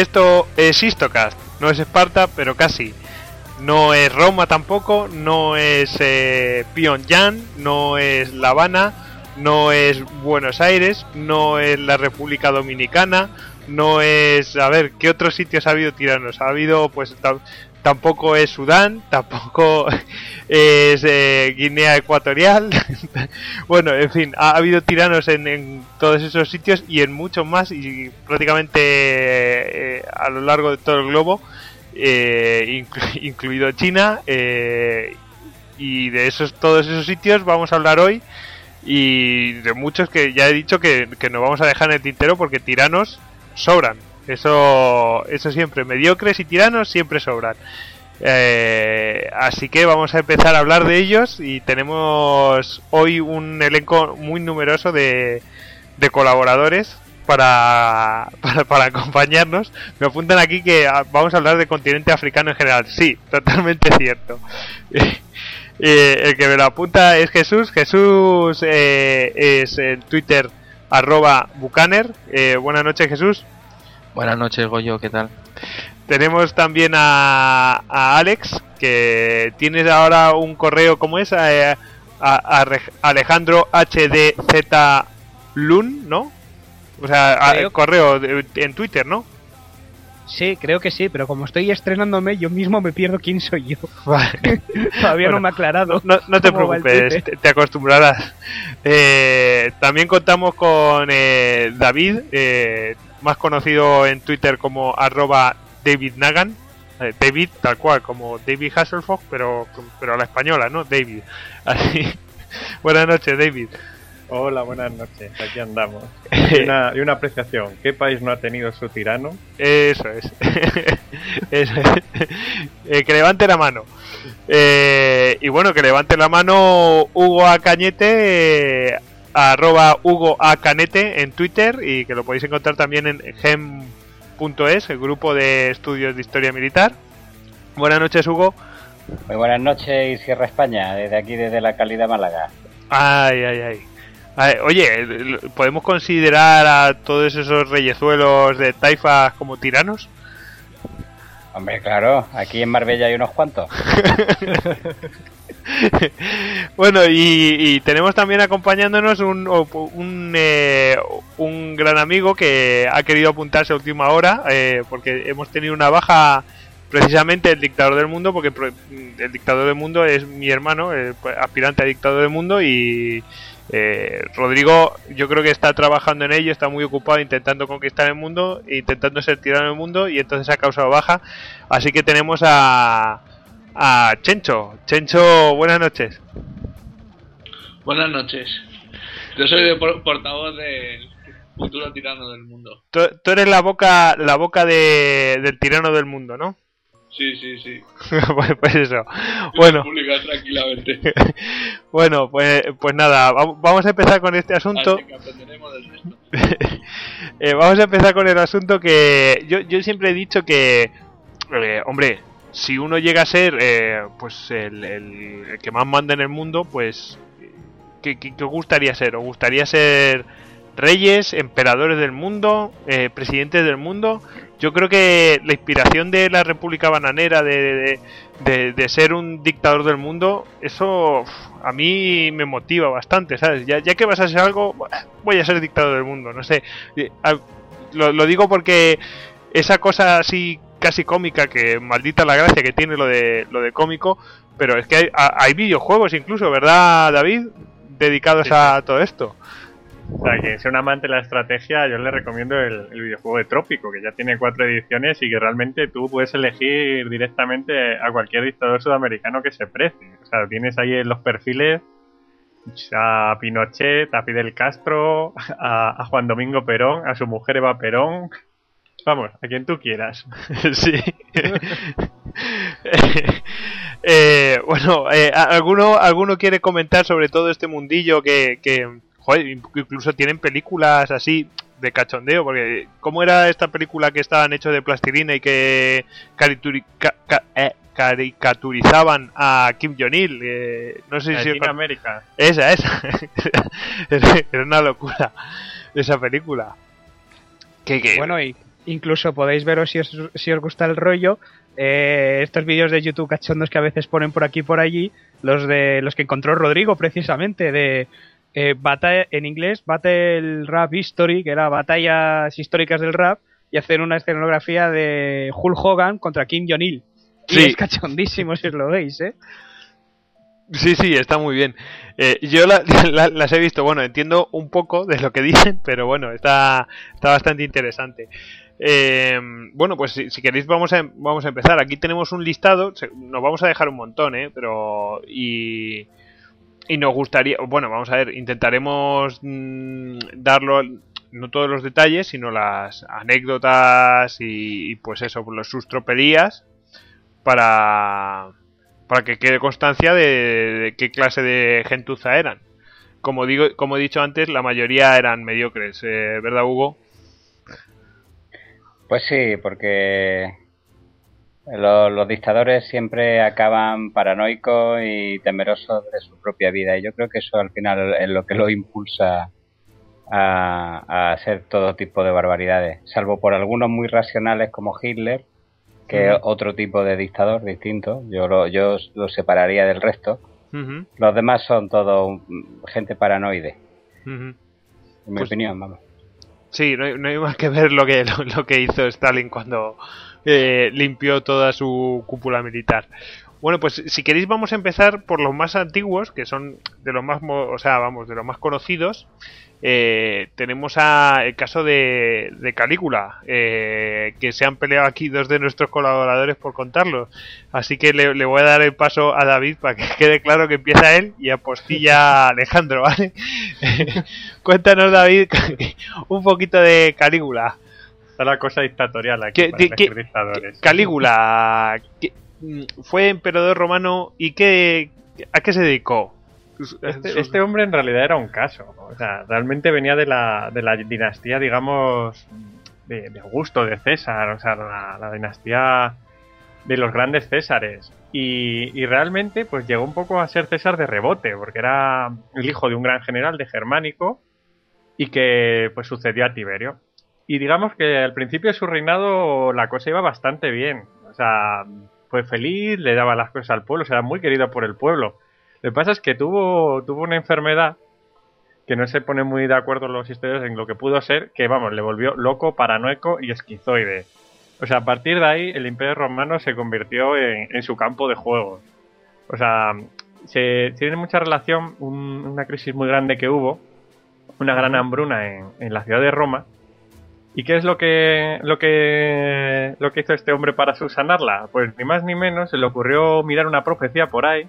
esto es Istocast, no es Esparta, pero casi. No es Roma tampoco, no es eh, Pyongyang, no es La Habana, no es Buenos Aires, no es la República Dominicana, no es... A ver, ¿qué otros sitios ha habido tiranos? Ha habido, pues, tampoco es Sudán, tampoco es eh, Guinea Ecuatorial. bueno, en fin, ha, habido tiranos en, todos esos sitios y en muchos más y prácticamente eh, a lo largo de todo el globo, eh, incluido China. y de esos todos esos sitios vamos a hablar hoy y de muchos que ya he dicho que, que nos vamos a dejar en el tintero porque tiranos sobran. Eso, eso siempre, mediocres y tiranos siempre sobran. Eh, así que vamos a empezar a hablar de ellos y tenemos hoy un elenco muy numeroso de, de colaboradores para, para, acompañarnos. Me apuntan aquí que vamos a hablar del continente africano en general. Sí, totalmente cierto. Eh, el que me lo apunta es Jesús. Jesús eh, es el Twitter arroba Bucaner. buenas noches Jesús. Buenas noches, Goyo, ¿qué tal? Tenemos también a, Alex, que tienes ahora un correo, ¿cómo es? A, Alejandro HDZ Lun, ¿no? O sea, el correo en Twitter, ¿no? Sí, creo que sí, pero como estoy estrenándome, yo mismo me pierdo quién soy yo. Todavía no me ha aclarado. No, te preocupes, te, acostumbrarás. Eh, también contamos con eh, David, eh, más conocido en Twitter como arroba David Nagan. Eh, David, tal cual, como David Hasselhoff, pero, pero a la española, ¿no? David. Así. buenas noches, David. Hola, buenas noches. Aquí andamos. Y una, y una apreciación. ¿Qué país no ha tenido su tirano? Eso es. Eso es. Eh, que levante la mano. Eh, y bueno, que levante la mano Hugo Acañete, arroba Hugo A. Canete en Twitter y que lo podéis encontrar también en gem.es, el grupo de estudios de historia militar. Buenas noches, Hugo. Muy buenas noches, Sierra España, desde aquí, desde la calidad Málaga. Ay, ay, ay. oye, ¿podemos considerar a todos esos reyezuelos de taifas como tiranos? Hombre, claro, aquí en Marbella hay unos cuantos. bueno, y, tenemos también acompañándonos un, un, eh, un, gran amigo que ha querido apuntarse a última hora, eh, porque hemos tenido una baja precisamente el dictador del mundo, porque el dictador del mundo es mi hermano, pues, aspirante a dictador del mundo, y eh, Rodrigo yo creo que está trabajando en ello, está muy ocupado intentando conquistar el mundo, intentando ser tirano del mundo, y entonces ha causado baja. Así que tenemos a, a Chencho. Chencho, buenas noches. Buenas noches. Yo soy de portavoz del futuro tirano del mundo. Tú, eres la boca, la boca de, del tirano del mundo, ¿no? Sí, sí, sí. pues, pues, eso. Bueno. tranquilamente. bueno, pues, pues nada, vamos a empezar con este asunto. eh, vamos a empezar con el asunto que yo, yo siempre he dicho que, eh, hombre, si uno llega a ser eh, pues el, que más manda en el mundo, pues ¿qué, qué, gustaría ser? ¿O gustaría ser reyes, emperadores del mundo, eh, presidentes del mundo? Yo creo que la inspiración de la República Bananera, de, de, ser un dictador del mundo, eso a mí me motiva bastante, ¿sabes? Ya, ya que vas a ser algo, voy a ser dictador del mundo, no sé. Eh, lo, lo digo porque esa cosa así casi cómica que maldita la gracia que tiene lo de lo de cómico, pero es que hay, hay videojuegos incluso, ¿verdad, David? Dedicados a todo esto. O sea, que sea un amante de la estrategia, yo le recomiendo el, videojuego de Trópico, que ya tiene cuatro ediciones y que realmente tú puedes elegir directamente a cualquier dictador sudamericano que se precie. O sea, tienes ahí en los perfiles a Pinochet, a Fidel Castro, a, a Juan Domingo Perón, a su mujer Eva Perón, Vamos, a quien tú quieras. sí. Eh, bueno, eh, ¿alguno, ¿alguno quiere comentar sobre todo este mundillo que, que joder, incluso tienen películas así de cachondeo? Porque, ¿cómo era esta película que estaban hechos de plastilina y que eh, caricaturizaban a Kim Jong-il? no sé si... América. Esa, esa. era una locura esa película. Que, Bueno, y incluso podéis veros si os, si os gusta el rollo, eh, estos vídeos de YouTube cachondos que a veces ponen por aquí y por allí, los de los que encontró Rodrigo precisamente, de eh, batalla, en inglés Battle Rap History, que era batallas históricas del rap, y hacer una escenografía de Hulk Hogan contra Kim Jong-il. Y Sí. es cachondísimo si os lo veis, ¿eh? Sí, sí, está muy bien. Eh, yo la- la- las he visto, bueno, entiendo un poco de lo que dicen, pero bueno, está, está bastante interesante. Eh, bueno, pues si, si queréis vamos a, vamos a empezar. Aquí tenemos un listado, nos vamos a dejar un montón, ¿eh? Pero... Y, y nos gustaría, bueno, vamos a ver, intentaremos mm, darlo, no todos los detalles, sino las anécdotas y, pues eso, pues, sus tropelías para, para que quede constancia de, de qué clase de gentuza eran. Como digo, como he dicho antes, la mayoría eran mediocres, eh, ¿verdad, Hugo? Pues sí, porque los, los dictadores siempre acaban paranoicos y temerosos de su propia vida. Y yo creo que eso al final es lo que los impulsa a, a hacer todo tipo de barbaridades. Salvo por algunos muy racionales como Hitler, que es otro tipo de dictador distinto. Yo lo, yo lo separaría del resto. Los demás son todo gente paranoide, en mi Pues- opinión, vamos. Sí, no hay, no hay más que ver lo que, lo, lo que hizo Stalin cuando eh, limpió toda su cúpula militar. Bueno, pues si queréis vamos a empezar por los más antiguos, que son de los más, o sea, vamos, de los más conocidos. Eh, tenemos a el caso de, Calígula, eh, que se han peleado aquí dos de nuestros colaboradores por contarlo. Así que le, le voy a dar el paso a David para que quede claro que empieza él y apostilla a Alejandro, ¿vale? Cuéntanos, David, un poquito de Calígula. Está la cosa dictatorial aquí ¿Qué- para qué- elegir qué- dictadores. Calígula ¿qué- mm, fue emperador romano y qué, a qué se dedicó? Sus- Este, sus- este hombre en realidad era un caso. O sea, realmente venía de la, de la dinastía, digamos, de, de Augusto, de César. O sea, la, la dinastía de los grandes Césares. Y, y realmente, pues llegó un poco a ser César de rebote, porque era el hijo de un gran general de Germánico y que pues sucedió a Tiberio. Y digamos que al principio de su reinado la cosa iba bastante bien. O sea, fue feliz, le daba las cosas al pueblo, o sea, era muy querido por el pueblo. Lo que pasa es que tuvo, tuvo una enfermedad que no se pone muy de acuerdo los historiadores en lo que pudo ser, que vamos, le volvió loco, paranoico y esquizoide. O sea, a partir de ahí el Imperio Romano se convirtió en, en su campo de juego. O sea, se tiene mucha relación un- una crisis muy grande que hubo, una gran hambruna en, en la ciudad de Roma. ¿Y qué es lo que, lo que lo que hizo este hombre para subsanarla? Pues ni más ni menos se le ocurrió mirar una profecía por ahí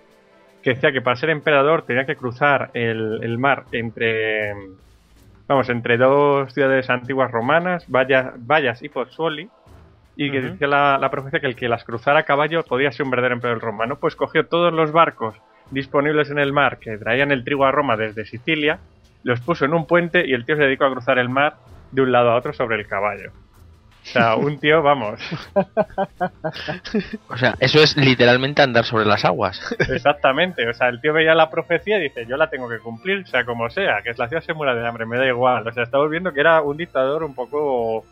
que decía que para ser emperador tenía que cruzar el, el mar entre vamos entre dos ciudades antiguas romanas, Vallas, Vallas y Pozzuoli, y que decía la, la profecía que el que las cruzara a caballo podía ser un verdadero emperador romano. Pues cogió todos los barcos disponibles en el mar que traían el trigo a Roma desde Sicilia, los puso en un puente y el tío se dedicó a cruzar el mar de un lado a otro sobre el caballo. O sea, un tío, vamos, O sea, eso es literalmente andar sobre las aguas. Exactamente, o sea, el tío veía la profecía y dice, yo la tengo que cumplir, sea como sea, que la ciudad se muera de hambre, me da igual. O sea, estamos viendo que era un dictador un poco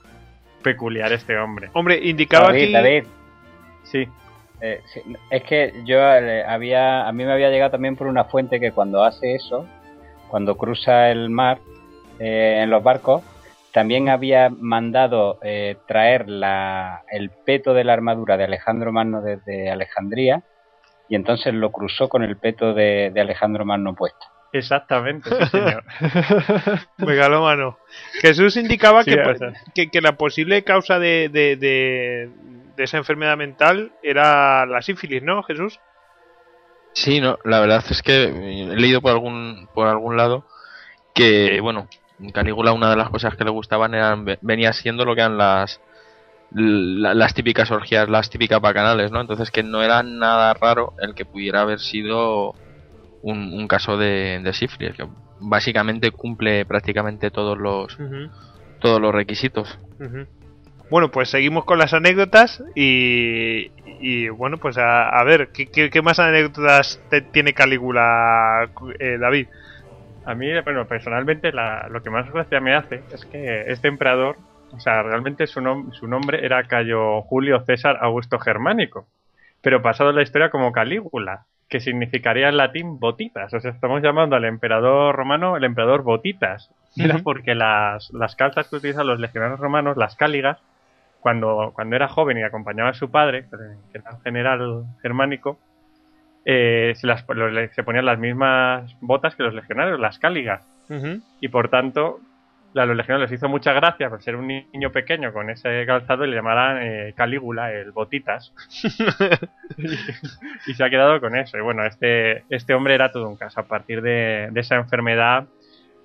peculiar este hombre. Hombre, indicaba David, aquí... David, Sí, eh, sí, es que yo eh, había, a mí me había llegado también por una fuente que cuando hace eso, cuando cruza el mar eh, en los barcos, también había mandado eh, traer la, el peto de la armadura de Alejandro Magno desde Alejandría y entonces lo cruzó con el peto de, de Alejandro Magno puesto. exactamente, sí, señor. Megalómano. Jesús indicaba Sí, que, que la posible causa de, de, de- de esa enfermedad mental era la sífilis, ¿no, Jesús? Sí, no, la verdad es que he leído por algún por algún lado que bueno, Calígula una de las cosas que le gustaban eran venía siendo lo que eran las la- las típicas orgías, las típicas bacanales, ¿no? Entonces que no era nada raro el que pudiera haber sido un, un caso de, de sífilis, que básicamente cumple prácticamente todos los todos los requisitos. Bueno, pues seguimos con las anécdotas y, y bueno, pues a, a ver, ¿qué, qué, qué más anécdotas te- tiene Calígula, eh, David? A mí, bueno, personalmente la- lo que más gracia me hace es que este emperador o sea, realmente su, nom- su nombre era Cayo Julio César Augusto Germánico, pero pasado en la historia como Calígula, que significaría en latín botitas. O sea, estamos llamando al emperador romano el emperador botitas. Era porque las, las calzas que utilizan los legionarios romanos, las cáligas, cuando, cuando era joven y acompañaba a su padre, que era un general germánico, eh, se, las, los se ponían las mismas botas que los legionarios, las cáligas y por tanto a los legionarios les hizo mucha gracia por ser un niño pequeño con ese calzado y le llamaran eh, Calígula, el Botitas. y, y se ha quedado con eso. Y bueno, este, este hombre era todo un caso. A partir de, de esa enfermedad,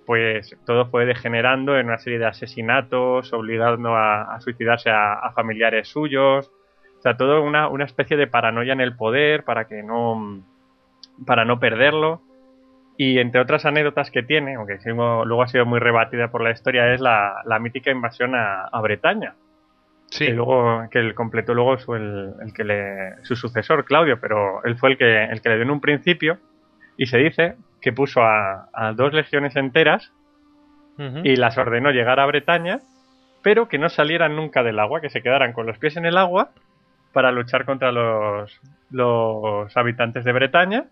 pues todo fue degenerando en una serie de asesinatos, obligando a, a suicidarse a, a familiares suyos. O sea, todo una, una especie de paranoia en el poder para que no para no perderlo. Y entre otras anécdotas que tiene, aunque luego ha sido muy rebatida por la historia, es la, la mítica invasión a, a Bretaña. Sí. Que luego, que el completó luego su, el, el que le, su sucesor, Claudio, pero él fue el que, el que le dio en un principio. Y se dice que puso a, a dos legiones enteras y las ordenó llegar a Bretaña, pero que no salieran nunca del agua, que se quedaran con los pies en el agua para luchar contra los, los habitantes de Bretaña.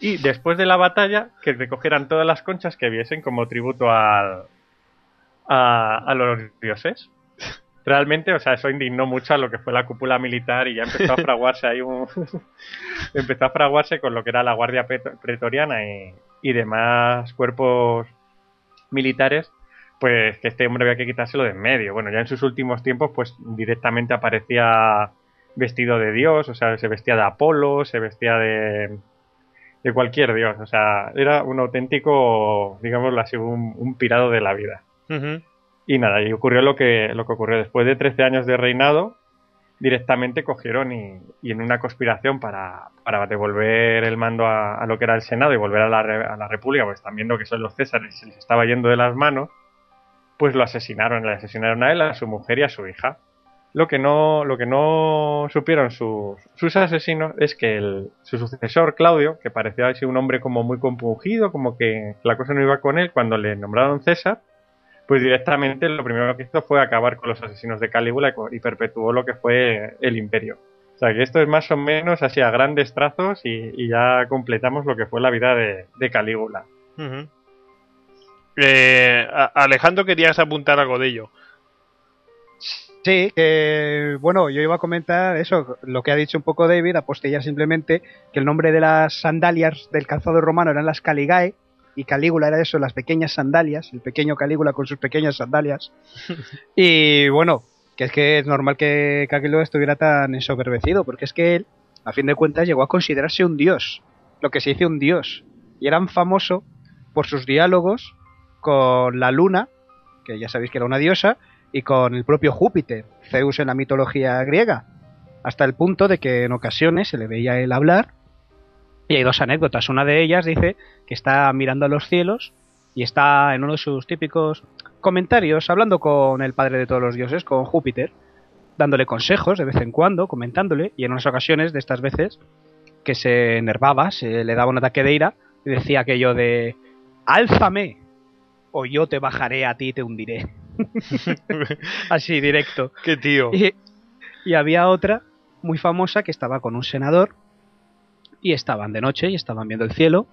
Y después de la batalla, que recogieran todas las conchas que viesen como tributo al, a, los dioses. Realmente, o sea, eso indignó mucho a lo que fue la cúpula militar y ya empezó a fraguarse ahí un... empezó a fraguarse con lo que era la Guardia Preto- Pretoriana y, y demás cuerpos militares, pues que este hombre había que quitárselo de en medio. Bueno, ya en sus últimos tiempos, pues directamente aparecía vestido de dios, o sea, se vestía de Apolo, se vestía de, de cualquier dios, o sea, era un auténtico, digámoslo así, un, un pirado de la vida. Y nada, y ocurrió lo que, lo que ocurrió. Después de 13 años de reinado, directamente cogieron y, y en una conspiración para, para devolver el mando a, a lo que era el Senado y volver a la, a la República, pues están viendo que son los Césares y se les estaba yendo de las manos, pues lo asesinaron. Le asesinaron a él, a su mujer y a su hija. Lo que no, lo que no supieron sus, sus asesinos es que el, su sucesor, Claudio, que parecía así un hombre como muy compungido, como que la cosa no iba con él, cuando le nombraron César, pues directamente lo primero que hizo fue acabar con los asesinos de Calígula y perpetuó lo que fue el imperio. O sea que esto es más o menos así a grandes trazos y, ya completamos lo que fue la vida de, Calígula. Eh, Alejandro, querías apuntar algo de ello. Sí, que bueno, yo iba a comentar eso, lo que ha dicho un poco David, apostillar simplemente que el nombre de las sandalias del calzado romano eran las Caligae y Calígula era eso, las pequeñas sandalias, el pequeño Calígula con sus pequeñas sandalias. y bueno, que es que es normal que Calígula estuviera tan ensoberbecido, porque es que él, a fin de cuentas, llegó a considerarse un dios, lo que se dice un dios, y era famoso por sus diálogos con la luna, que ya sabéis que era una diosa, y con el propio Júpiter, Zeus en la mitología griega, hasta el punto de que en ocasiones se le veía él hablar, y hay dos anécdotas. Una de ellas dice que está mirando a los cielos y está en uno de sus típicos comentarios hablando con el padre de todos los dioses, con Júpiter, dándole consejos de vez en cuando, comentándole, y en unas ocasiones de estas veces que se enervaba, se le daba un ataque de ira y decía aquello de ¡Álzame! O yo te bajaré a ti y te hundiré. Así, directo. Qué tío. Y, y había otra muy famosa que estaba con un senador y estaban de noche y estaban viendo el cielo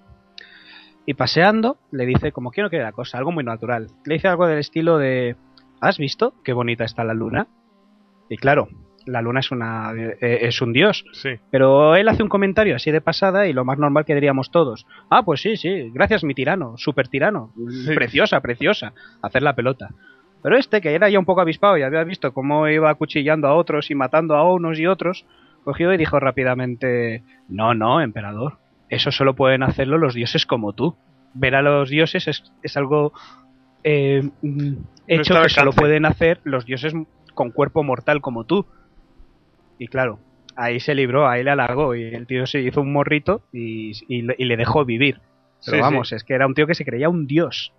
y paseando le dice como quiero que la cosa, algo muy natural. Le dice algo del estilo de ¿Has visto qué bonita está la luna? Y claro, la luna es una eh, es un dios, Sí. pero él hace un comentario así de pasada y lo más normal que diríamos todos. Ah, pues sí, sí, gracias mi tirano, super tirano. Preciosa, preciosa. Hacer la pelota. Pero este, que era ya un poco avispado y había visto cómo iba acuchillando a otros y matando a unos y otros, cogió y dijo rápidamente, no, no, emperador, eso solo pueden hacerlo los dioses como tú. Ver a los dioses es, es algo eh, mm, hecho que solo pueden hacer los dioses con cuerpo mortal como tú. Y claro, ahí se libró, ahí le alargó y el tío se hizo un morrito y, y le- y le dejó vivir. Pero Sí, vamos, sí. es que era un tío que se creía un dios.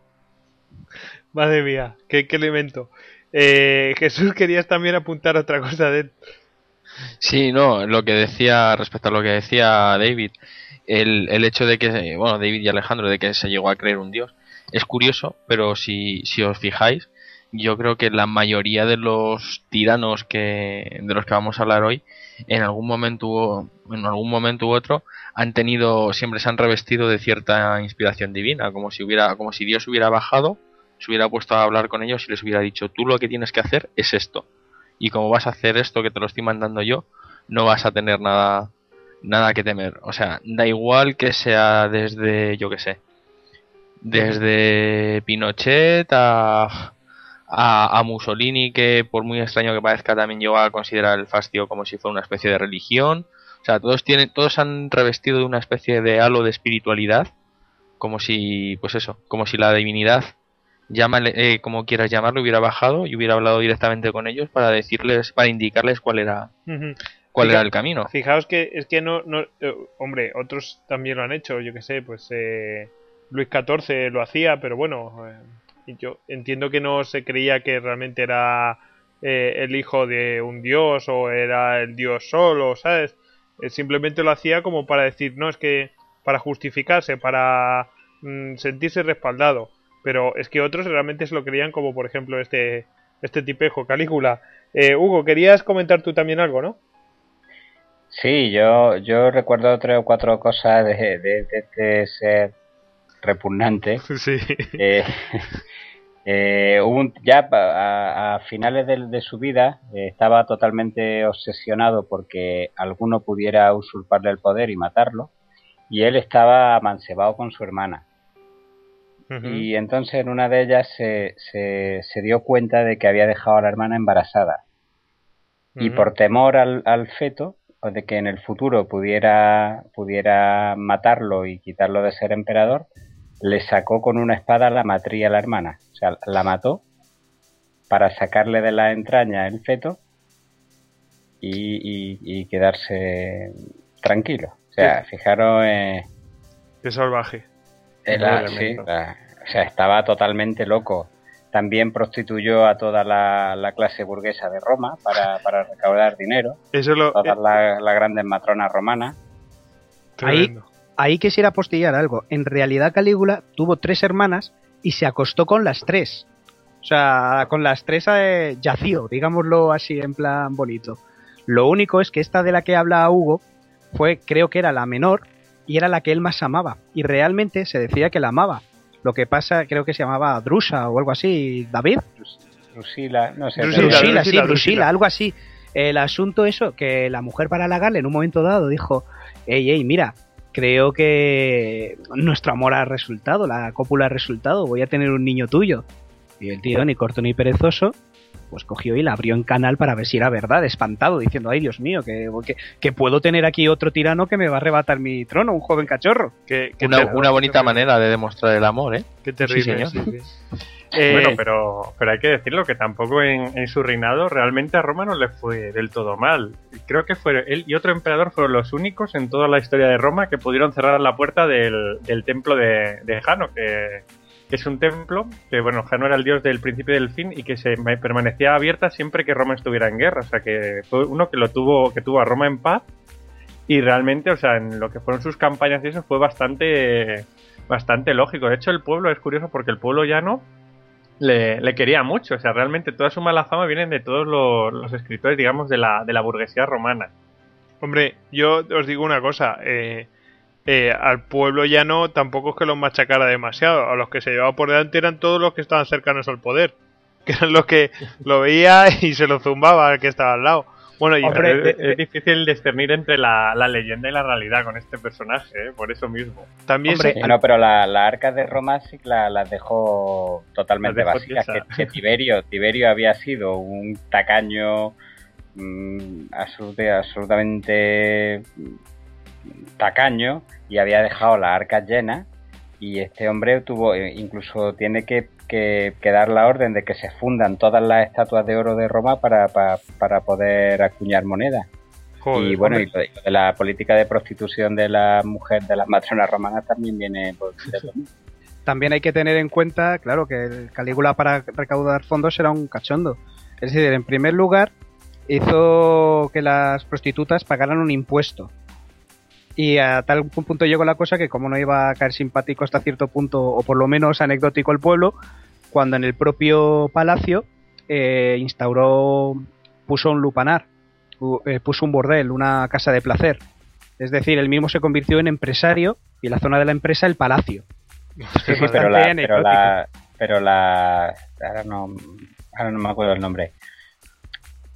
Madre mía, qué, qué elemento. Eh, Jesús, querías también apuntar otra cosa de él. Sí, no, lo que decía respecto a lo que decía David, el, el hecho de que, bueno, David y Alejandro, de que se llegó a creer un dios, es curioso, pero si, si os fijáis, yo creo que la mayoría de los tiranos que de los que vamos a hablar hoy en algún momento en algún momento u otro han tenido siempre se han revestido de cierta inspiración divina como si hubiera como si Dios hubiera bajado se hubiera puesto a hablar con ellos y les hubiera dicho tú lo que tienes que hacer es esto. Y como vas a hacer esto que te lo estoy mandando yo no vas a tener nada nada que temer o sea da igual que sea desde yo que sé desde Pinochet a a, Mussolini, que por muy extraño que parezca, también llegó a considerar el fastio como si fuera una especie de religión. O sea, todos tienen, todos han revestido de una especie de halo de espiritualidad, como si, pues eso, como si la divinidad, llámale, eh, como quieras llamarlo, hubiera bajado y hubiera hablado directamente con ellos para decirles, para indicarles cuál era, cuál era el camino. Fijaos que es que no, no eh, hombre, otros también lo han hecho, yo que sé, pues eh, Luis XIV lo hacía, pero bueno, y yo entiendo que no se creía que realmente era eh, el hijo de un dios o era el dios solo, ¿sabes? simplemente lo hacía como para decir, no, es que para justificarse, para mm, sentirse respaldado. Pero es que otros realmente se lo creían como por ejemplo este, este tipejo, Calígula. Eh, Hugo, querías comentar tú también algo, ¿no? Sí, yo, yo recuerdo tres o cuatro cosas de, de, de este repugnante. Sí. Eh, eh, ya a, finales de, su vida eh, estaba totalmente obsesionado porque alguno pudiera usurparle el poder y matarlo. Y él estaba amancebado con su hermana. Y entonces en una de ellas se, se, dio cuenta de que había dejado a la hermana embarazada. Y por temor al, al feto, o de que en el futuro pudiera, pudiera matarlo y quitarlo de ser emperador, le sacó con una espada la matría a la hermana. O sea, la mató para sacarle de la entraña el feto y, quedarse tranquilo. O sea, fijaros... Eh, Qué salvaje. sí, o sea, estaba totalmente loco. También prostituyó a toda la, clase burguesa de Roma para, para recaudar dinero. Eso lo, todas las grandes matronas romanas. Ahí, ahí quisiera apostillar algo. En realidad Calígula tuvo tres hermanas y se acostó con las tres. O sea, con las tres eh, yació, digámoslo así en plan bonito. Lo único es que esta de la que habla Hugo fue, creo que era la menor y era la que él más amaba. Y realmente se decía que la amaba. Lo que pasa, creo que se llamaba Drusa o algo así, David. Drusila, no sé. Drusila, sí, Drusila, algo así. El asunto eso, que la mujer para halagarle en un momento dado dijo, ey, ey, mira, creo que nuestro amor ha resultado, la cópula ha resultado, voy a tener un niño tuyo. Y el tío, ni corto ni perezoso, pues cogió y la abrió en canal para ver si era verdad, espantado, diciendo, ay Dios mío, que, que, puedo tener aquí otro tirano que me va a arrebatar mi trono, un joven cachorro. Que, una, bonita manera de demostrar el amor, ¿eh? Qué terrible. Eh, bueno, pero, pero hay que decirlo que tampoco en, su reinado realmente a Roma no le fue del todo mal. Creo que fue él y otro emperador fueron los únicos en toda la historia de Roma que pudieron cerrar la puerta del, templo de, Jano, que, es un templo que, bueno, Jano era el dios del principio y del fin y que se permanecía abierta siempre que Roma estuviera en guerra. O sea, que fue uno que lo tuvo, que tuvo a Roma en paz y realmente, o sea, en lo que fueron sus campañas y eso fue bastante, bastante lógico. De hecho, el pueblo es curioso porque el pueblo llano le, quería mucho. O sea, realmente toda su mala fama viene de todos los, escritores, digamos, de la, de la burguesía romana. Hombre, yo os digo una cosa. Eh, eh, al pueblo ya no, tampoco es que los machacara demasiado. A los que se llevaba por delante eran todos los que estaban cercanos al poder. Que eran los que lo veía y se lo zumbaba al que estaba al lado. Bueno, y es, difícil discernir entre la, leyenda y la realidad con este personaje, ¿eh? por eso mismo. También No, pero la, la arca de Roma sí las la dejó totalmente vacías. Que, Tiberio, Tiberio había sido un tacaño mm, absolutamente tacaño y había dejado la arca llena y este hombre tuvo eh, incluso tiene que que, dar la orden de que se fundan todas las estatuas de oro de Roma para, para, poder acuñar moneda. y bueno, y la política de prostitución de la mujer, de las matronas romanas también viene por También hay que tener en cuenta, claro, que el Calígula para recaudar fondos era un cachondo. Es decir, en primer lugar, hizo que las prostitutas pagaran un impuesto. Y a tal punto llegó la cosa que como no iba a caer simpático hasta cierto punto, o por lo menos anecdótico el pueblo, cuando en el propio palacio eh, instauró, puso un lupanar, eh, puso un bordel, una casa de placer. Es decir, él mismo se convirtió en empresario y la zona de la empresa el palacio. Sí, pero la, pero la, ahora no, ahora no me acuerdo el nombre.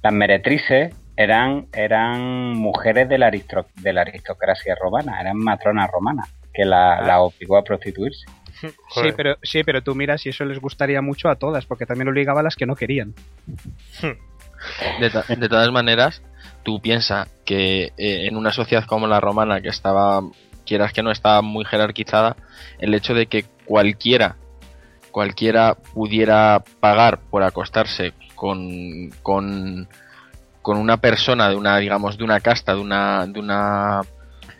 Las meretrices eran, eran mujeres de la, aristro- de la aristocracia romana, eran matronas romanas, que la, la obligó a prostituirse. Sí Joder. pero, sí, pero tú miras y eso les gustaría mucho a todas, porque también obligaba a las que no querían. De, ta- de todas maneras, tú piensas que eh, en una sociedad como la romana, que estaba, quieras que no, estaba muy jerarquizada, el hecho de que cualquiera, cualquiera pudiera pagar por acostarse con, con, con una persona de una, digamos, de una casta, de una, de una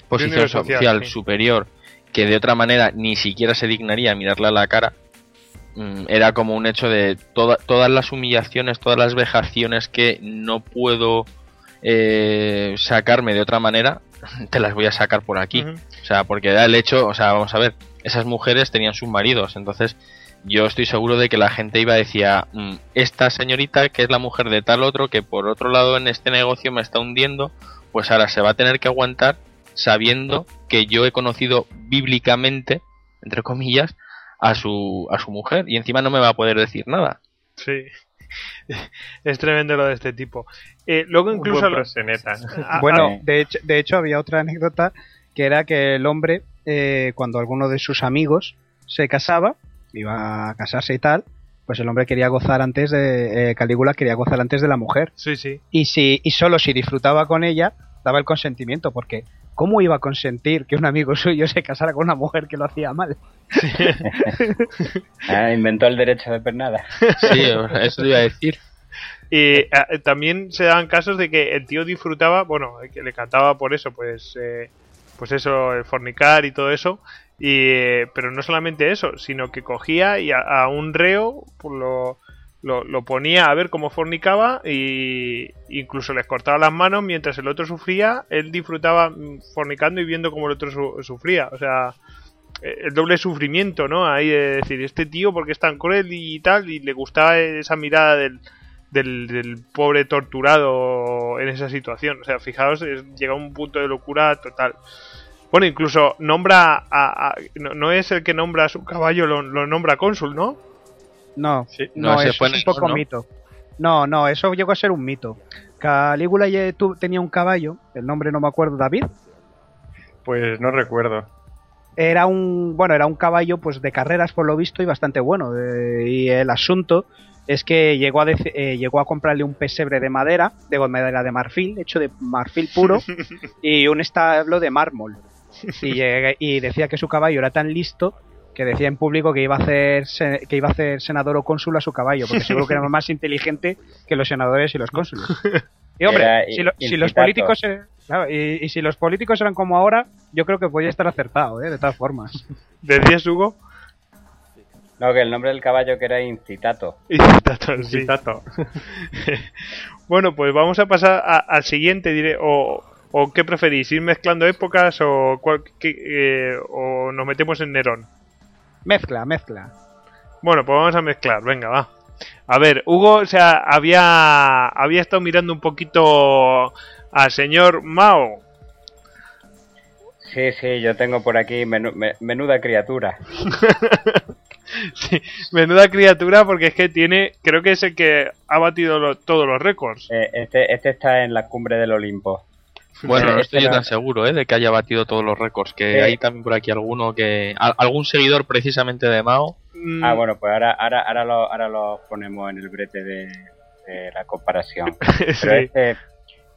posición social, social sí. superior, que de otra manera ni siquiera se dignaría a mirarle a la cara, mm, era como un hecho de toda- todas las humillaciones, todas las vejaciones que no puedo eh, sacarme de otra manera, te las voy a sacar por aquí. O sea, porque da el hecho, o sea, vamos a ver, esas mujeres tenían sus maridos, entonces yo estoy seguro de que la gente iba a decir, "Mm, esta señorita que es la mujer de tal otro que por otro lado en este negocio me está hundiendo, pues ahora se va a tener que aguantar sabiendo que yo he conocido bíblicamente, entre comillas, a su, a su mujer y encima no me va a poder decir nada. Sí. Es tremendo lo de este tipo. Eh, luego incluso... buen lo- proseneta. Ah, Bueno, ah. de hecho, de hecho había otra anécdota que era que el hombre, eh, cuando alguno de sus amigos se casaba, iba a casarse y tal, pues el hombre quería gozar antes de... eh, Calígula quería gozar antes de la mujer. Sí, sí. Y, si, y solo si disfrutaba con ella, daba el consentimiento, porque ¿cómo iba a consentir que un amigo suyo se casara con una mujer que lo hacía mal? Ah, inventó el derecho de pernada. Sí, eso te iba a decir. Y eh, también se dan casos de que el tío disfrutaba, bueno, que le cantaba por eso, pues, eh, pues eso, el fornicar y todo eso. Y, eh, pero no solamente eso, sino que cogía y a, un reo pues lo, lo, ponía a ver cómo fornicaba y incluso les cortaba las manos mientras el otro sufría, él disfrutaba fornicando y viendo cómo el otro su- sufría. O sea, el doble sufrimiento, ¿no? Ahí de decir, este tío porque es tan cruel y tal, y le gustaba esa mirada del, del, del pobre torturado en esa situación. O sea, fijaos, llega a un punto de locura total. Bueno, incluso nombra a... a- no, no es el que nombra a su caballo, lo, lo nombra cónsul, ¿no? No, Sí. no, eso es un poco ¿no? mito. No, no, eso llegó a ser un mito. Calígula tenía un caballo, el nombre no me acuerdo, David. Pues no recuerdo. Era un, bueno, era un caballo pues de carreras por lo visto y bastante bueno. eh, y el asunto es que llegó a, dec- eh, llegó a comprarle un pesebre de madera, de madera de marfil, hecho de marfil puro, y un establo de mármol. Y, llegué- y decía que su caballo era tan listo que decía en público que iba a hacer se- que iba a hacer senador o cónsul a su caballo, porque seguro que era más inteligente que los senadores y los cónsules. Y hombre, Era si, lo- si los incitato. políticos claro, y, y si los políticos eran como ahora, yo creo que podía estar acertado, ¿eh? de todas formas. ¿Decías, Hugo? No, que el nombre del caballo que era Incitato. Incitato, sí. Citato. bueno, pues vamos a pasar a- al siguiente, diré, o, o qué preferís, ir mezclando épocas o, cuál- qué- eh, o nos metemos en Nerón. Mezcla, mezcla. Bueno, pues vamos a mezclar, venga, va. A ver, Hugo, o sea, había, había estado mirando un poquito al señor Mao. Sí, sí, yo tengo por aquí menu- me- menuda criatura. Sí, menuda criatura porque es que tiene, creo que es el que ha batido lo- todos los récords. Eh, este, este está en la cumbre del Olimpo. Bueno, no Este estoy yo tan seguro ¿eh? de que haya batido todos los récords. Que Sí. hay también por aquí alguno que. al- algún seguidor precisamente de Mao. Mm, Ah, bueno, pues ahora, ahora, ahora, lo, ahora lo ponemos en el brete de, de la comparación. Pero sí. este,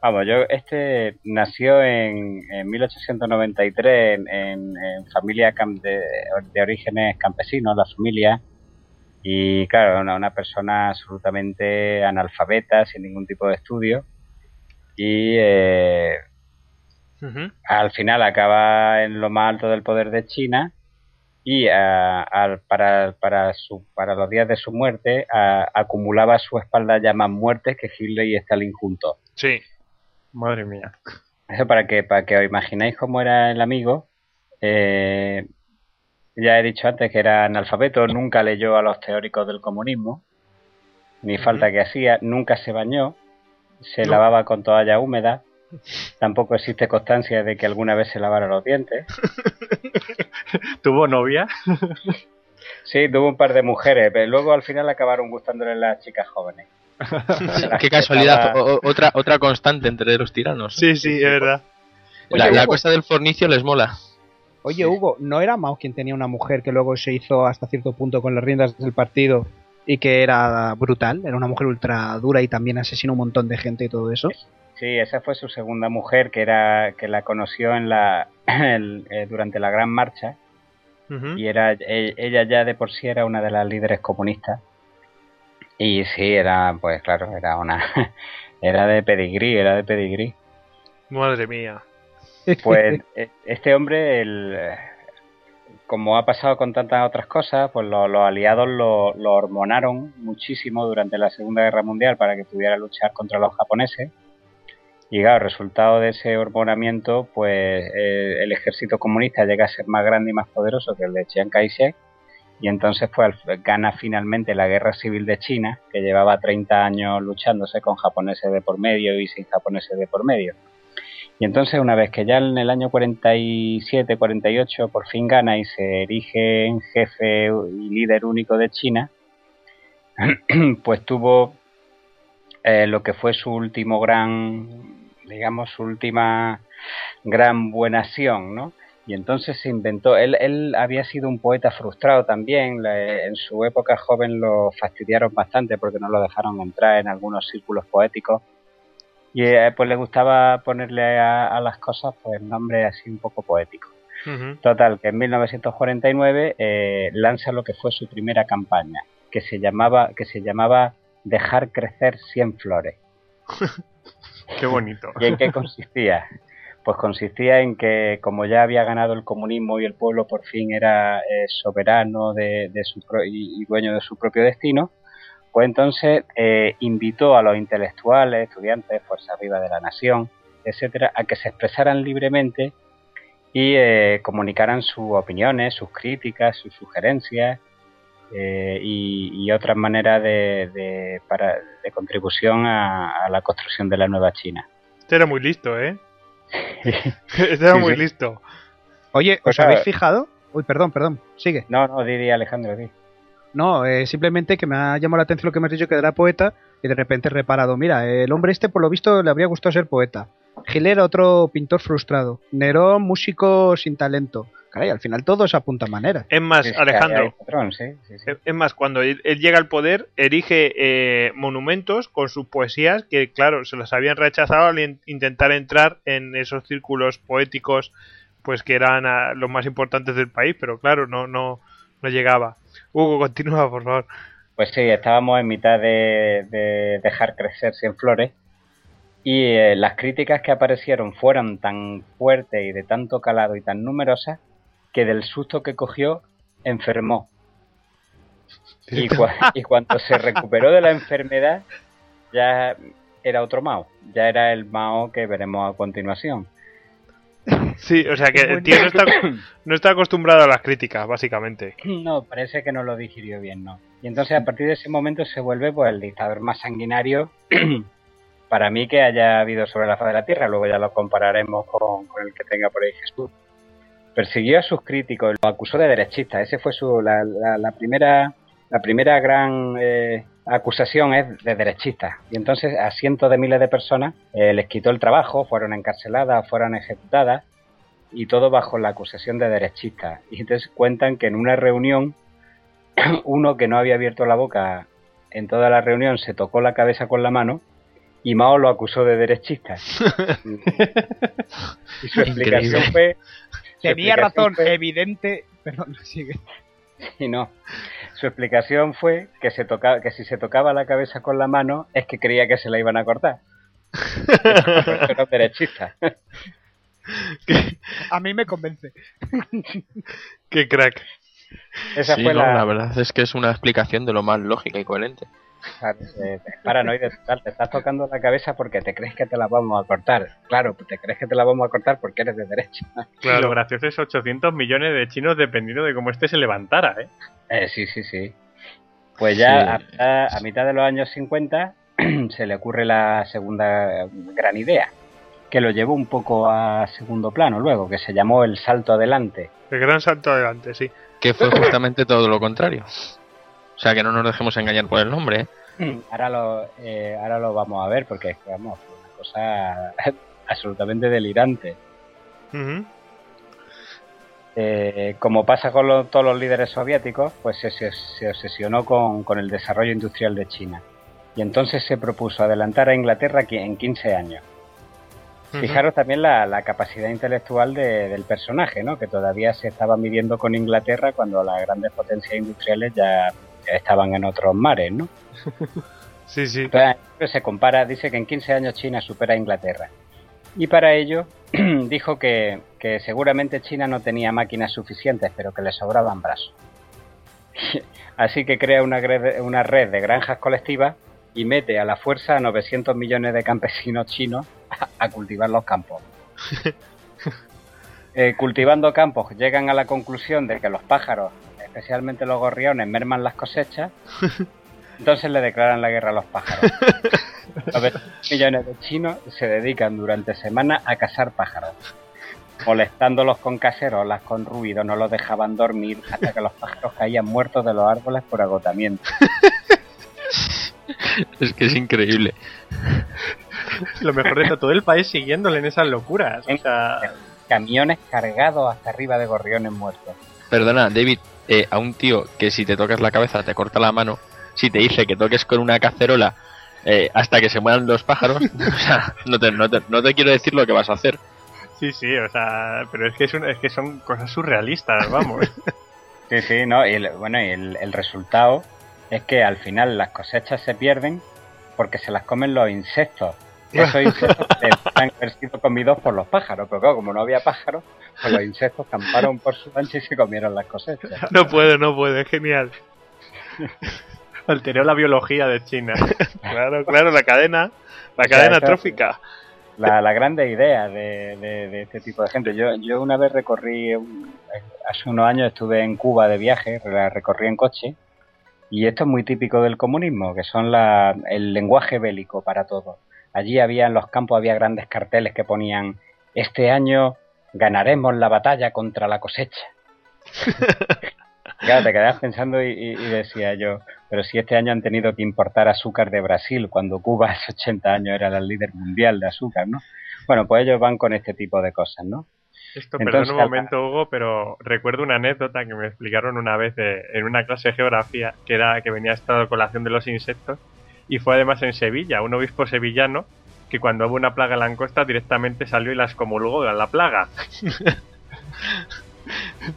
vamos, yo, este nació en, en 1893 en, en, en familia cam- de, de orígenes campesinos, la familia. Y claro, una, una persona absolutamente analfabeta, sin ningún tipo de estudio. Y eh, Al final acaba en lo más alto del poder de China y al- para, para, su, para los días de su muerte ah, acumulaba a su espalda ya más muertes que Hitler y Stalin juntos. Sí. Madre mía. Eso para que, para que os imagináis cómo era el amigo. eh, ya he dicho antes que era analfabeto, nunca leyó a los teóricos del comunismo. ni falta que hacía, nunca se bañó, se No. lavaba con toalla húmeda, tampoco existe constancia de que alguna vez se lavara los dientes. ¿Tuvo novia? Sí, tuvo un par de mujeres, pero luego al final acabaron gustándole las chicas jóvenes. Qué casualidad, Estaba- otra, otra constante entre los tiranos. Sí, sí, es verdad. La, Oye, la cosa del fornicio les mola. Oye, Hugo, ¿no era Mao quien tenía una mujer que luego se hizo hasta cierto punto con las riendas del partido y que era brutal? Era una mujer ultra dura y también asesinó un montón de gente y todo eso. Sí, esa fue su segunda mujer que era que la conoció en la eh, durante la Gran Marcha. Y era e- ella ya de por sí era una de las líderes comunistas. Y sí era pues claro era una era de pedigrí era de pedigrí. Madre mía. pues eh, este hombre el, como ha pasado con tantas otras cosas pues lo- los aliados lo, lo hormonaron muchísimo durante la segunda guerra mundial para que pudiera luchar contra los japoneses y claro, resultado de ese hormonamiento, pues eh, el ejército comunista llega a ser más grande y más poderoso que el de Chiang Kai-shek y entonces pues gana finalmente la guerra civil de China, que llevaba 30 años luchándose con japoneses de por medio y sin japoneses de por medio. Y entonces una vez que ya en el año 47-48 por fin gana y se erige en jefe y líder único de China, pues tuvo eh, lo que fue su último gran, digamos, su última gran buena acción, ¿no? Y entonces se inventó, él, él había sido un poeta frustrado también, le- en su época joven lo fastidiaron bastante porque no lo dejaron entrar en algunos círculos poéticos y eh, pues le gustaba ponerle a, a las cosas pues nombre así un poco poético. Total, que en 1949 eh, lanza lo que fue su primera campaña, que se llamaba, que se llamaba Dejar crecer 100 flores. Qué bonito. ¿Y en qué consistía? Pues consistía en que como ya había ganado el comunismo y el pueblo por fin era eh, soberano de, su pro- y, y dueño de su propio destino, pues entonces eh, invitó a los intelectuales, estudiantes, fuerzas vivas de la nación, etcétera, a que se expresaran libremente y eh, comunicaran sus opiniones, sus críticas, sus sugerencias eh, y, y otras maneras de, de, para, de contribución a, a la construcción de la nueva China. Este era muy listo, ¿eh? Este era Sí, muy sí. listo. Oye, Pues ¿os habéis fijado? Uy, perdón, perdón, sigue. No, no, Didi Alejandro, di. No, eh, simplemente que me ha llamado la atención lo que me has dicho que era poeta y de repente he reparado, mira, el hombre este por lo visto le habría gustado ser poeta. Giler, otro pintor frustrado. Nerón, músico sin talento. Caray, al final todo es a punta manera. Es más, Alejandro, hay patrón, sí, sí, sí. Es más, cuando él, él llega al poder, erige eh, monumentos con sus poesías que, claro, se las habían rechazado al in- intentar entrar en esos círculos poéticos, pues que eran ah, los más importantes del país, pero claro, no, no, no llegaba. Hugo, continúa, por favor. Pues sí, estábamos en mitad de, de dejar crecer 100 flores y eh, las críticas que aparecieron fueron tan fuertes y de tanto calado y tan numerosas que del susto que cogió enfermó. Y, cua- y cuando se recuperó de la enfermedad ya era otro Mao, ya era el Mao que veremos a continuación. Sí, o sea que el tío no está, no está acostumbrado a las críticas, básicamente. No, parece que no lo digirió bien, ¿no? Y entonces a partir de ese momento se vuelve pues el dictador más sanguinario para mí que haya habido sobre la faz de la Tierra. Luego ya lo compararemos con, con el que tenga por ahí Jesús. Persiguió a sus críticos, lo acusó de derechista. Ese fue su la, la- la primera la primera gran eh, acusación es de derechista. Y entonces a cientos de miles de personas eh, les quitó el trabajo, fueron encarceladas, fueron ejecutadas y todo bajo la acusación de derechista. Y entonces cuentan que en una reunión uno que no había abierto la boca en toda la reunión se tocó la cabeza con la mano y Mao lo acusó de derechista. y su explicación Increíble. fue... su Tenía explicación razón, fue- evidente. Perdón, sigue. y no. Su explicación fue que, se toca, que si se tocaba la cabeza con la mano es que creía que se la iban a cortar. No es derechista. A mí me convence. Qué crack. Esa Sí, fue no, la, la verdad es que es una explicación de lo más lógica y coherente. Claro, eh, paranoide total, te estás tocando la cabeza porque te crees que te la vamos a cortar. Claro, te crees que te la vamos a cortar porque eres de derecha. Y lo Claro. gracioso es 800 millones de chinos dependiendo de cómo este se levantara, ¿eh? Eh, sí, sí, sí. Pues ya a, a, mitad de los años 50 se le ocurre la segunda gran idea, que lo llevó un poco a segundo plano luego, que se llamó el salto adelante. El gran salto adelante, sí. Que fue justamente todo lo contrario. O sea, que no nos dejemos engañar por el nombre. ¿eh? Ahora, lo, eh, ahora lo vamos a ver porque es vamos, una cosa absolutamente delirante. Eh, como pasa con todos los líderes soviéticos, pues se, se obsesionó con, con, el desarrollo industrial de China. Y entonces se propuso adelantar a Inglaterra en 15 años. Fijaros también la, la capacidad intelectual de, del personaje, ¿no? que todavía se estaba midiendo con Inglaterra cuando las grandes potencias industriales ya, estaban en otros mares. ¿no? sí, sí. Entonces, se compara, dice que en 15 años China supera a Inglaterra. Y para ello dijo que, que seguramente China no tenía máquinas suficientes, pero que le sobraban brazos. Así que crea una, una red de granjas colectivas y mete a la fuerza a 900 millones de campesinos chinos a, a cultivar los campos. eh, cultivando campos llegan a la conclusión de que los pájaros, especialmente los gorriones, merman las cosechas. Entonces le declaran la guerra a los pájaros. 900 millones de chinos se dedican durante semanas a cazar pájaros. Molestándolos con cacerolas, con ruido, no los dejaban dormir hasta que los pájaros caían muertos de los árboles por agotamiento. es que es increíble. Lo mejor de todo el país siguiéndole en esas locuras. O sea... Camiones cargados hasta arriba de gorriones muertos. Perdona, David, eh, a un tío que si te tocas la cabeza te corta la mano, si te dice que toques con una cacerola eh, hasta que se mueran los pájaros, o sea, no te, no, te, no te quiero decir lo que vas a hacer. Sí, sí, o sea, pero es que, es, un, es que son cosas surrealistas, vamos. sí, sí, no, y el, bueno, y el, el resultado es que al final las cosechas se pierden porque se las comen los insectos. Esos insectos han sido comidos por los pájaros, pero claro, como no había pájaros, pues los insectos camparon por su ancha y se comieron las cosechas. No puede, no puede, genial. Alteró la biología de China. claro, claro, la cadena, la o cadena sea, trófica. La, la grande idea de, de, de, este tipo de gente. Yo, yo una vez recorrí, hace unos años estuve en Cuba de viaje, la recorrí en coche, y esto es muy típico del comunismo, que son la, el lenguaje bélico para todo. Allí había en los campos había grandes carteles que ponían este año ganaremos la batalla contra la cosecha. claro, te quedas pensando y, y, y, decía yo, pero si este año han tenido que importar azúcar de Brasil, cuando Cuba hace 80 años era el líder mundial de azúcar, ¿no? Bueno, pues ellos van con este tipo de cosas, ¿no? Esto, Entonces, perdón un momento, Hugo, pero recuerdo una anécdota que me explicaron una vez de, en una clase de geografía, que era que venía esta colación de los insectos, y fue además en Sevilla, un obispo sevillano que cuando hubo una plaga en langosta directamente salió y las comulgó a la plaga. o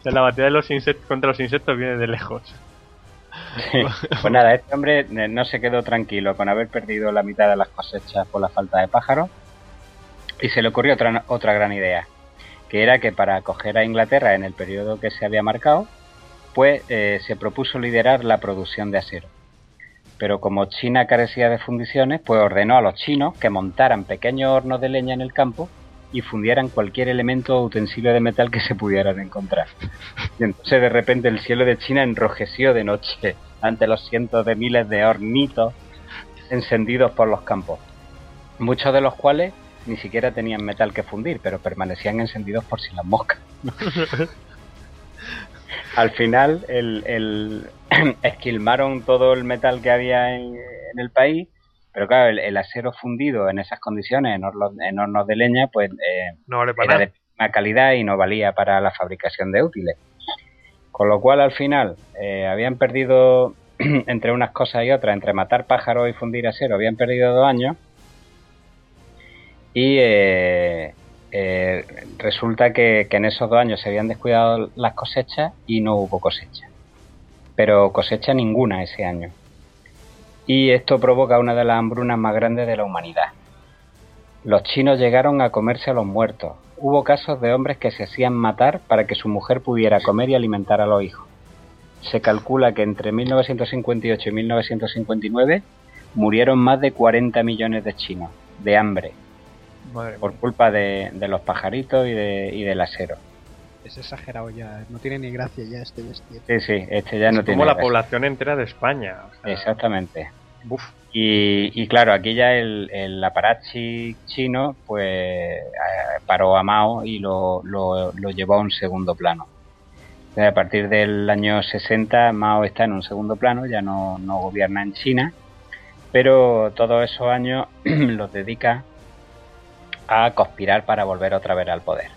sea, la batalla de los insectos contra los insectos viene de lejos. pues nada, este hombre no se quedó tranquilo con haber perdido la mitad de las cosechas por la falta de pájaros y se le ocurrió otra, otra gran idea, que era que para acoger a Inglaterra en el periodo que se había marcado, pues eh, se propuso liderar la producción de acero pero como China carecía de fundiciones, pues ordenó a los chinos que montaran pequeños hornos de leña en el campo y fundieran cualquier elemento o utensilio de metal que se pudieran encontrar. Entonces de repente el cielo de China enrojeció de noche ante los cientos de miles de hornitos encendidos por los campos, muchos de los cuales ni siquiera tenían metal que fundir, pero permanecían encendidos por si las moscas. Al final, el, el esquilmaron todo el metal que había en, en el país, pero claro, el, el, acero fundido en esas condiciones, en hornos, en hornos de leña, pues eh, no vale era de más calidad y no valía para la fabricación de útiles. Con lo cual, al final, eh, habían perdido, entre unas cosas y otras, entre matar pájaros y fundir acero, habían perdido dos años. Y eh, eh, resulta que, que, en esos dos años se habían descuidado las cosechas y no hubo cosecha. Pero cosecha ninguna ese año. Y esto provoca una de las hambrunas más grandes de la humanidad. Los chinos llegaron a comerse a los muertos. Hubo casos de hombres que se hacían matar para que su mujer pudiera comer y alimentar a los hijos. Se calcula que entre 1958 y 1959 murieron más de 40 millones de chinos de hambre, Madre por culpa de, de, los pajaritos y, de, y del acero. es exagerado ya, no tiene ni gracia ya este vestido. Sí, sí, este ya no Es tiene. como la gracia. población entera de España. o sea, Exactamente. Y, y claro, aquí ya el, el aparachi chino pues eh, paró a Mao y lo, lo, lo llevó a un segundo plano. Entonces, a partir del año 60 Mao está en un segundo plano, ya no, no gobierna en China, pero todos esos años los dedica a conspirar para volver otra vez al poder.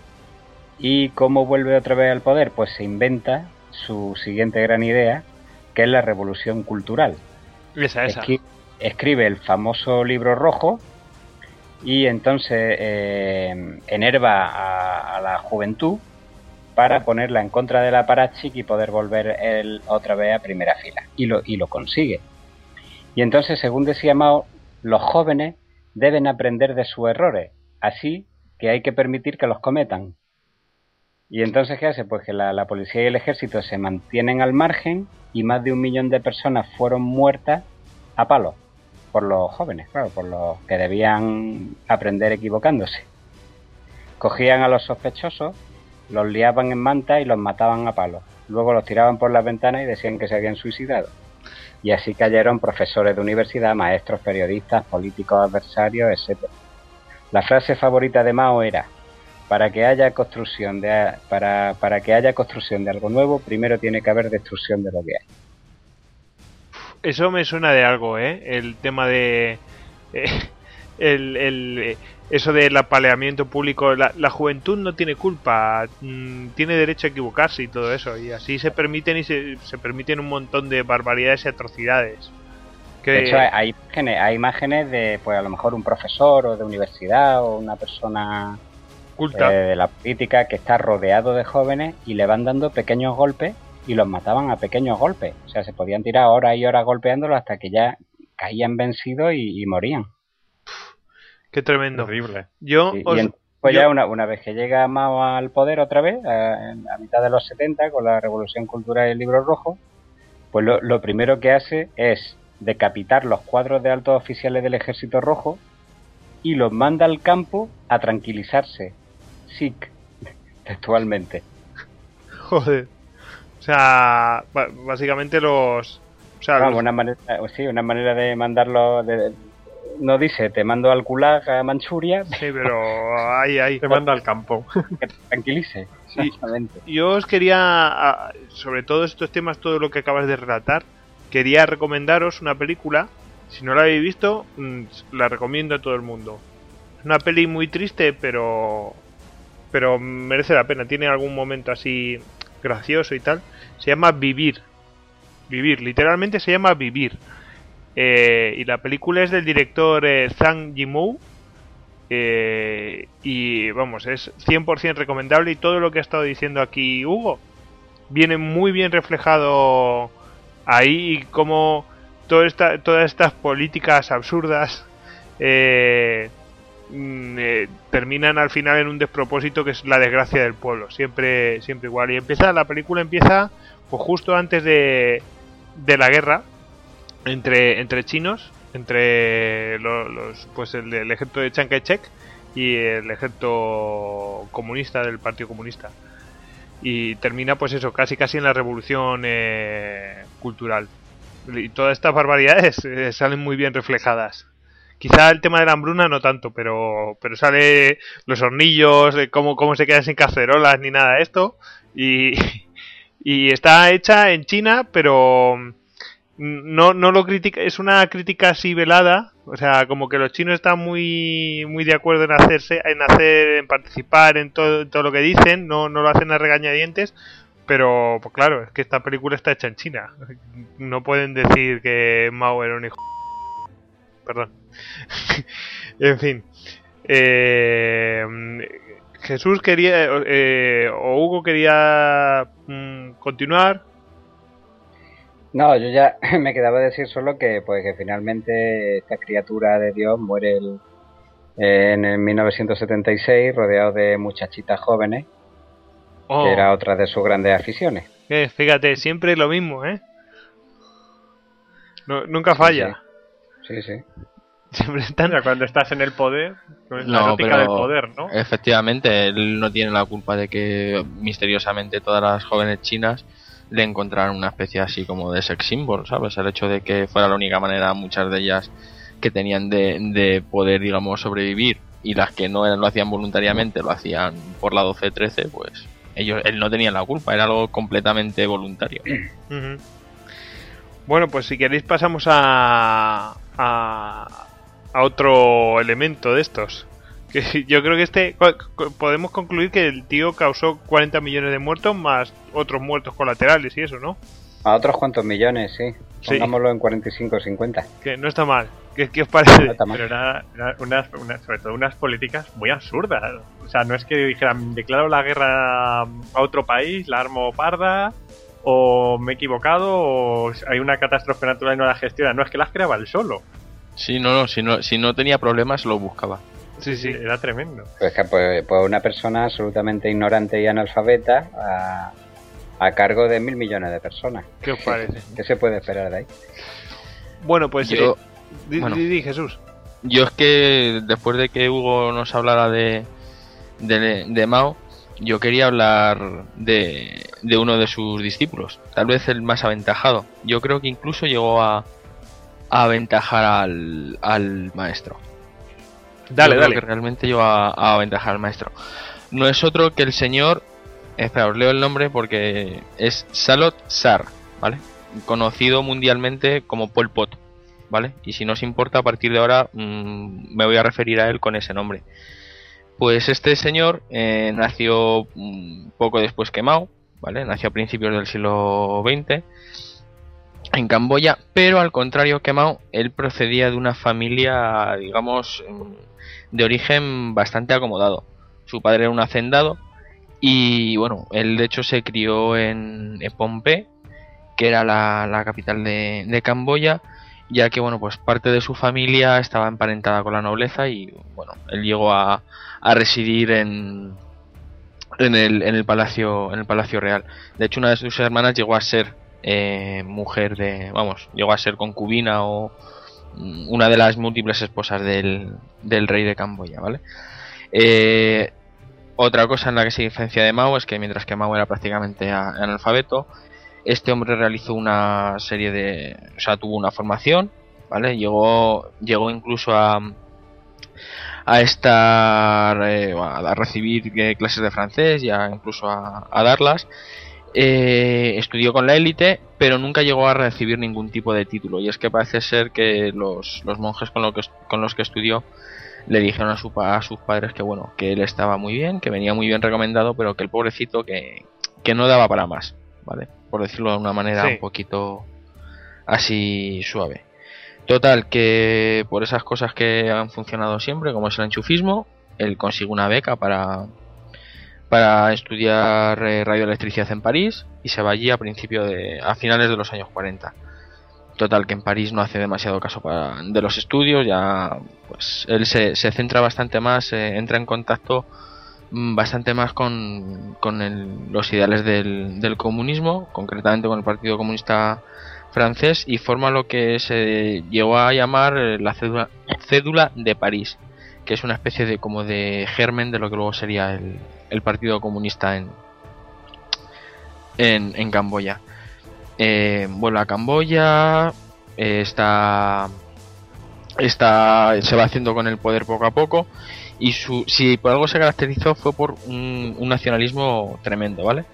¿Y cómo vuelve otra vez al poder? Pues se inventa su siguiente gran idea, que es la revolución cultural. Esa, esa. Escri- escribe el famoso libro rojo y entonces eh, enerva a, a la juventud para ponerla en contra del aparachic y poder volver él otra vez a primera fila. Y lo, y lo consigue. Y entonces, según decía Mao, los jóvenes deben aprender de sus errores, así que hay que permitir que los cometan. Y entonces, ¿qué hace? Pues que la, policía y el ejército se mantienen al margen y más de un millón de personas fueron muertas a palos por los jóvenes, claro, por los que debían aprender equivocándose. Cogían a los sospechosos, los liaban en manta y los mataban a palos. Luego los tiraban por las ventanas y decían que se habían suicidado. Y así cayeron profesores de universidad, maestros, periodistas, políticos adversarios, etc. La frase favorita de Mao era para que haya construcción de para, para que haya construcción de algo nuevo, primero tiene que haber destrucción de lo que hay. Eso me suena de algo, ¿eh? El tema de... eh, el, el, eso del apaleamiento público. La, la juventud no tiene culpa, mm, tiene derecho a equivocarse y todo eso. Y así se permiten y se, se permiten un montón de barbaridades y atrocidades. Que, De hecho, hay, hay imágenes, hay imágenes de, pues a lo mejor un profesor o de universidad o una persona culta. eh, de la política que está rodeado de jóvenes y le van dando pequeños golpes y los mataban a pequeños golpes. O sea, se podían tirar horas y horas golpeándolos hasta que ya caían vencidos y, y morían. Qué tremendo. Horrible. Yo Y, y os- en- pues yo- ya una, una vez que llega Mao al poder otra vez, a, a mitad de los 70, con la Revolución Cultural y el Libro Rojo, pues lo, lo primero que hace es decapitar los cuadros de altos oficiales del Ejército Rojo y los manda al campo a tranquilizarse. Sick, textualmente. Joder. O sea, básicamente los... O sea, Vamos, los- una manera, sí, una manera de mandarlo. De, no dice, te mando al Gulag a Manchuria, Sí, pero ahí, ahí. Te manda al campo. que te tranquilice. Sí. Yo os quería, sobre todos estos temas, todo lo que acabas de relatar, quería recomendaros una película. Si no la habéis visto, mm, la recomiendo a todo el mundo. Es una peli muy triste, pero pero merece la pena. Tiene algún momento así gracioso y tal. Se llama Vivir. Vivir, literalmente se llama Vivir. Eh, y la película es del director eh, Zhang Yimou. Eh, y vamos, es 100% recomendable y todo lo que ha estado diciendo aquí Hugo viene muy bien reflejado ahí y cómo todas estas políticas absurdas eh, mm, eh, terminan al final en un despropósito que es la desgracia del pueblo, siempre, siempre igual. Y empieza, la película empieza pues justo antes de, la guerra entre, entre chinos, entre lo- los, pues el, el ejército de Chiang Kai-shek y el ejército comunista del Partido Comunista. Y termina pues eso, casi casi en la revolución eh, cultural. Y todas estas barbaridades eh, salen muy bien reflejadas. Quizá el tema de la hambruna no tanto, pero, pero sale los hornillos, de cómo, cómo se quedan sin cacerolas ni nada de esto. Y, y está hecha en China, pero no, no lo critica, es una crítica así velada, o sea, como que los chinos están muy, muy de acuerdo en hacerse, en hacer, en participar en todo, en todo lo que dicen, no, no lo hacen a regañadientes, pero pues claro, es que esta película está hecha en China, no pueden decir que Mao era un hijo, perdón, en fin, eh, Jesús quería, eh, o Hugo quería mm, continuar, No, yo ya me quedaba decir solo que pues que finalmente esta criatura de Dios muere el- en el 1976 rodeado de muchachitas jóvenes, Oh. que era otra de sus grandes aficiones. Eh, fíjate, siempre lo mismo, ¿eh? No- nunca falla. Sí, sí. Siempre están... Cuando estás en el poder, pues la No, erótica pero- del poder, ¿no? Efectivamente, él no tiene la culpa de que misteriosamente todas las jóvenes chinas le encontraran una especie así como de sex symbol, ¿sabes? El hecho de que fuera la única manera, muchas de ellas, que tenían de, de poder, digamos, sobrevivir y las que no lo hacían voluntariamente, lo hacían por la 12-13, pues ellos, él no tenía la culpa, era algo completamente voluntario. Bueno, pues si queréis pasamos a, a otro elemento de estos. Que yo creo que este podemos concluir que el tío causó 40 millones de muertos más otros muertos colaterales y eso, ¿no? A otros cuantos millones, sí. Sí. Pongámoslo en 45 o 50. Que no está mal. ¿Qué, qué os parece? No está mal. Pero era, era unas, unas- sobre todo unas políticas muy absurdas. O sea, no es que dijeran, declaro la guerra a otro país, la armo parda, o me he equivocado, o hay una catástrofe natural y no la gestiona. No, es que las creaba él solo. Sí, no, no, si no, si no tenía problemas lo buscaba. Sí, sí. Era tremendo. Pues que pues, pues una persona absolutamente ignorante y analfabeta a, a cargo de mil millones de personas. ¿Qué os parece? ¿Qué se puede esperar de ahí? Bueno, pues Yo- eh, di, bueno. di- di, Jesús. Yo es que después de que Hugo nos hablara de, de, de Mao, yo quería hablar de, de uno de sus discípulos, tal vez el más aventajado. Yo creo que incluso llegó a, a aventajar al, al maestro. Dale, Yo creo dale. que realmente a, aventajar al maestro. No es otro que el señor. Espera, os leo el nombre porque es Salot Sar, ¿vale? Conocido mundialmente como Pol Pot, ¿vale? Y si no os importa, a partir de ahora mm, me voy a referir a él con ese nombre. Pues este señor eh, nació mm, poco después que Mao, ¿vale? Nació a principios del siglo XX en Camboya, pero al contrario que Mao, él procedía de una familia, digamos, mm, de origen bastante acomodado. Su padre era un hacendado y bueno, él de hecho se crió en, en Pompey, que era la, capital de, de Camboya, ya que bueno, pues parte de su familia estaba emparentada con la nobleza y bueno, él llegó a, a residir en, en el, en el palacio en el palacio real. De hecho, una de sus hermanas llegó a ser eh, mujer de, vamos, llegó a ser concubina o una de las múltiples esposas del, del rey de Camboya, ¿vale? Eh, otra cosa en la que se diferencia de Mao es que mientras que Mao era prácticamente analfabeto, este hombre realizó una serie de, o sea, tuvo una formación, ¿vale? Llegó, llegó incluso a a estar eh, a recibir eh, clases de francés y a- incluso a, a darlas Eh, estudió con la élite pero nunca llegó a recibir ningún tipo de título. Y es que parece ser que los, los monjes con, lo que, con los que estudió le dijeron a, su, a sus padres que bueno que él estaba muy bien que venía muy bien recomendado pero que el pobrecito que, que no daba para más vale por decirlo de una manera Sí. un poquito así suave. Total, que por esas cosas que han funcionado siempre, como es el enchufismo, él consigue una beca para, para estudiar eh, radioelectricidad en París y se va allí a principio de, a finales de los años 40. Total, que en París no hace demasiado caso para, de los estudios, ya pues él se, centra bastante más, eh, entra en contacto mm, bastante más con, con el- los ideales del, del comunismo, concretamente con el Partido Comunista francés y forma lo que se llegó a llamar eh, la cédula de París, que es una especie de como de germen de lo que luego sería el, el Partido Comunista en, en, en Camboya. Eh, vuelve a Camboya, eh, está, está, se va haciendo con el poder poco a poco y su, si por algo se caracterizó fue por un, nacionalismo tremendo, ¿vale?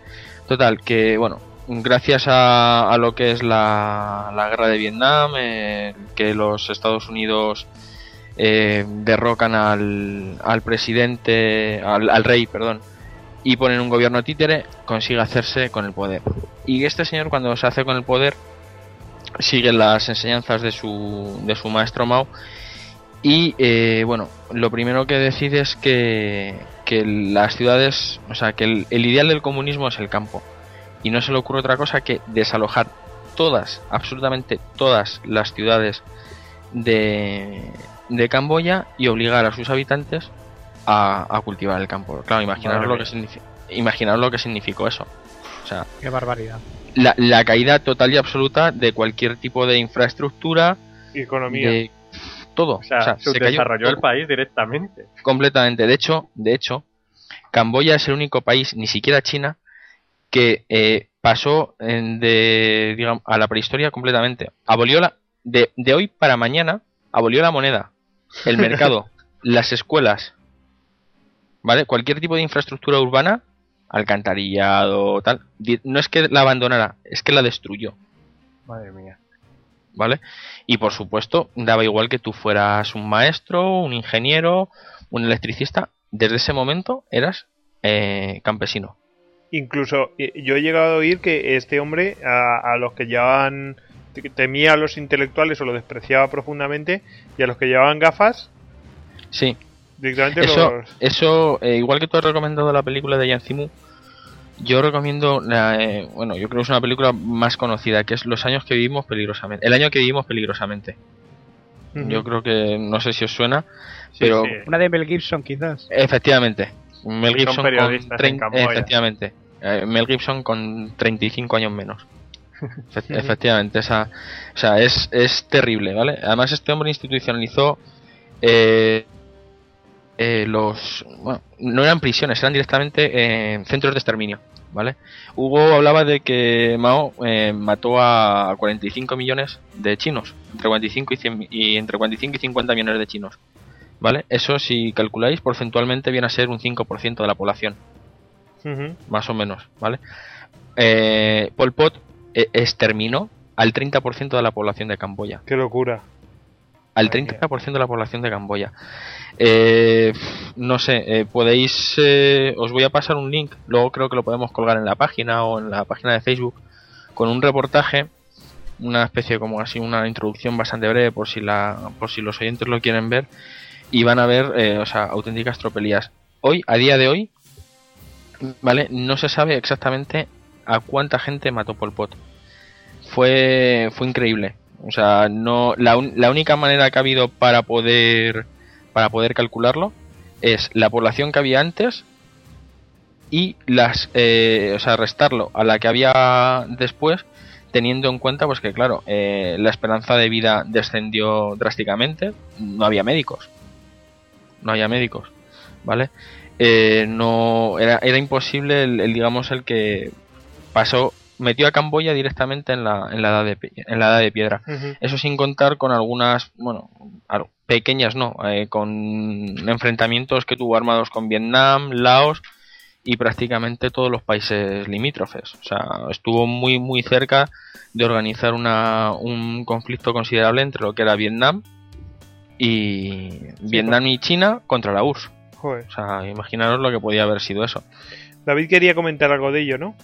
Total, que bueno, gracias a, a lo que es la, la guerra de Vietnam, eh, que los Estados Unidos eh, derrocan al, al presidente, al, rey, perdón, y ponen un gobierno títere, consigue hacerse con el poder. Y este señor cuando se hace con el poder sigue las enseñanzas de su, de su maestro Mao y eh, bueno, lo primero que decide es que, que las ciudades, o sea, que el ideal del comunismo es el campo y no se le ocurre otra cosa que desalojar todas, absolutamente todas las ciudades de, de Camboya y obligar a sus habitantes a, a cultivar el campo. Claro, imaginaros lo, que imaginaros lo que significó eso. O sea, Qué barbaridad. la, la caída total y absoluta de cualquier tipo de infraestructura, Economía. de todo. O sea, se desarrolló el país directamente. completamente. De hecho, de hecho, Camboya es el único país, ni siquiera China, que eh, pasó en de digamos, a la prehistoria completamente. Abolió la de, de hoy para mañana abolió la moneda, el mercado, las escuelas, ¿vale? Cualquier tipo de infraestructura urbana, alcantarillado, tal, no es que la abandonara, es que la destruyó. Madre mía. ¿vale? Y por supuesto, daba igual que tú fueras un maestro, un ingeniero, un electricista, desde ese momento eras eh, campesino. Incluso eh, yo he llegado a oír que este hombre, a, a los que llevaban, que temía a los intelectuales o lo despreciaba profundamente, y a los que llevaban gafas, Sí, directamente eso, los... eso eh, igual que tú has recomendado la película de Yanzimu, yo recomiendo, la, eh, bueno, yo creo que es una película más conocida, que es Los años que vivimos peligrosamente. El año que vivimos peligrosamente. Yo creo que, no sé si os suena, Sí, pero sí. Una de Mel Gibson, quizás. efectivamente, Mel Son Gibson con periodistas en 30 Camboya. efectivamente, eh, Mel Gibson con 35 años menos. Efe- efectivamente, esa, o sea, es, es terrible, ¿vale? Además, este hombre institucionalizó eh, eh, los. Bueno, no eran prisiones, eran directamente eh, centros de exterminio, ¿vale? Hugo hablaba de que Mao eh, mató a 45 millones de chinos, entre 45 y, 100 y entre 45 y 50 millones de chinos, ¿vale? Eso, si calculáis, porcentualmente viene a ser un 5% de la población más o menos, ¿vale? Eh, Pol Pot exterminó al 30% de la población de Camboya. Qué locura. Al Madre mía. 30% de la población de Camboya. Eh, no sé, eh, podéis... eh, os voy a pasar un link, luego creo que lo podemos colgar en la página o en la página de Facebook, con un reportaje, una especie como así, una introducción bastante breve por si, la, por si los oyentes lo quieren ver, y van a ver, eh, o sea, auténticas tropelías. Hoy, a día de hoy, ¿vale? No se sabe exactamente a cuánta gente mató Pol Pot. Fue, fue increíble. O sea, no, la, la única manera que ha habido para poder, para poder calcularlo es la población que había antes y las, eh, o sea, restarlo a la que había después, teniendo en cuenta, pues que claro, eh, la esperanza de vida descendió drásticamente, no había médicos, no había médicos, ¿vale? Eh, no era, era imposible el, digamos el que pasó metió a Camboya directamente en la, en la edad de en la edad de piedra eso sin contar con algunas bueno pequeñas no eh, con enfrentamientos que tuvo armados con Vietnam Laos y prácticamente todos los países limítrofes o sea estuvo muy muy cerca de organizar una, un conflicto considerable entre lo que era Vietnam y Vietnam y China contra la URSS Joder. o sea, imaginaros lo que podía haber sido eso. David quería comentar algo de ello, ¿no?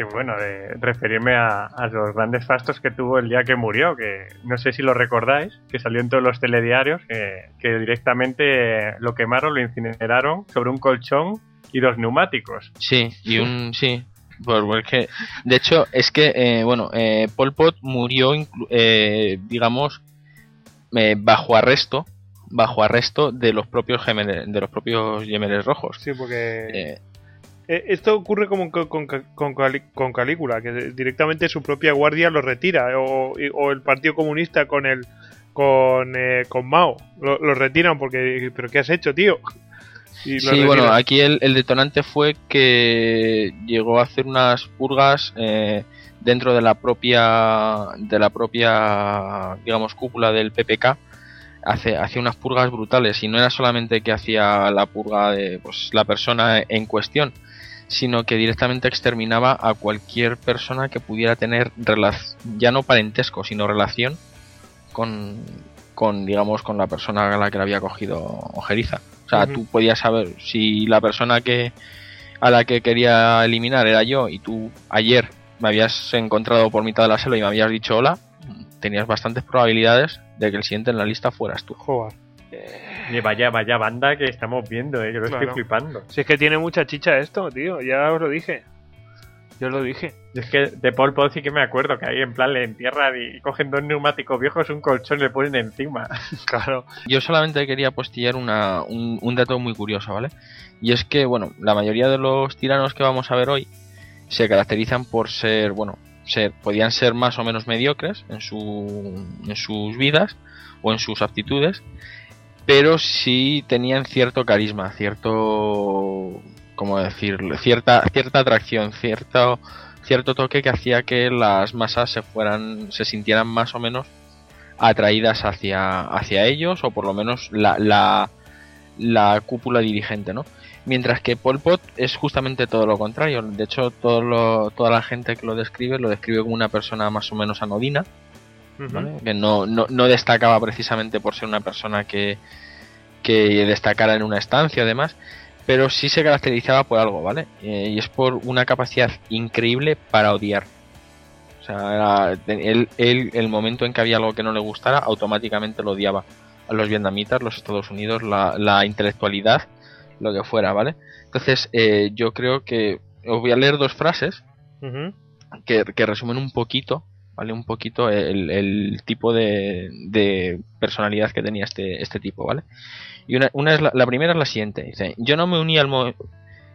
Sí, bueno, de referirme a, a los grandes fastos que tuvo el día que murió, que no sé si lo recordáis, que salió en todos los telediarios, que, que directamente lo quemaron, lo incineraron sobre un colchón y dos neumáticos. Sí, y un. Sí. Pues, pues que, de hecho, es que, eh, bueno, eh, Pol Pot murió, eh, digamos, eh, bajo arresto, bajo arresto de los propios gemeles, de los propios Yemeres rojos. Sí, porque eh, esto ocurre como con, con, con Calígula, que directamente su propia guardia lo retira, o, el Partido Comunista con el con, eh, con Mao lo, lo retiran porque pero qué has hecho, tío. Y sí, bueno, aquí el, el detonante fue que llegó a hacer unas purgas eh, dentro de la propia, de la propia, digamos, cúpula del PPK. Hace, hacía unas purgas brutales y no era solamente que hacía la purga de pues, la persona en cuestión, sino que directamente exterminaba a cualquier persona que pudiera tener ya no parentesco, sino relación con, con digamos, con la persona a la que le había cogido ojeriza. O sea, tú podías saber si la persona que a la que quería eliminar era yo y tú ayer me habías encontrado por mitad de la selva y me habías dicho hola, tenías bastantes probabilidades de que el siguiente en la lista fueras tú. Joder. Y vaya, vaya banda que estamos viendo, ¿eh? yo lo Claro. estoy flipando. Si es que tiene mucha chicha esto, tío, ya os lo dije. Yo os lo dije. Y es que de Paul Pot sí que me acuerdo que ahí en plan le entierran y cogen dos neumáticos viejos, un colchón y le ponen encima. Claro. Yo solamente quería postillar una, un, un dato muy curioso, ¿vale? Y es que, bueno, la mayoría de los tiranos que vamos a ver hoy se caracterizan por ser, bueno, ser, podían ser más o menos mediocres en, su, en sus vidas o en sus aptitudes, pero sí tenían cierto carisma, cierto, como decir, cierta, cierta atracción, cierto, cierto toque que hacía que las masas se fueran, se sintieran más o menos atraídas hacia, hacia ellos o por lo menos la, la, la cúpula dirigente, ¿no? Mientras que Pol Pot es justamente todo lo contrario. De hecho, todo toda la gente que lo describe lo describe como una persona más o menos anodina, que no, no, no, destacaba precisamente por ser una persona que, que destacara en una estancia, además, pero sí se caracterizaba por algo, ¿vale? Eh, y es por una capacidad increíble para odiar. O sea, él, el momento en que había algo que no le gustara, automáticamente lo odiaba. A los vietnamitas, los Estados Unidos, la, la intelectualidad lo que fuera, ¿vale? Entonces, eh, yo creo que os voy a leer dos frases que, resumen un poquito, ¿vale? Un poquito el, tipo de, personalidad que tenía este, este tipo, ¿vale? Y una, una es la, primera es la siguiente, dice, yo no me uní al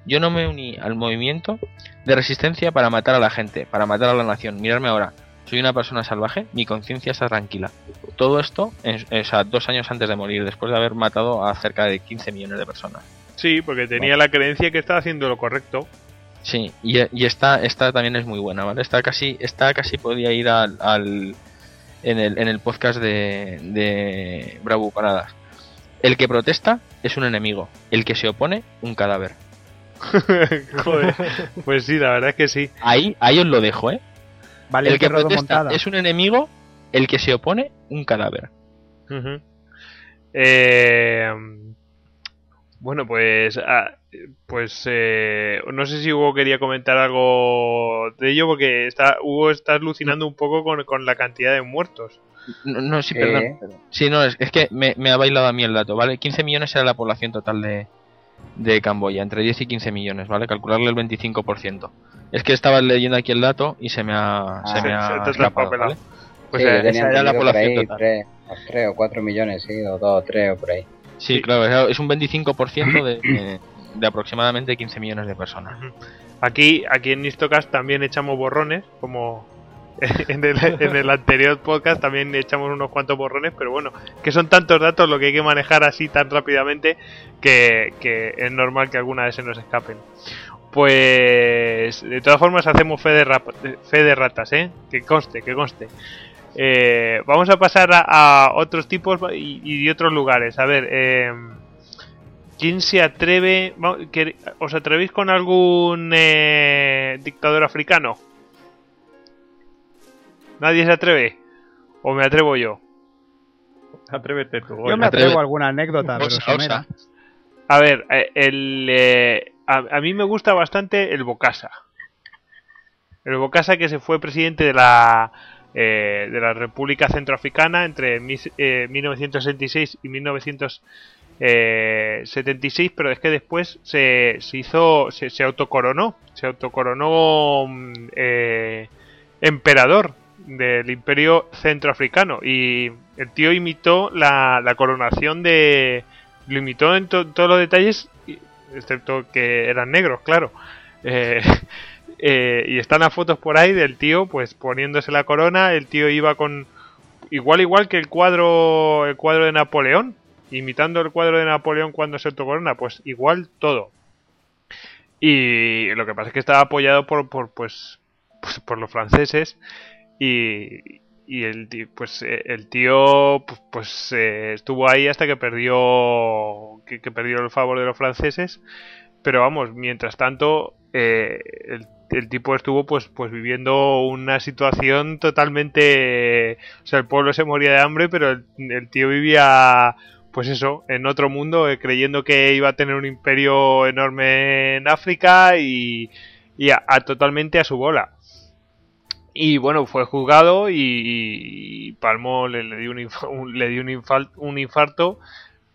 yo no me uní al movimiento de resistencia para matar a la gente, para matar a la nación. Mirarme ahora, soy una persona salvaje, mi conciencia está tranquila. Todo esto, o sea, dos años antes de morir, después de haber matado a cerca de 15 millones de personas. Sí, porque tenía la creencia que estaba haciendo lo correcto. Sí, y, y esta, esta también es muy buena, ¿vale? Esta casi, esta casi podía ir al, al en, el, en el podcast de, de Paradas. El que protesta es un enemigo, el que se opone, un cadáver. Joder, pues sí, la verdad es que sí. Ahí, ahí os lo dejo, ¿eh? Vale, el que protesta es un enemigo, el que se opone, un cadáver. eh, bueno, pues, ah, pues eh, no sé si Hugo quería comentar algo de ello porque está, Hugo está alucinando un poco con, la cantidad de muertos. No, sí, perdón. Sí, no, es, que me, ha bailado a mí el dato, ¿vale? 15 millones era la población total de, de Camboya, entre 10 y 15 millones, ¿vale? Calcularle el 25%. Es que estaba leyendo aquí el dato y se me ha, se me ha escapado, ¿vale? Pues eh, esa era la población total. 3, 3 o 4 millones, sí, o 2 o 3 o por ahí. Sí, claro, es un 25% de, de, aproximadamente 15 millones de personas. Aquí, aquí en Nistocast también echamos borrones, como en el, en el, anterior podcast también echamos unos cuantos borrones, pero bueno, que son tantos datos lo que hay que manejar así tan rápidamente que, que es normal que alguna vez se nos escapen. Pues de todas formas hacemos fe de, fe de ratas, ¿eh? Que conste, que conste. Eh, vamos a pasar a, otros tipos y, de otros lugares. A ver, eh, ¿quién se atreve? ¿Os atrevéis con algún eh, dictador africano? ¿Nadie se atreve? ¿O me atrevo yo? Atrévete tú. Yo me atrevo a alguna anécdota, pero A ver, el, a, mí me gusta bastante el Bocasa. El Bocasa que se fue presidente de la eh, de la República Centroafricana entre 1966 eh, y 1976, pero es que después se, se hizo, se, se, autocoronó, se autocoronó mm, eh, emperador del Imperio Centroafricano y el tío imitó la, la coronación de, lo imitó en todos los detalles, excepto que eran negros, claro. Eh, eh, y están las fotos por ahí del tío, pues poniéndose la corona. El tío iba con. Igual, igual que el cuadro, el cuadro de Napoleón, imitando el cuadro de Napoleón cuando se corona, pues igual todo. Y lo que pasa es que estaba apoyado por, por pues, pues por los franceses y, y el pues eh, el tío pues, pues eh, estuvo ahí hasta que perdió que, perdió el favor de los franceses pero vamos mientras tanto eh, el tipo estuvo pues pues viviendo una situación totalmente o sea el pueblo se moría de hambre pero el, tío vivía pues eso en otro mundo eh, creyendo que iba a tener un imperio enorme en África y, y a, totalmente a su bola. Y bueno fue juzgado y, Palmo le, dio un, le dio un infarto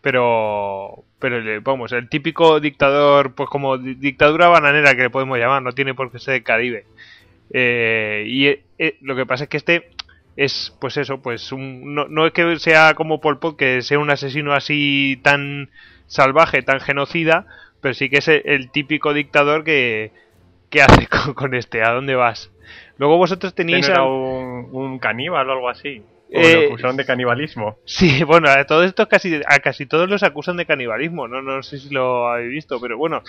pero pero vamos el típico dictador pues como dictadura bananera que le podemos llamar no tiene por qué ser Caribe eh, y eh, eh, lo que pasa es que este es pues eso pues un, no, no, es que sea como Pol Pot que sea un asesino así tan salvaje tan genocida pero sí que es el, típico dictador que ¿qué hace con, este? ¿A dónde vas? Luego vosotros teníais... ¿Este no al- era un, un caníbal o algo así? ¿O Eh, lo acusaron de canibalismo? Sí, bueno, a todo esto casi, a casi todos los acusan de canibalismo, no, no sé si lo habéis visto, pero bueno,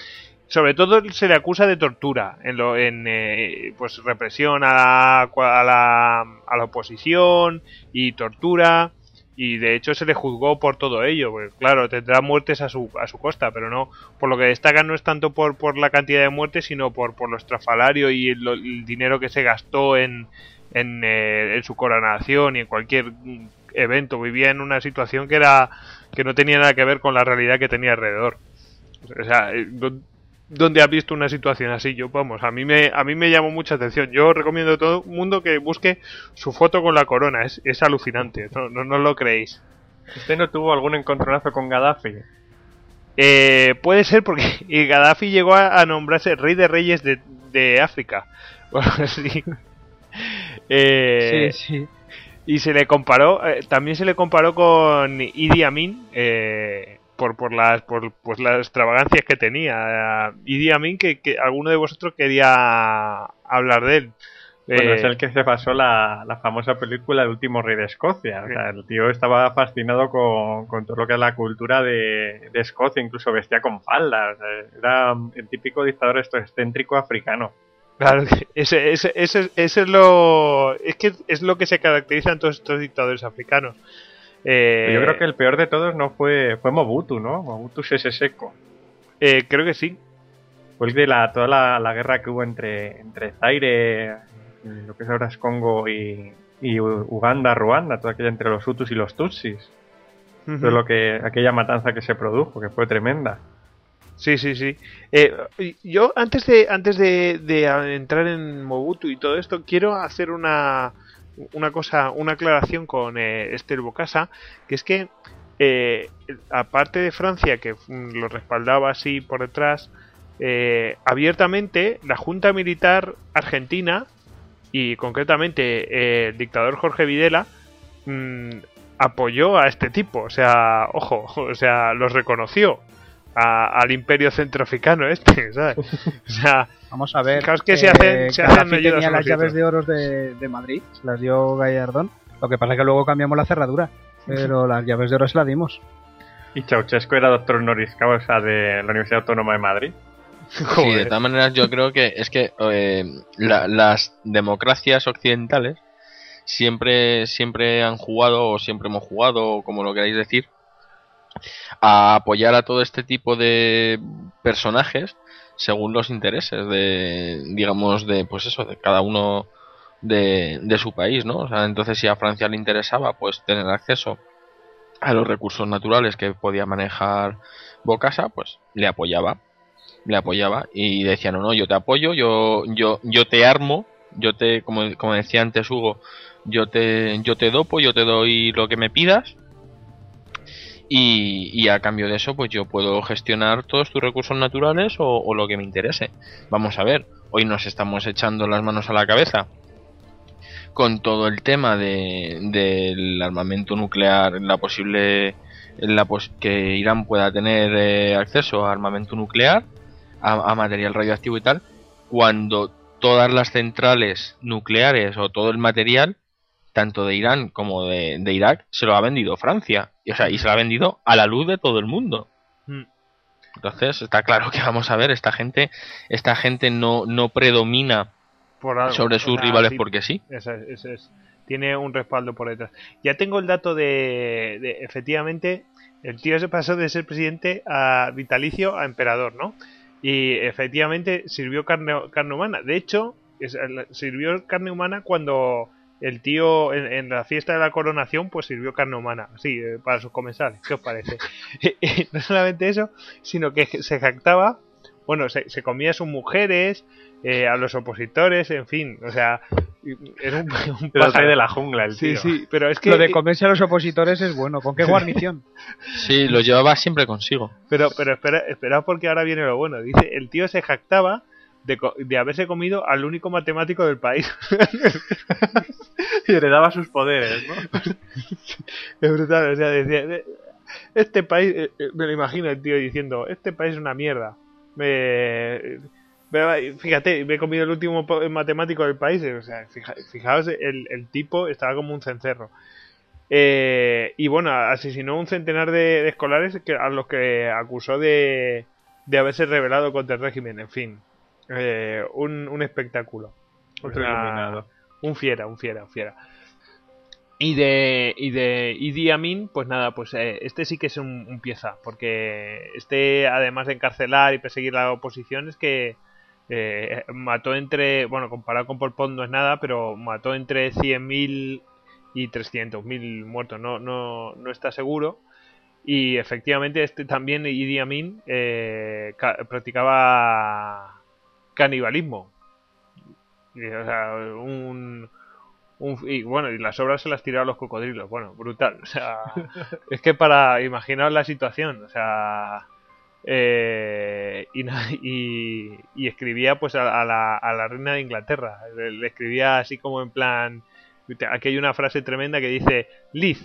sobre todo se le acusa de tortura, en, lo, en eh, pues represión a la, a, la, a la oposición y tortura, y de hecho se le juzgó por todo ello, pues claro, tendrá muertes a su, a su costa, pero no, por lo que destacan no es tanto por, por la cantidad de muertes, sino por, por lo estrafalario y el, el dinero que se gastó en, en, eh, en su coronación y en cualquier mm, evento. Vivía en una situación que era que no tenía nada que ver con la realidad que tenía alrededor. O sea, eh, ¿dó- ¿dónde has visto una situación así? Yo, vamos, a mí me a mí me llamó mucha atención. Yo recomiendo a todo el mundo que busque su foto con la corona. Es, es alucinante. No, no, no lo creéis. ¿Usted no tuvo algún encontronazo con Gaddafi? Eh, puede ser porque y Gaddafi llegó a, a nombrarse rey de reyes de, de África. O algo así. Eh, sí, sí. Y se le comparó, eh, también se le comparó con Idi Amin eh, por, por las por pues las extravagancias que tenía. Eh, Idi Amin que, que alguno de vosotros quería hablar de él. Bueno, Eh, es el que se pasó la, la famosa película El último rey de Escocia. O sea, el tío estaba fascinado con, con todo lo que es la cultura de, de Escocia, incluso vestía con faldas. Era el típico dictador esto excéntrico africano. Claro, ese, ese, ese, ese es lo es que es lo que se caracteriza en todos estos dictadores africanos. Eh, yo creo que el peor de todos no fue, fue Mobutu, ¿no? Mobutu Sese Seko. eh, creo que sí. Fue el de la, toda la, la guerra que hubo entre, entre Zaire, lo que es ahora es Congo y, Uganda, Ruanda, toda aquella entre los Hutus y los Tutsis. Lo que, aquella matanza que se produjo, que fue tremenda. Sí, sí, sí. Eh, yo antes de antes de, de entrar en Mobutu y todo esto quiero hacer una una cosa, una aclaración con eh, Esther Bocasa, que es que eh, aparte de Francia que mm, lo respaldaba así por detrás, eh, abiertamente la Junta Militar Argentina y concretamente el dictador Jorge Videla mm, apoyó a este tipo, o sea, ojo, o sea, los reconoció a- al imperio centroafricano este, ¿sabes? O sea, Vamos a ver. Claro, es que se hacen- se hacen tenía las llaves de oro de, de Madrid, se las dio Gallardón. Lo que pasa es que luego cambiamos la cerradura. Pero las llaves de oro se las dimos. Y Ceausescu era doctor honoris causa de la Universidad Autónoma de Madrid. Sí, de joder. todas maneras yo creo que es que eh, la- las democracias occidentales siempre siempre han jugado o siempre hemos jugado o como lo queráis decir a apoyar a todo este tipo de personajes según los intereses de digamos de pues eso de cada uno de, de su país no o sea entonces si a Francia le interesaba pues tener acceso a los recursos naturales que podía manejar Bocasa pues le apoyaba le apoyaba y decía no no yo te apoyo yo yo yo te armo yo te como, como decía antes Hugo yo te yo te dopo yo te doy lo que me pidas y, y a cambio de eso pues yo puedo gestionar todos tus recursos naturales o, lo que me interese. Vamos a ver hoy nos estamos echando las manos a la cabeza con todo el tema de, del armamento nuclear la posible la pos- que Irán pueda tener eh, acceso a armamento nuclear a, a material radioactivo y tal, cuando todas las centrales nucleares o todo el material, tanto de Irán como de, de Irak, se lo ha vendido Francia. Y, o sea, y se lo ha vendido a la luz de todo el mundo. Mm. Entonces, está claro que vamos a ver, esta gente, esta gente no, no predomina Por algo. sobre sus rivales sí, porque sí. Eso es, eso es. Tiene un respaldo por detrás. Ya tengo el dato de, de- efectivamente, el tío se pasó de ser presidente a vitalicio a emperador, ¿no? Y efectivamente sirvió carne, carne humana. De hecho, es- sirvió carne humana cuando el tío en, en la fiesta de la coronación pues sirvió carne humana, sí, eh, para sus comensales. ¿Qué os parece? No solamente eso, sino que se jactaba, bueno, se, se comía a sus mujeres, eh, a los opositores, en fin, o sea, era un, un Era el pájaro. rey de la jungla, el Sí, tío. sí, pero es que Lo de comerse a los opositores es bueno. ¿Con qué guarnición? Sí, lo llevaba siempre consigo. Pero, pero espera, espera porque ahora viene lo bueno. Dice, el tío se jactaba de, de haberse comido al único matemático del país. Y heredaba sus poderes, ¿no? es brutal, o sea, decía, "Eh, este país, eh, eh, me lo imagino el tío diciendo, este país es una mierda. Me- Fíjate, me he comido el último matemático del país. O sea, fijaos, el, el tipo estaba como un cencerro. Eh, y bueno, asesinó un centenar de, escolares que, a los que acusó de, de haberse rebelado contra el régimen. En fin, eh, un, un, espectáculo. un fiera, un fiera, un fiera. Y de, y de Idi Amin, pues nada, pues eh, este sí que es un, pieza, porque este, además de encarcelar y perseguir la oposición, es que eh, mató entre, bueno, comparado con Pol Pot no es nada, pero mató entre 100.000 y 300.000 muertos, no, no, no está seguro. Y efectivamente este también Idi Amin eh, practicaba canibalismo. o sea, un y bueno, y las obras se las tiraba a los cocodrilos. Bueno, brutal. O sea, es que para imaginar la situación, o sea, eh, y, y, escribía pues a, la, a, la, reina de Inglaterra. Le, escribía así como en plan. Aquí hay una frase tremenda que dice: Liz,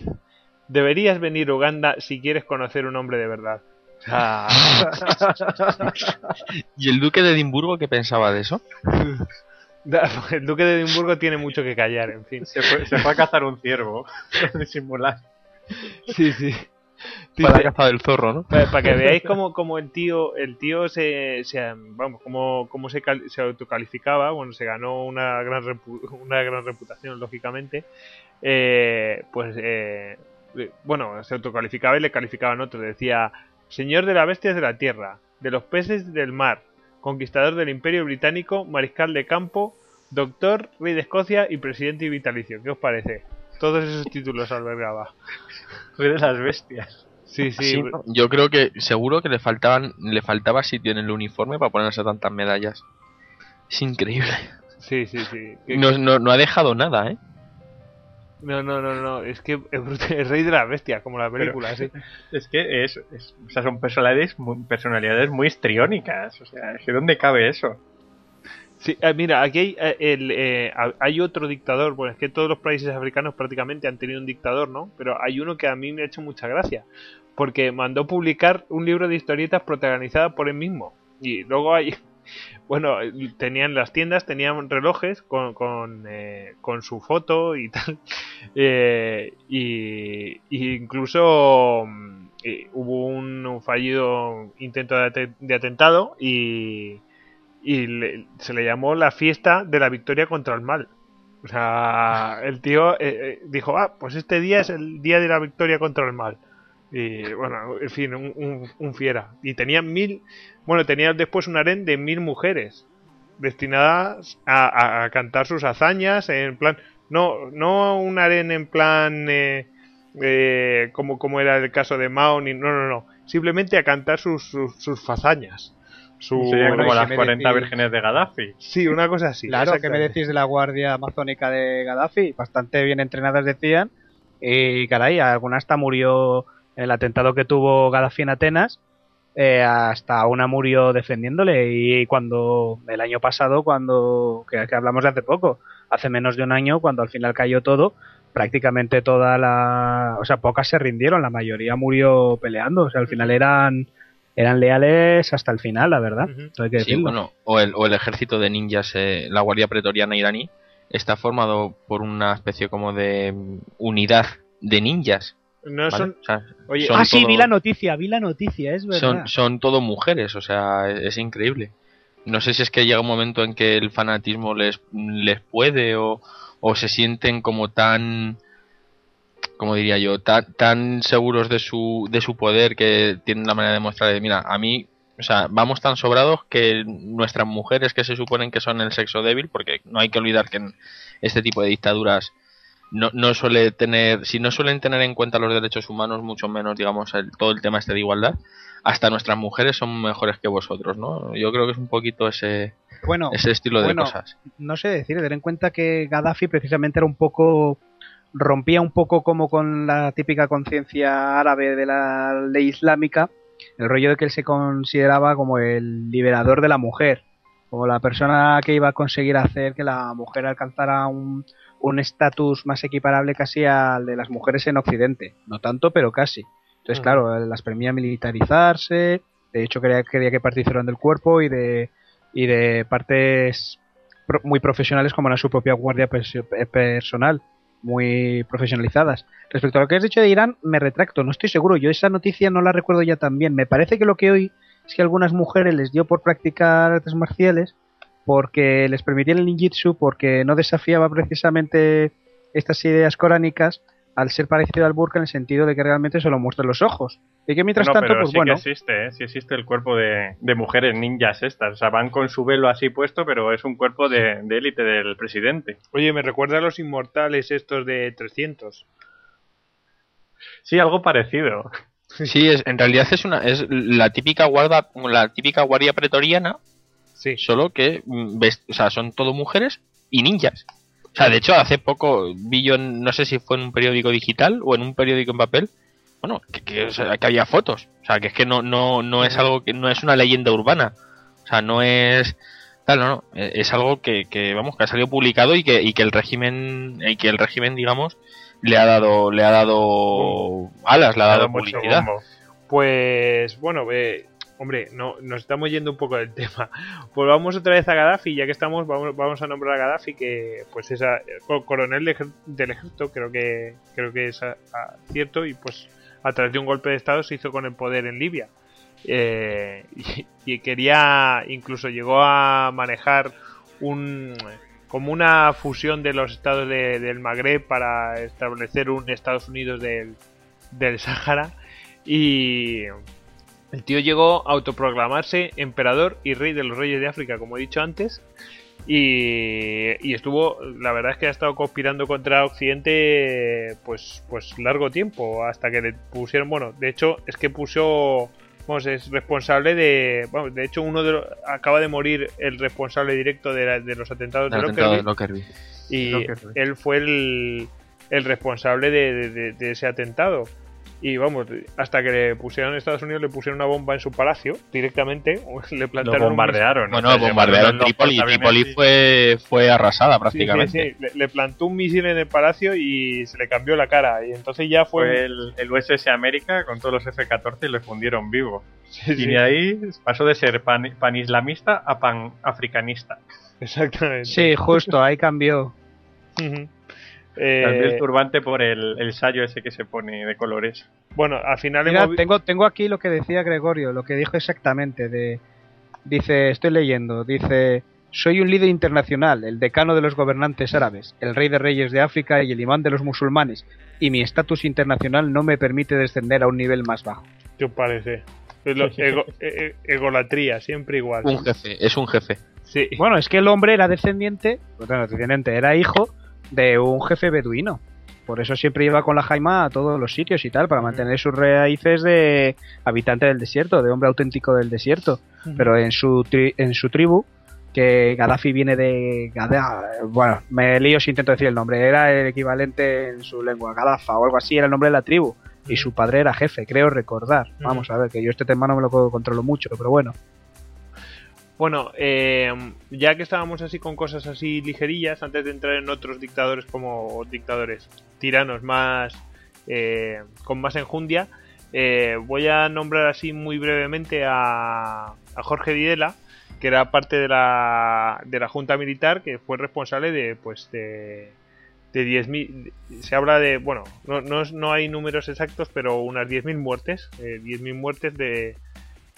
deberías venir a Uganda si quieres conocer un hombre de verdad. ¿Y el duque de Edimburgo qué pensaba de eso? El duque de Edimburgo tiene mucho que callar, en fin. Se fue, se fue a cazar un ciervo, simular. Sí, sí. Para cazar el zorro, ¿no? Para, que veáis cómo, el tío el tío se, vamos, cómo, cómo se, se, autocalificaba, bueno, se ganó una gran una gran reputación, lógicamente. Eh, pues eh, bueno, se autocalificaba y le calificaban otros. Decía, señor de las bestias de la tierra, de los peces del mar, conquistador del Imperio Británico, mariscal de campo, doctor, rey de Escocia y presidente vitalicio. ¿Qué os parece? Todos esos títulos albergaba. Rey de las bestias. Sí, sí. yo creo que seguro que le faltaban le faltaba sitio en el uniforme para ponerse tantas medallas. Es increíble. Sí, sí, sí. No, no, no ha dejado nada, ¿eh? No, no, no, no, es que es rey de la bestia, como la película, sí. Es que es, o sea, son personalidades muy, personalidades muy histriónicas, o sea, ¿dónde cabe eso? Sí, eh, mira, aquí hay, eh, el, eh, hay otro dictador, bueno, es que todos los países africanos prácticamente han tenido un dictador, ¿no? Pero hay uno que a mí me ha hecho mucha gracia, porque mandó publicar un libro de historietas protagonizada por él mismo. Y luego hay, bueno, tenían las tiendas, tenían relojes con, con, eh, con su foto y tal. Eh, y, incluso mm, eh, hubo un, fallido intento de, atentado y, y se le llamó la fiesta de la victoria contra el mal. O sea, el tío dijo, ah, pues este día es el día de la victoria contra el mal. Y bueno, en fin, un, un, fiera. Y tenía mil. Bueno, tenía después un harén de mil mujeres destinadas a, cantar sus hazañas en plan. No, no un harén en plan. Eh, eh, como, como era el caso de Mao, ni, no, no, no. Simplemente a cantar sus, sus, sus hazañas. Su, como las 40 vírgenes de Gaddafi. Sí, una cosa así. Claro, que me decís de la guardia amazónica de Gaddafi? Bastante bien entrenadas decían. Y caray, alguna hasta murió el atentado que tuvo Gaddafi en Atenas, eh, hasta una murió defendiéndole. Y cuando el año pasado, cuando que, hablamos de hace poco, hace menos de un año, cuando al final cayó todo, prácticamente toda la, o sea, pocas se rindieron, la mayoría murió peleando, o sea, al final eran eran leales hasta el final, la verdad. sí, bueno, o el, o el ejército de ninjas, eh, la guardia pretoriana iraní, está formado por una especie como de unidad de ninjas no son... ah, sí, vi la noticia, vi la noticia, es verdad. Son, son todo mujeres, o sea, es, increíble. No sé si es que llega un momento en que el fanatismo les, les puede o, o se sienten como tan como diría yo, tan, tan seguros de su, de su poder que tienen la manera de mostrar, mira, a mí, o sea, vamos tan sobrados que nuestras mujeres que se suponen que son el sexo débil, porque no hay que olvidar que en este tipo de dictaduras no, no suele tener, si no suelen tener en cuenta los derechos humanos, mucho menos, digamos, el, todo el tema este de igualdad, hasta nuestras mujeres son mejores que vosotros, ¿no? Yo creo que es un poquito ese, bueno, ese estilo de cosas. No sé decir, tener en cuenta que Gaddafi precisamente era un poco rompía un poco como con la típica conciencia árabe de la ley islámica, el rollo de que él se consideraba como el liberador de la mujer, como la persona que iba a conseguir hacer que la mujer alcanzara un, un estatus más equiparable casi al de las mujeres en Occidente. No tanto, pero casi. Entonces, claro, las premia militarizarse, de hecho quería, quería que participaran del cuerpo y de y de partes pro- muy profesionales como era su propia guardia eh, personal, muy profesionalizadas. Respecto a lo que has dicho de Irán, me retracto, no estoy seguro, yo esa noticia no la recuerdo ya tan bien. Me parece que lo que hoy es que algunas mujeres les dio por practicar artes marciales porque les permitían el ninjitsu, porque no desafiaba precisamente estas ideas coránicas al ser parecido al burka en el sentido de que realmente solo muestra los ojos. Y que mientras No, tanto, pero pues sí bueno, que existe, ¿eh? Sí existe el cuerpo de, de mujeres ninjas estas. O sea, van con su velo así puesto, pero es un cuerpo de de élite del presidente. Oye, me recuerda a los inmortales estos de 300. Sí, algo parecido. Sí, es, en realidad es una es la típica guarda la típica guardia pretoriana, Sí. solo que mm, ves- o sea, son todo mujeres y ninjas. O sea, de hecho, hace poco vi yo, no sé si fue en un periódico digital o en un periódico en papel, bueno, que, que, o sea, que había fotos. O sea, que es que no, no, no es algo que no es una leyenda urbana. O sea, no es tal, no, no. eh, Es algo que, que, vamos, que ha salido publicado y que, y que el régimen, y que el régimen, digamos, le ha dado, le ha dado alas, le ha dado publicidad. Pues bueno, eh, hombre, no, nos estamos yendo un poco del tema. Pues vamos otra vez a Gaddafi, ya que estamos, vamos, vamos a nombrar a Gaddafi, que pues es a- co- coronel de del ejército, creo que creo que es cierto, y pues a través de un golpe de estado se hizo con el poder en Libia. Eh, y, quería, incluso llegó a manejar un como una fusión de los estados de- del Magreb para establecer un Estados Unidos del, del Sáhara y el tío llegó a autoproclamarse emperador y rey de los reyes de África, como he dicho antes. Y, y estuvo, la verdad es que ha estado conspirando contra Occidente pues, pues largo tiempo, hasta que le pusieron, bueno, de hecho es que puso, vamos, es responsable de, vamos, de hecho uno de los, acaba de morir el responsable directo de, la- de los atentados de atentado de Lockerbie, y Lockerbie. él fue el, el responsable de, de- de- de ese atentado. Y vamos, hasta que le pusieron en Estados Unidos, le pusieron una bomba en su palacio directamente, le Lo plantaron un bombardearon. Bueno, o sea, bombardearon Tripoli y- fue, fue arrasada Sí, sí, prácticamente. sí, Le, le plantó un misil en el palacio y se le cambió la cara. Y entonces ya fue. Fue el, el USS América con todos los F-14 y le fundieron vivo. Sí, Y sí, de ahí pasó de ser pan, panislamista a panafricanista. Exactamente. sí, justo, ahí cambió. Cambió Eh, el turbante por el, el sayo ese que se pone de colores. bueno, al final Mira, hemos vi- tengo, tengo aquí lo que decía Gregorio, lo que dijo exactamente. De, dice, estoy leyendo, dice, soy un líder internacional, el decano de los gobernantes árabes, el rey de reyes de África y el imán de los musulmanes, y mi estatus internacional no me permite descender a un nivel más bajo. ¿Qué os parece? Ego- e- e- egolatría, siempre igual. Un jefe, es un jefe. Sí. Bueno, es que el hombre era descendiente, bueno, descendiente, era hijo de un jefe beduino. Por eso siempre iba con la jaima a todos los sitios y tal, para mantener sus raíces de habitante del desierto, de hombre auténtico del desierto. Pero en su, tri- en su tribu, que Gaddafi viene de Gadda, bueno, me lío si intento decir el nombre, era el equivalente en su lengua, Gaddafa o algo así, era el nombre de la tribu. Y su padre era jefe, creo recordar. Vamos a ver, que yo este tema no me lo controlo mucho, pero bueno. Bueno, eh, ya que estábamos así con cosas así ligerillas, antes de entrar en otros dictadores como dictadores tiranos más eh, con más enjundia, eh, voy a nombrar así muy brevemente a, a Jorge Videla, que era parte de la, de la junta militar, que fue responsable de pues de, de 10.000, se habla de, bueno, no, no, no hay números exactos, pero unas 10.000 muertes, eh, 10.000 muertes de,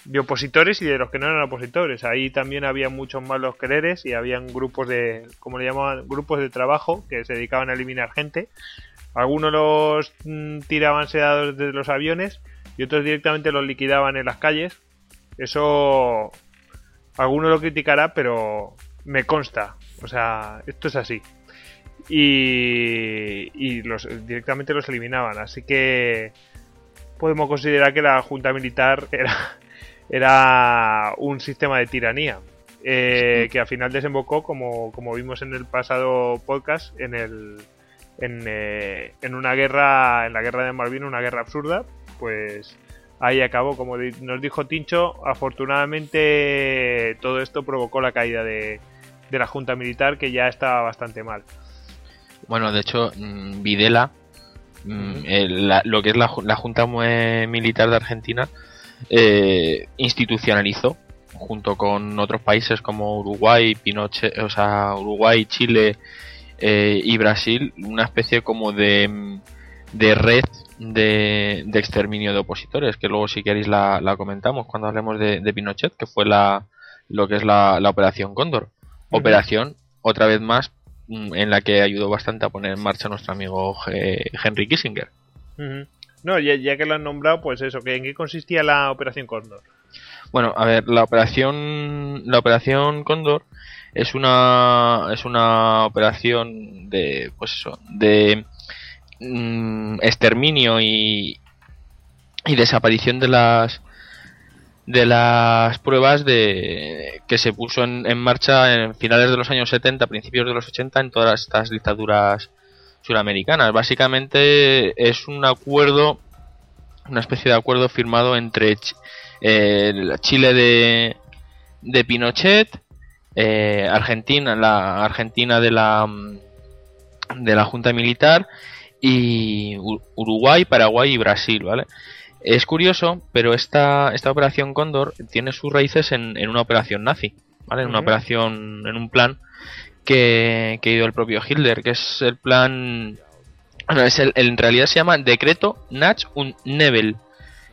de opositores y de los que no eran opositores. Ahí también había muchos malos quereres y habían grupos de, como le llamaban, grupos de trabajo que se dedicaban a eliminar gente. Algunos los mm, tiraban sedados desde los aviones y otros directamente los liquidaban en las calles. Eso alguno lo criticará, pero me consta. O sea, esto es así. Y, y los, directamente los eliminaban. Así que podemos considerar que la Junta Militar era, era un sistema de tiranía. eh, que al final desembocó, como, como vimos en el pasado podcast, en el en, eh, en una guerra, en la guerra de Malvinas, una guerra absurda, pues ahí acabó. Como nos dijo Tincho, afortunadamente todo esto provocó la caída de, de la Junta Militar, que ya estaba bastante mal. Bueno, de hecho, mm, Videla, mm, la- lo que es la, la Junta Militar de Argentina, eh, institucionalizó junto con otros países como Uruguay, Pinochet, o sea, Uruguay, Chile eh, y Brasil, una especie como de, de red de, de, exterminio de opositores, que luego si queréis la, la comentamos cuando hablemos de, de, Pinochet, que fue la, lo que es la, la Operación Cóndor. Operación, otra vez más, mm, en la que ayudó bastante a poner en marcha nuestro amigo Henry Kissinger. Uh -huh. No, ya, ya, que lo han nombrado, pues eso, ¿en qué consistía la Operación Cóndor? Bueno, a ver, la operación la operación Cóndor es una es una operación de pues eso, de mm, exterminio y y desaparición de las de las pruebas de que se puso en, en, marcha en finales de los años 70, principios de los 80 en todas estas dictaduras suramericanas. Básicamente es un acuerdo, una especie de acuerdo firmado entre eh, Chile de, de Pinochet, eh, Argentina, la Argentina de la de la Junta Militar y Uruguay, Paraguay y Brasil, ¿vale? Es curioso, pero esta, esta operación Cóndor tiene sus raíces en, en una operación nazi, ¿vale? En una uh -huh. operación, en un plan que, que el propio Hitler, que es el plan... Bueno, es el, en realidad se llama Decreto Nach und Nebel,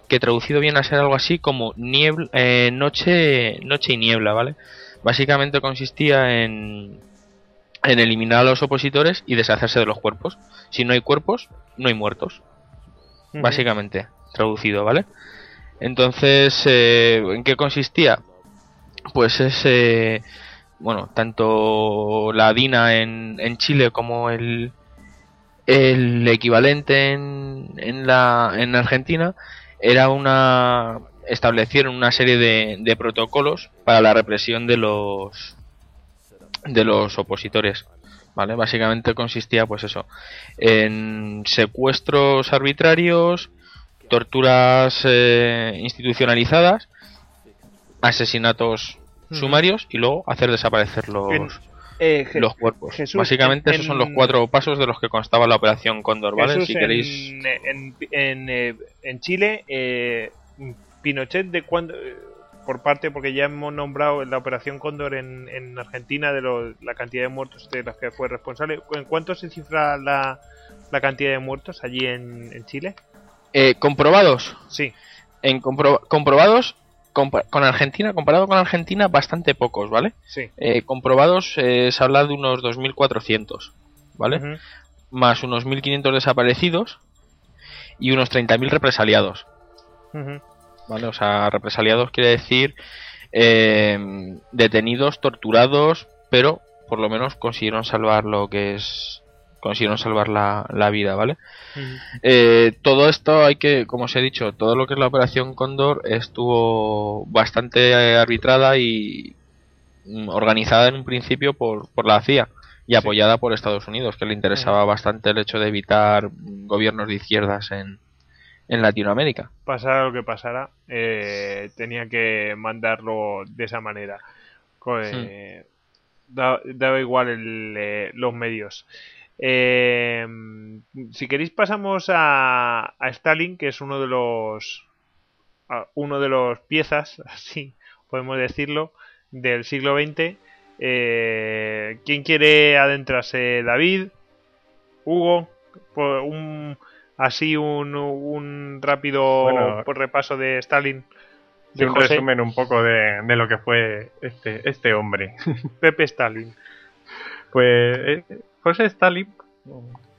que traducido viene a ser algo así como niebla, eh, noche, noche y niebla, ¿vale? Básicamente consistía en, en eliminar a los opositores y deshacerse de los cuerpos. Si no hay cuerpos, no hay muertos. Uh -huh. Básicamente, traducido, ¿vale? Entonces, eh, ¿en qué consistía? Pues es, eh, bueno, tanto la DINA en, en Chile como el, el equivalente en, en, la, en Argentina era una establecieron una serie de, de, protocolos para la represión de los de los opositores vale básicamente consistía pues eso en secuestros arbitrarios torturas eh, institucionalizadas asesinatos sumarios y luego hacer desaparecer los eh, los cuerpos. Jesús, Básicamente en, esos son los cuatro pasos de los que constaba la operación Cóndor, ¿vale? Jesús, si queréis. En, en, eh, en Chile, eh, Pinochet de cuándo por parte, porque ya hemos nombrado la operación Cóndor en, en Argentina de lo, la cantidad de muertos de las que fue responsable. ¿En cuánto se cifra la, la cantidad de muertos allí en, en Chile? Eh, ¿Comprobados? Sí. En compro comprobados con Argentina, comparado con Argentina, bastante pocos, ¿vale? Sí. Eh, comprobados eh, se habla de unos 2.400, ¿vale? Uh -huh. Más unos 1.500 desaparecidos y unos 30.000 represaliados. Uh -huh. ¿Vale? O sea, represaliados quiere decir eh, detenidos, torturados, pero por lo menos consiguieron salvar lo que es consiguieron salvar la, la vida, ¿vale? Uh -huh. eh, todo esto hay que, como os he dicho, todo lo que es la operación Cóndor estuvo bastante arbitrada y mm, organizada en un principio por, por la CIA y sí. apoyada por Estados Unidos, que le interesaba bastante el hecho de evitar gobiernos de izquierdas en, en Latinoamérica. Pasara lo que pasara, eh, tenía que mandarlo de esa manera. Eh, sí. daba, daba igual el, eh, los medios. Eh, si queréis pasamos a, a, Stalin, que es uno de los uno de los piezas, así podemos decirlo, del siglo XX. Eh, ¿Quién quiere adentrarse? David, Hugo, un así un, un rápido bueno, repaso de Stalin. De un José. resumen un poco de, de, lo que fue este, este hombre. Pepe Stalin. Pues eh, José Stalin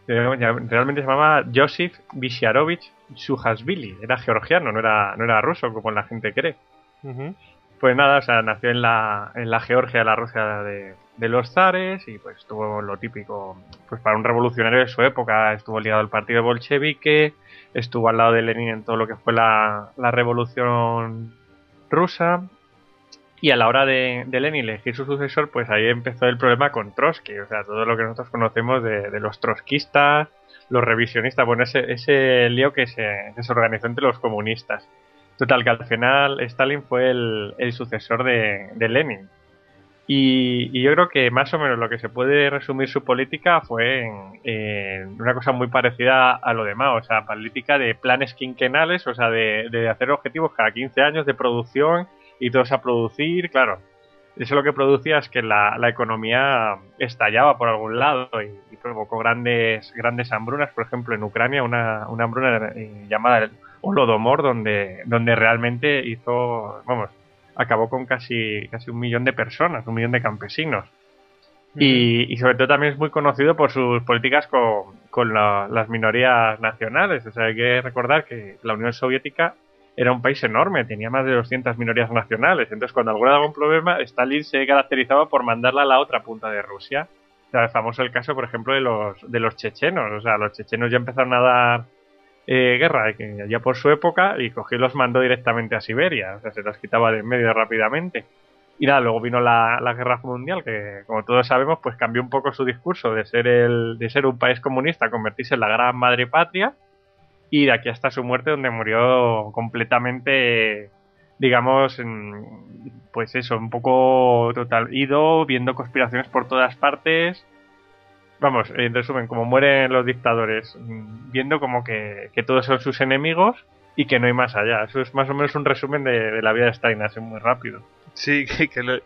realmente se llamaba Joseph Vishyarovich Suhasvili. Era georgiano, no era, no era ruso como la gente cree. Uh -huh. Pues nada, o sea, nació en la, en la Georgia, la Rusia de, de los zares y pues tuvo lo típico, pues para un revolucionario de su época, estuvo ligado al partido bolchevique, estuvo al lado de Lenin en todo lo que fue la, la revolución rusa y a la hora de, Lenin elegir su sucesor, pues ahí empezó el problema con Trotsky, o sea, todo lo que nosotros conocemos de, de los trotskistas, los revisionistas, bueno, ese, ese lío que se, que organizó entre los comunistas. Total, que al final Stalin fue el, sucesor de, Lenin. Y, y, yo creo que más o menos lo que se puede resumir su política fue en una cosa muy parecida a lo demás, o sea, política de planes quinquenales, o sea, de, de hacer objetivos cada 15 años de producción y todos a producir, claro. Eso lo que producía es que la, la economía estallaba por algún lado y, y provocó grandes, grandes hambrunas. Por ejemplo, en Ucrania, una, una hambruna eh, llamada el Holodomor, donde, donde realmente hizo, vamos, acabó con casi, casi un millón de personas, un millón de campesinos. Y, y sobre todo también es muy conocido por sus políticas con, con la- las minorías nacionales. O sea, hay que recordar que la Unión Soviética era un país enorme, tenía más de 200 minorías nacionales. Entonces, cuando alguna daba un problema, Stalin se caracterizaba por mandarla a la otra punta de Rusia. O sea, es famoso el caso, por ejemplo, de los, de los chechenos. O sea, los chechenos ya empezaron a dar eh, guerra ya por su época y cogió y los mandó directamente a Siberia. O sea, se los quitaba de en medio rápidamente. Y nada, luego vino la, la guerra mundial, que como todos sabemos, pues cambió un poco su discurso de ser el, de ser un país comunista convertirse en la gran madre patria. Y de aquí hasta su muerte, donde murió completamente, digamos, pues eso, un poco total ido, viendo conspiraciones por todas partes. Vamos, en resumen, como mueren los dictadores, mm, viendo como que, que todos son sus enemigos y que no hay más allá. Eso es más o menos un resumen de, la vida de Stalin, así muy rápido. Sí, que, que lo-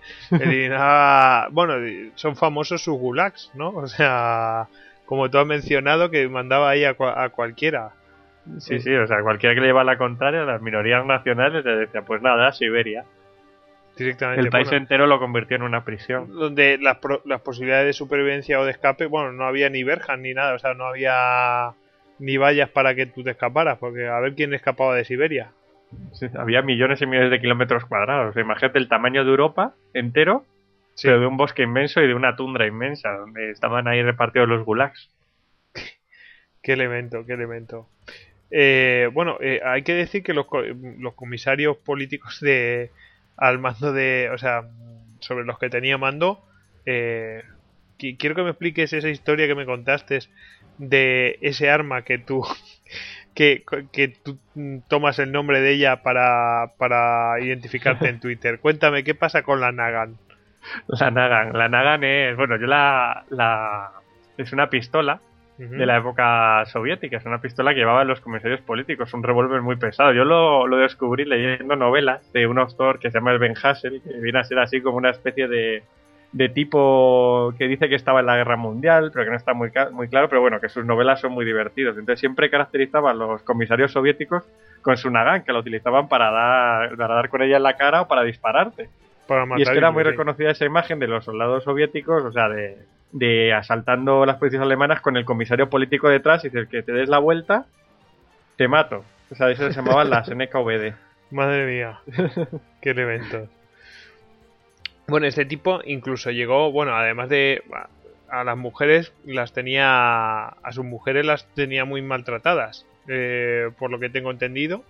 bueno, son famosos sus gulags, ¿no? O sea, como tú has mencionado, que mandaba ahí a, a cualquiera. Sí, sí, o sea, cualquiera que le lleva la contraria, las minorías nacionales le decía, pues nada, Siberia. Directamente. El país bueno, entero lo convirtió en una prisión. donde las, pro- las posibilidades de supervivencia o de escape, bueno, no había ni verjas ni nada, o sea, no había ni vallas para que tú te escaparas, porque a ver quién escapaba de Siberia. Sí, había millones y millones de kilómetros cuadrados. Imagínate el tamaño de Europa entero, pero de un bosque inmenso y de una tundra inmensa, donde estaban ahí repartidos los gulags. Qué elemento, qué elemento. Eh, bueno, eh, hay que decir que los, los comisarios políticos de al mando de, o sea, sobre los que tenía mando, eh, qui- quiero que me expliques esa historia que me contaste de ese arma que tú que, que tú tomas el nombre de ella para, para identificarte en Twitter. Cuéntame qué pasa con la Nagan. La Nagan. La Nagan es, bueno, yo la, la es una pistola De la época soviética. Es una pistola que llevaban los comisarios políticos, un revólver muy pesado. Yo lo, lo descubrí leyendo novelas de un autor que se llama Ben Hassel, que viene a ser así como una especie de, de tipo que dice que estaba en la guerra mundial, pero que no está muy, claro, pero bueno, que sus novelas son muy divertidos. Entonces siempre caracterizaban los comisarios soviéticos con su Nagan, que la utilizaban para dar, para dar con ella en la cara o para dispararte. Para Y es matar que era muy reconocida esa imagen de los soldados soviéticos, o sea, de, de asaltando las posiciones alemanas con el comisario político detrás y dice que te des la vuelta, te mato. O sea, eso se llamaban las NKVD. Madre mía, qué elementos. Bueno, este tipo incluso llegó, bueno, además de a las mujeres las tenía, a sus mujeres las tenía muy maltratadas, eh, por lo que tengo entendido.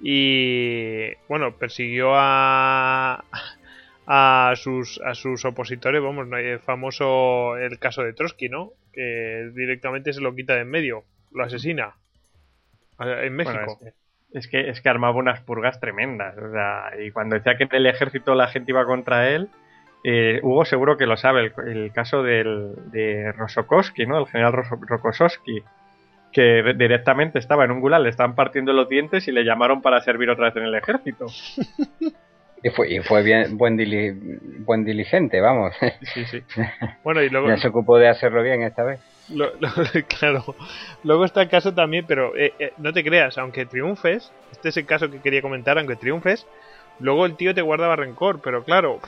Y bueno, persiguió a a sus a sus opositores, vamos, no hay famoso el caso de Trotsky, ¿no? Que directamente se lo quita de en medio, lo asesina. En México. Bueno, es, que, es que es que armaba unas purgas tremendas. O sea, y cuando decía que en el ejército la gente iba contra él, eh, Hugo seguro que lo sabe, el, el caso del, de Rosokovsky, ¿no? El general Rokossovsky, que re- directamente estaba en un gulag, le estaban partiendo los dientes y le llamaron para servir otra vez en el ejército. Y fue, y fue bien, buen, dili- buen diligente, vamos. Sí, sí. Bueno, y luego ya se ocupó de hacerlo bien esta vez. Lo- lo- claro. Luego está el caso también, pero eh, eh, no te creas, aunque triunfes, este es el caso que quería comentar, aunque triunfes, luego el tío te guardaba rencor, pero claro,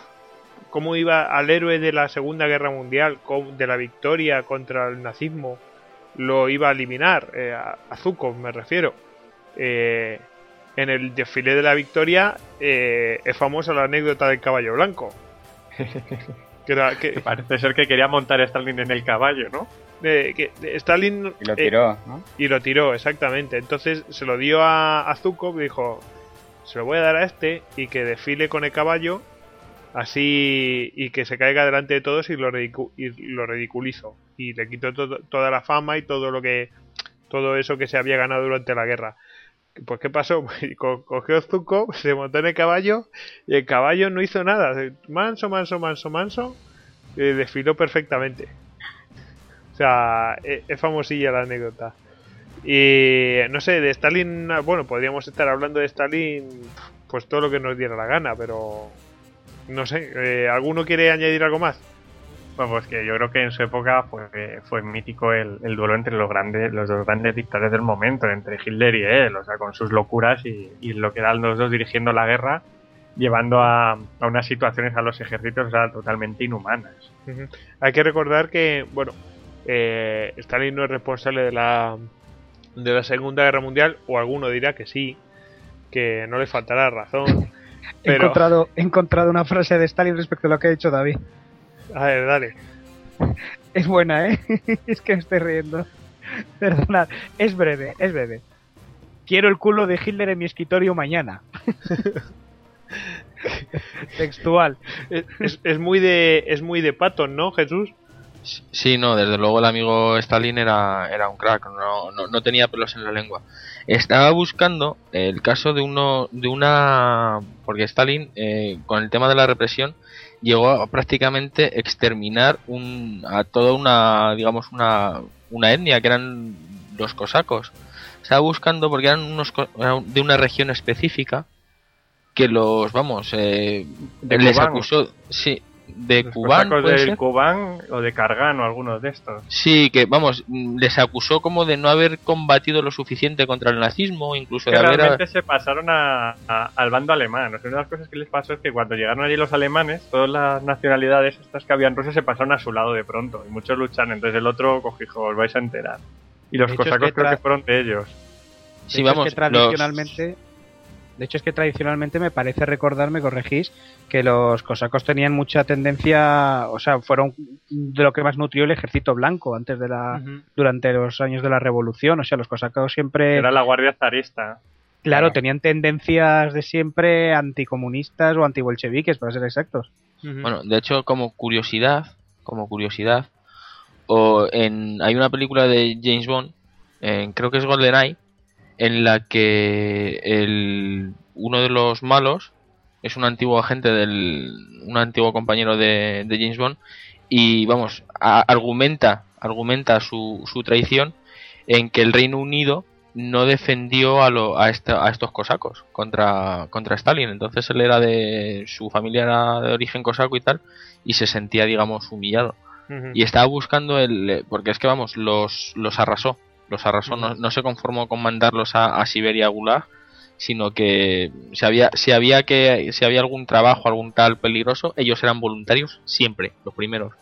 cómo iba al héroe de la Segunda Guerra Mundial, de la victoria contra el nazismo, lo iba a eliminar, eh, a, a Zhukov me refiero. Eh, en el desfile de la victoria eh, es famosa la anécdota del caballo blanco. Que era- que- Parece ser que quería montar a Stalin en el caballo, ¿no? eh, que Stalin Y lo eh, tiró, ¿no? y lo tiró, exactamente. Entonces se lo dio a, a Zukov y dijo, se lo voy a dar a este y que desfile con el caballo así y que se caiga delante de todos y lo, ridicu- y lo ridiculizo. Y le quitó todo- toda la fama y todo lo que todo eso que se había ganado durante la guerra. Pues ¿qué pasó? Co- Cogió Zukov, se montó en el caballo y el caballo no hizo nada. Manso, manso, manso, manso. eh, desfiló perfectamente. O sea, e- es famosilla la anécdota. Y no sé, de Stalin, bueno, podríamos estar hablando de Stalin pues todo lo que nos diera la gana, pero no sé, eh, ¿alguno quiere añadir algo más? Bueno, pues que yo creo que en su época fue, fue mítico el, el duelo entre los grandes, los dos grandes dictadores del momento, entre Hitler y él, o sea, con sus locuras y, y lo que eran los dos dirigiendo la guerra, llevando a, a unas situaciones a los ejércitos o sea, totalmente inhumanas. Hay que recordar que, bueno, eh, Stalin no es responsable de la, de la Segunda Guerra Mundial, o alguno dirá que sí, que no le faltará razón. He, encontrado, he encontrado una frase de Stalin respecto a lo que ha dicho David. A ver, dale. Es buena, ¿eh? es que me estoy riendo. Perdonad, es breve, es breve. Quiero el culo de Hitler en mi escritorio mañana. Textual. Es, es- es muy de es muy de Patton, ¿no, Jesús? Sí, no, desde luego el amigo Stalin era, era un crack, no, no, no tenía pelos en la lengua. Estaba buscando el caso de uno, de una, porque Stalin, eh, con el tema de la represión, llegó a prácticamente exterminar un, a toda una, digamos, una, una etnia que eran los cosacos. Estaba buscando porque eran unos de una región específica que los, vamos, eh, les acusó, sí, de Los Kubán, cosacos ¿puede del ser? Kubán o de Kargan o algunos de estos. Sí, que vamos, les acusó como de no haber combatido lo suficiente contra el nazismo, incluso que de haber... realmente se pasaron a- a- al bando alemán. O sea, una de las cosas que les pasó es que cuando llegaron allí los alemanes, todas las nacionalidades estas que había en Rusia se pasaron a su lado de pronto. Y muchos lucharon. Entonces el otro dijo, os vais a enterar. Y los es cosacos que creo que fueron de ellos. Sí, vamos, es que tradicionalmente, de hecho es que tradicionalmente me parece recordar, me corregís, que los cosacos tenían mucha tendencia, o sea, fueron de lo que más nutrió el ejército blanco antes de la, durante los años de la revolución, o sea, los cosacos siempre, Era la guardia zarista. claro, claro. tenían tendencias de siempre anticomunistas o antibolcheviques, para ser exactos. Bueno, de hecho, como curiosidad, como curiosidad, o en, hay una película de James Bond, en- creo que es GoldenEye, en la que el, uno de los malos es un antiguo agente del, un antiguo compañero de, de James Bond y vamos, a- argumenta, argumenta su, su traición en que el Reino Unido no defendió a, lo, a, esta- a estos cosacos contra, contra Stalin. Entonces él era de. su familia era de origen cosaco y tal, y se sentía, digamos, humillado. Y estaba buscando el. porque es que, vamos, los, los arrasó. Los arrasó, no, no se conformó con mandarlos a, a Siberia Gulag, sino que si había, si había que si había algún trabajo, algún tal peligroso, ellos eran voluntarios siempre, los primeros.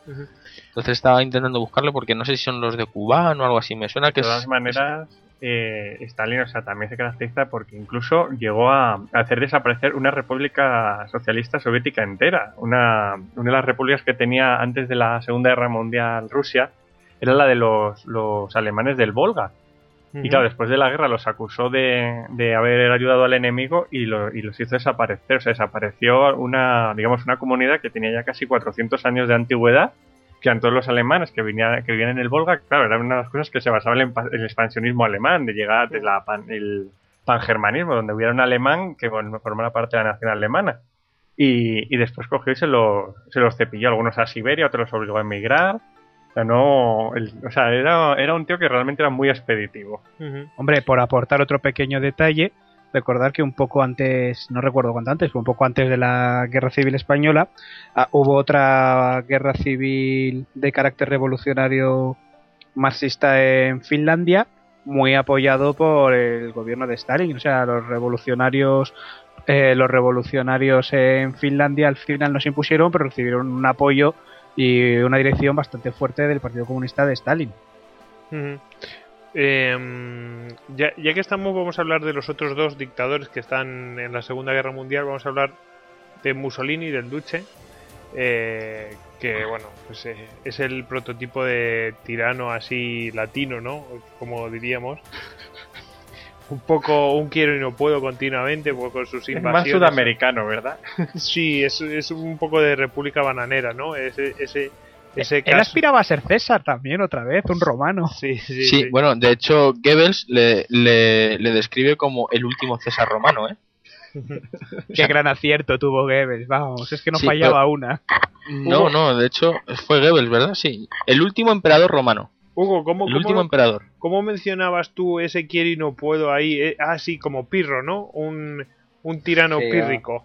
Entonces estaba intentando buscarlo porque no sé si son los de Cubán o algo así. Me suena que De todas es, maneras, eh, Stalin, o sea, también se caracteriza porque incluso llegó a a hacer desaparecer una república socialista soviética entera. Una, una de las repúblicas que tenía antes de la Segunda Guerra Mundial Rusia era la de los, los alemanes del Volga. Y claro, después de la guerra los acusó de, de haber ayudado al enemigo y, lo- y los hizo desaparecer. O sea, desapareció una, digamos, una comunidad que tenía ya casi 400 años de antigüedad, que eran todos los alemanes que, venían, que vivían en el Volga. Claro, era una de las cosas que se basaba en el, expansionismo alemán, de llegar de la pan- el pangermanismo, donde hubiera un alemán que formara parte de la nación alemana. Y, y después cogió y se, lo, se los cepilló, algunos a Siberia, otros los obligó a emigrar. O sea, no, el- o sea era, era un tío que realmente era muy expeditivo. Hombre, por aportar otro pequeño detalle, recordar que un poco antes, no recuerdo cuánto antes, pero un poco antes de la Guerra Civil Española, ah, hubo otra guerra civil de carácter revolucionario marxista en Finlandia, muy apoyado por el gobierno de Stalin. O sea, los revolucionarios, eh, los revolucionarios en Finlandia al final no se impusieron, pero recibieron un apoyo y una dirección bastante fuerte del Partido Comunista de Stalin. Em, ya, ya que estamos, vamos a hablar de los otros dos dictadores que están en la Segunda Guerra Mundial. Vamos a hablar de Mussolini y del Duce. eh, que bueno, pues, eh, es el prototipo de tirano así latino, ¿no? Como diríamos. Un poco un quiero y no puedo continuamente, pues, con sus Es invasiones. más sudamericano, ¿verdad? Sí, es, es un poco de República Bananera, ¿no? Ese, ese, ese Él caso- aspiraba a ser César también otra vez, un romano. Sí, sí, Sí, sí. bueno, de hecho, Goebbels le, le, le describe como el último César romano, ¿eh? Qué gran acierto tuvo Goebbels, vamos, es que no Sí, fallaba una. No, no, de hecho, fue Goebbels, ¿verdad? Sí. El último emperador romano. Hugo, ¿cómo, El cómo- último emperador. ¿Cómo mencionabas tú ese quiero y no puedo ahí? Eh, ah, sí, como Pirro, ¿no? Un, Un tirano Sí, pírrico.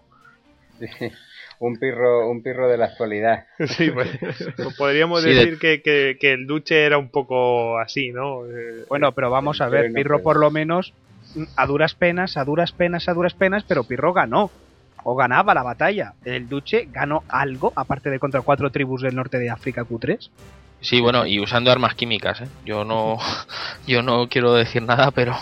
Sí, un pirro, un pirro de la actualidad. Sí, pues, pues podríamos Sí, de- decir que, que- que el Duche era un poco así, ¿no? Eh, Bueno, pero vamos a ver, Pirro por lo menos, a duras penas, a duras penas, a duras penas, pero Pirro ganó. O ganaba la batalla. El Duche ganó algo, aparte de contra cuatro tribus del norte de África Q3. Sí, bueno, y usando armas químicas, ¿eh? Yo no, yo no quiero decir nada, pero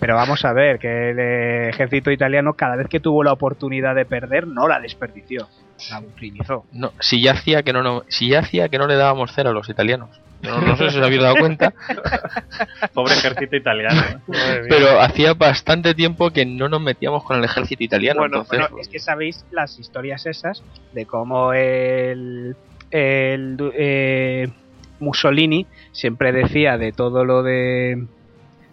Pero vamos a ver, que el ejército italiano cada vez que tuvo la oportunidad de perder, no la desperdició. La utilizó. no, si ya hacía que no, no, si ya hacía que no le dábamos cero a los italianos. No, no sé si os habéis dado cuenta, Pobre ejército italiano. ¿eh? pero hacía bastante tiempo que no nos metíamos con el ejército italiano. Bueno, entonces, bueno, es que sabéis las historias esas de cómo el, el du- eh, Mussolini siempre decía de todo lo de,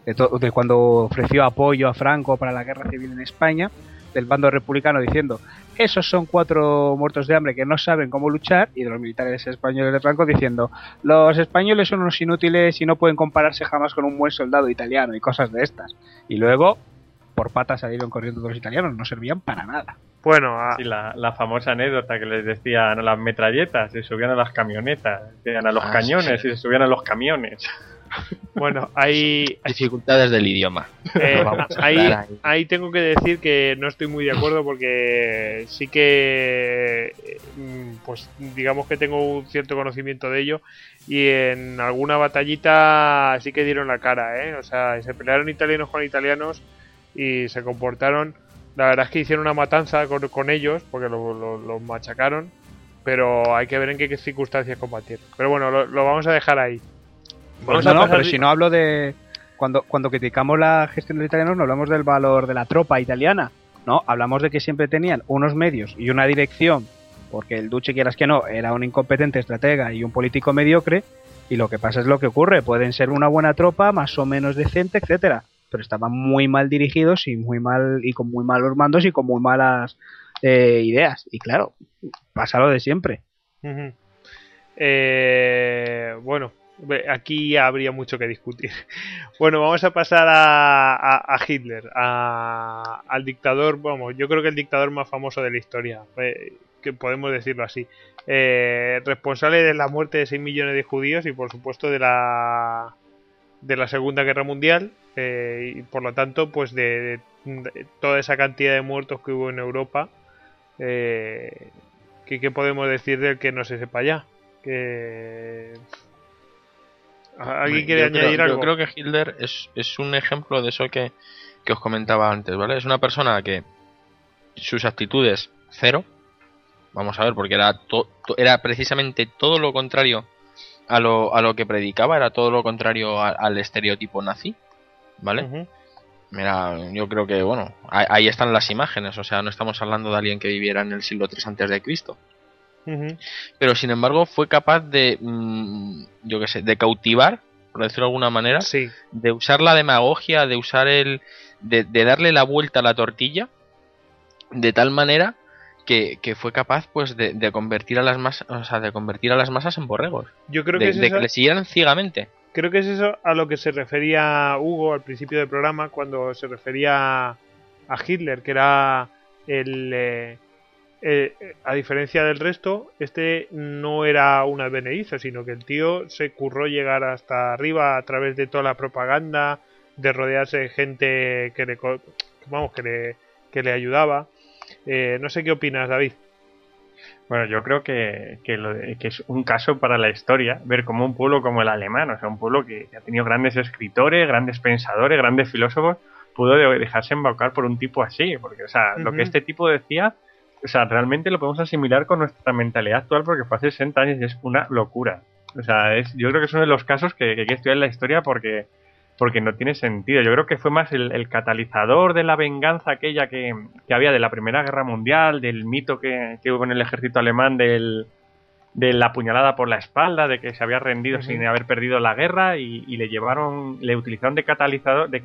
de, de cuando ofreció apoyo a Franco para la guerra civil en España, del bando republicano diciendo esos son cuatro muertos de hambre que no saben cómo luchar y de los militares españoles de Franco diciendo los españoles son unos inútiles y no pueden compararse jamás con un buen soldado italiano y cosas de estas. Y luego por patas salieron corriendo todos los italianos, no servían para nada. Bueno, a- Sí, la, la famosa anécdota que les decían a las metralletas, se subían a las camionetas, decían a los Ah, cañones sí. y se subían a los camiones. bueno, hay, dificultades del idioma. Eh, ahí, ahí. ahí tengo que decir que no estoy muy de acuerdo porque sí que, mm, pues digamos que tengo un cierto conocimiento de ello y en alguna batallita sí que dieron la cara, ¿eh? O sea, se pelearon italianos con italianos y se comportaron, la verdad es que hicieron una matanza con, con ellos porque lo- lo- los machacaron, pero hay que ver en qué, circunstancias combatieron. Pero bueno, lo, lo vamos a dejar ahí. Vamos no, a no, pero si no hablo de. Cuando, cuando criticamos la gestión de los italianos, no hablamos del valor de la tropa italiana. No, hablamos de que siempre tenían unos medios y una dirección, porque el Duce, quieras que no, era un incompetente estratega y un político mediocre. Y lo que pasa es lo que ocurre: pueden ser una buena tropa, más o menos decente, etcétera pero estaban muy mal dirigidos y muy mal y con muy malos mandos y con muy malas eh, ideas. Y claro, pasa lo de siempre. Eh, bueno, aquí habría mucho que discutir. Bueno, vamos a pasar a Hitler, a- al dictador, vamos, yo creo que el dictador más famoso de la historia, eh, que podemos decirlo así. Eh, responsable de la muerte de 6 millones de judíos y por supuesto de la de la Segunda Guerra Mundial eh, y por lo tanto pues de, de toda esa cantidad de muertos que hubo en Europa eh, ¿qué, qué podemos decir del que no se sepa ya? Que... ¿Alguien quiere Yo creo- añadir algo? Yo creo que Hitler es, es un ejemplo de eso que, que os comentaba antes, ¿vale? Es una persona que sus actitudes cero, vamos a ver, porque era, to- to- era precisamente todo lo contrario a lo, a lo que predicaba, era todo lo contrario a- al estereotipo nazi, ¿vale? Mira, yo creo que, bueno, ahí, están las imágenes, o sea, no estamos hablando de alguien que viviera en el siglo III antes de Cristo. Pero sin embargo fue capaz de, mm, yo qué sé, de cautivar, por decirlo de alguna manera, Sí, de usar la demagogia, de usar el. de, de darle la vuelta a la tortilla, de tal manera que, que fue capaz pues de, de convertir a las masas, o sea, de convertir a las masas en borregos. yo creo que De, es de eso- que le siguieran ciegamente. Creo que es eso a lo que se refería Hugo al principio del programa cuando se refería a Hitler, que era el... eh, eh, a diferencia del resto, este no era un advenedizo, sino que el tío se curró llegar hasta arriba a través de toda la propaganda, de rodearse de gente que le, vamos, que le, que le ayudaba. Eh, no sé qué opinas, David. Bueno, yo creo que, que, lo de- que es un caso para la historia ver cómo un pueblo como el alemán, o sea, un pueblo que, ha tenido grandes escritores, grandes pensadores, grandes filósofos, pudo de- dejarse embaucar por un tipo así, porque, o sea, lo que este tipo decía, o sea, realmente lo podemos asimilar con nuestra mentalidad actual porque fue hace 60 años y es una locura. O sea, es, yo creo que es uno de los casos que, que hay que estudiar en la historia porque porque no tiene sentido. Yo creo que fue más el, el catalizador de la venganza aquella que, que había de la Primera Guerra Mundial, del mito que, que hubo en el ejército alemán del, de la puñalada por la espalda, de que se había rendido sin haber perdido la guerra y, y le llevaron, le utilizaron de catalizador, de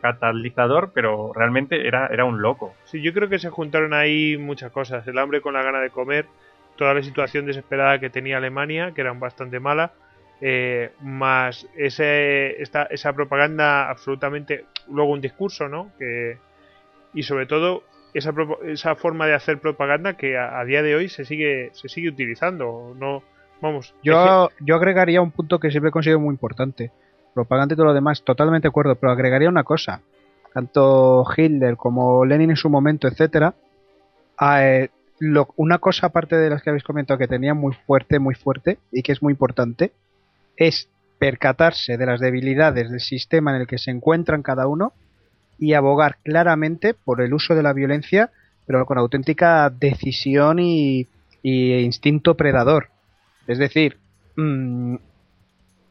catalizador, pero realmente era, era un loco. Sí, yo creo que se juntaron ahí muchas cosas. El hambre con la gana de comer, toda la situación desesperada que tenía Alemania, que era bastante mala, eh, más ese, esta, esa propaganda absolutamente, luego un discurso, ¿no? Que, y sobre todo esa, esa forma de hacer propaganda que a, día de hoy se sigue se sigue utilizando no vamos yo yo agregaría un punto que siempre considero muy importante. Propaganda y todo lo demás totalmente de acuerdo pero agregaría una cosa. Tanto Hitler como Lenin en su momento etcétera eh, una cosa aparte de las que habéis comentado que tenía muy fuerte muy fuerte y que es muy importante es percatarse de las debilidades del sistema en el que se encuentran cada uno y abogar claramente por el uso de la violencia, pero con auténtica decisión y, instinto predador. Es decir, mm,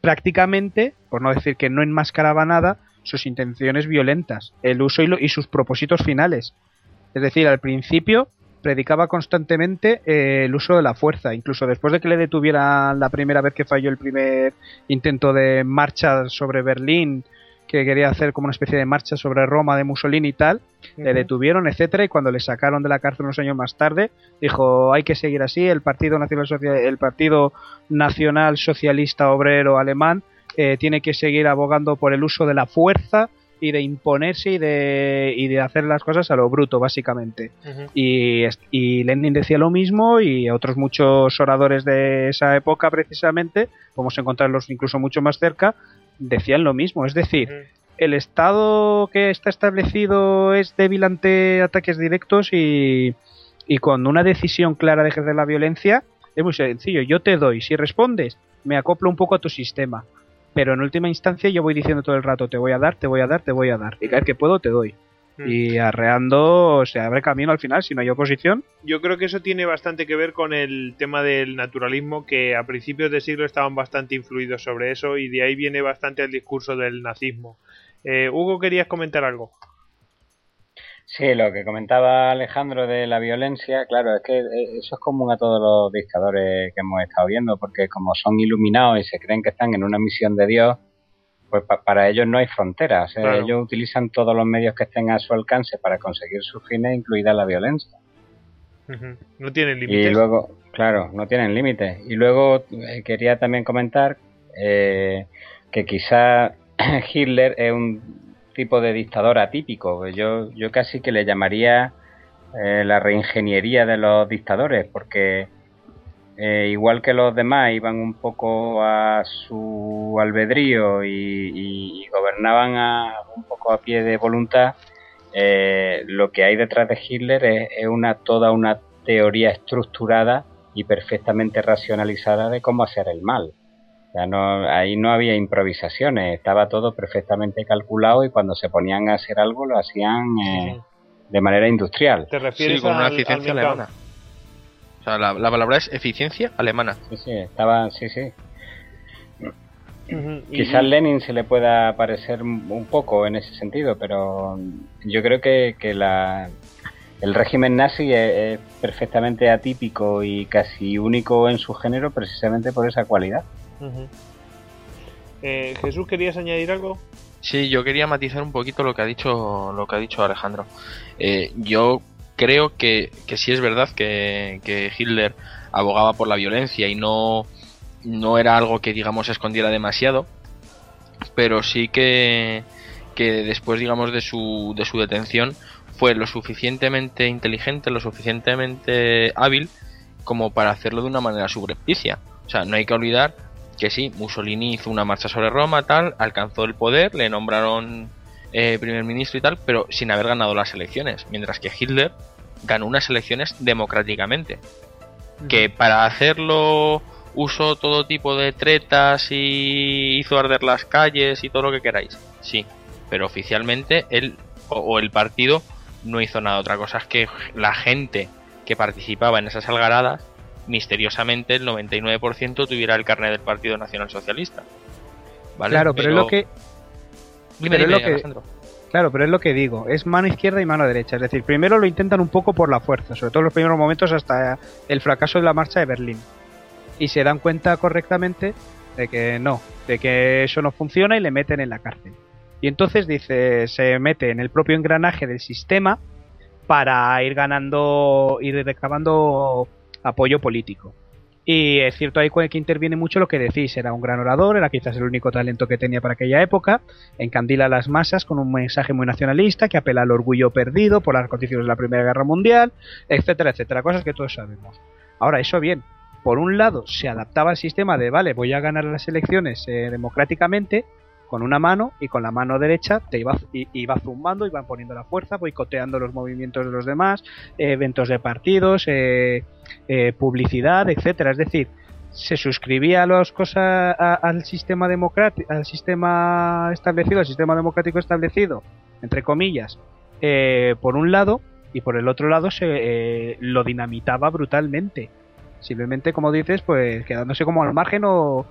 prácticamente, por no decir que no enmascaraba nada, sus intenciones violentas, el uso y, y sus propósitos finales. Es decir, al principio predicaba constantemente eh, el uso de la fuerza, incluso después de que le detuvieran la primera vez que falló el primer intento de marcha sobre Berlín, que quería hacer como una especie de marcha sobre Roma de Mussolini y tal, le detuvieron, etcétera, y cuando le sacaron de la cárcel unos años más tarde, dijo hay que seguir así, el Partido Nacional el Partido Nacional Socialista Obrero Alemán eh, tiene que seguir abogando por el uso de la fuerza y de imponerse y de, y de hacer las cosas a lo bruto, básicamente. y, y, Lenin decía lo mismo y otros muchos oradores de esa época, precisamente, podemos encontrarlos incluso mucho más cerca, decían lo mismo. Es decir, el Estado que está establecido es débil ante ataques directos y, y con una decisión clara de ejercer la violencia, es muy sencillo. Yo te doy, si respondes, me acoplo un poco a tu sistema pero en última instancia yo voy diciendo todo el rato, te voy a dar, te voy a dar, te voy a dar. Y cada vez que puedo, te doy. Mm. Y arreando se abre camino al final si no hay oposición. Yo creo que eso tiene bastante que ver con el tema del naturalismo, que a principios de siglo estaban bastante influidos sobre eso y de ahí viene bastante el discurso del nazismo. Eh, Hugo, ¿querías comentar algo? Sí, lo que comentaba Alejandro de la violencia, claro, es que eh, eso es común a todos los dictadores que hemos estado viendo, porque como son iluminados y se creen que están en una misión de Dios, pues para ellos no hay fronteras. Ellos utilizan todos los medios que estén a su alcance para conseguir sus fines, incluida la violencia. No tienen límites. Y luego, claro, no tienen límites. Y luego eh, quería también comentar eh, que quizá Hitler es un tipo de dictador atípico. Yo, yo casi que le llamaría eh, la reingeniería de los dictadores, porque eh, igual que los demás iban un poco a su albedrío y, gobernaban a, un poco a pie de voluntad, eh, lo que hay detrás de Hitler es, una toda una teoría estructurada y perfectamente racionalizada de cómo hacer el mal no, ahí no había improvisaciones, estaba todo perfectamente calculado y cuando se ponían a hacer algo lo hacían eh, de manera industrial. ¿Te refieres con una eficiencia alemana? O sea, la, palabra es eficiencia alemana. Sí, sí, estaba, sí, sí. Quizás Lenin se le pueda parecer un poco en ese sentido, pero yo creo que, que la, el régimen nazi es, perfectamente atípico y casi único en su género precisamente por esa cualidad. Eh, Jesús, ¿querías añadir algo? Sí, yo quería matizar un poquito lo que ha dicho, lo que ha dicho Alejandro. Eh, yo creo que, que sí es verdad que, Hitler abogaba por la violencia y no, no era algo que digamos escondiera demasiado, pero sí que, que después digamos de su, de su detención fue lo suficientemente inteligente, lo suficientemente hábil como para hacerlo de una manera subrepticia. O sea, no hay que olvidar que sí, Mussolini hizo una marcha sobre Roma, tal, alcanzó el poder, le nombraron eh, primer ministro y tal, pero sin haber ganado las elecciones, mientras que Hitler ganó unas elecciones democráticamente. Que para hacerlo usó todo tipo de tretas y hizo arder las calles y todo lo que queráis, sí, pero oficialmente él o el partido no hizo nada. Otra cosa es que la gente que participaba en esas algaradas misteriosamente el 99% tuviera el carnet del Partido Nacional Socialista. Claro, pero, es lo que... Claro, pero es lo que digo, es mano izquierda y mano derecha. Es decir, primero lo intentan un poco por la fuerza, sobre todo en los primeros momentos hasta el fracaso de la marcha de Berlín. Y se dan cuenta correctamente de que no, de que eso no funciona y le meten en la cárcel. Y entonces dice, se mete en el propio engranaje del sistema para ir ganando, ir recabando apoyo político. Y es cierto ahí que interviene mucho lo que decís, era un gran orador, era quizás el único talento que tenía para aquella época, encandila a las masas con un mensaje muy nacionalista que apela al orgullo perdido por las condiciones de la Primera Guerra Mundial, etcétera, etcétera, cosas que todos sabemos. Ahora, eso bien, por un lado se adaptaba al sistema de, vale, voy a ganar las elecciones eh, democráticamente, con una mano y con la mano derecha te iba, iba zumbando, iban poniendo la fuerza, boicoteando los movimientos de los demás, eventos de partidos, eh, eh, publicidad, etcétera. Es decir, se suscribía a las cosas al sistema democrático, al sistema establecido, al sistema democrático establecido, entre comillas, eh, por un lado y por el otro lado se lo dinamitaba brutalmente. Simplemente, como dices, pues quedándose como al margen o,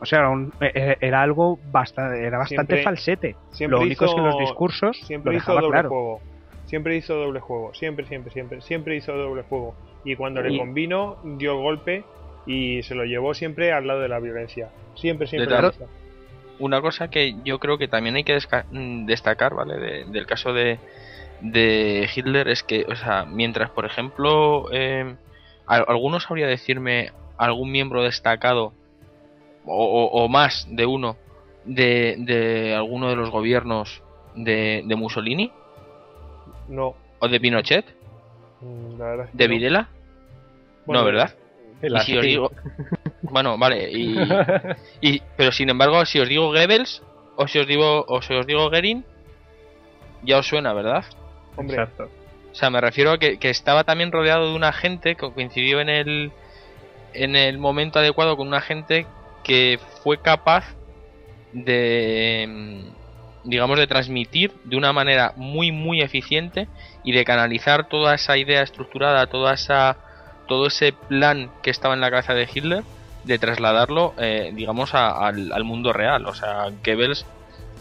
o sea, e, e, era, algo bastante, era bastante falsete. Lo único es que los discursos siempre hizo doble juego. Siempre hizo doble juego, siempre, siempre, siempre, siempre hizo doble juego. Y cuando le convino, dio golpe y se lo llevó siempre al lado de la violencia. Siempre, siempre. una cosa que yo creo que también hay que mm, destacar, ¿vale? del caso de, de Hitler es que, o sea, mientras, por ejemplo, eh, ¿alguno sabría decirme algún miembro destacado o, más de uno de, de, alguno de los gobiernos de, de Mussolini? No. ¿O de Pinochet? Mm, ¿De Videla? no, ¿verdad? Y si os digo... bueno, vale, y, y, pero sin embargo, si os digo Goebbels o si os digo o si os digo Gerin, ya os suena, ¿verdad? Exacto. O sea, me refiero a que, que, estaba también rodeado de una gente que coincidió en el en el momento adecuado con una gente que fue capaz de mm, digamos de transmitir de una manera muy muy eficiente y de canalizar toda esa idea estructurada toda esa todo ese plan que estaba en la cabeza de Hitler de trasladarlo eh, digamos al, mundo real. O sea Goebbels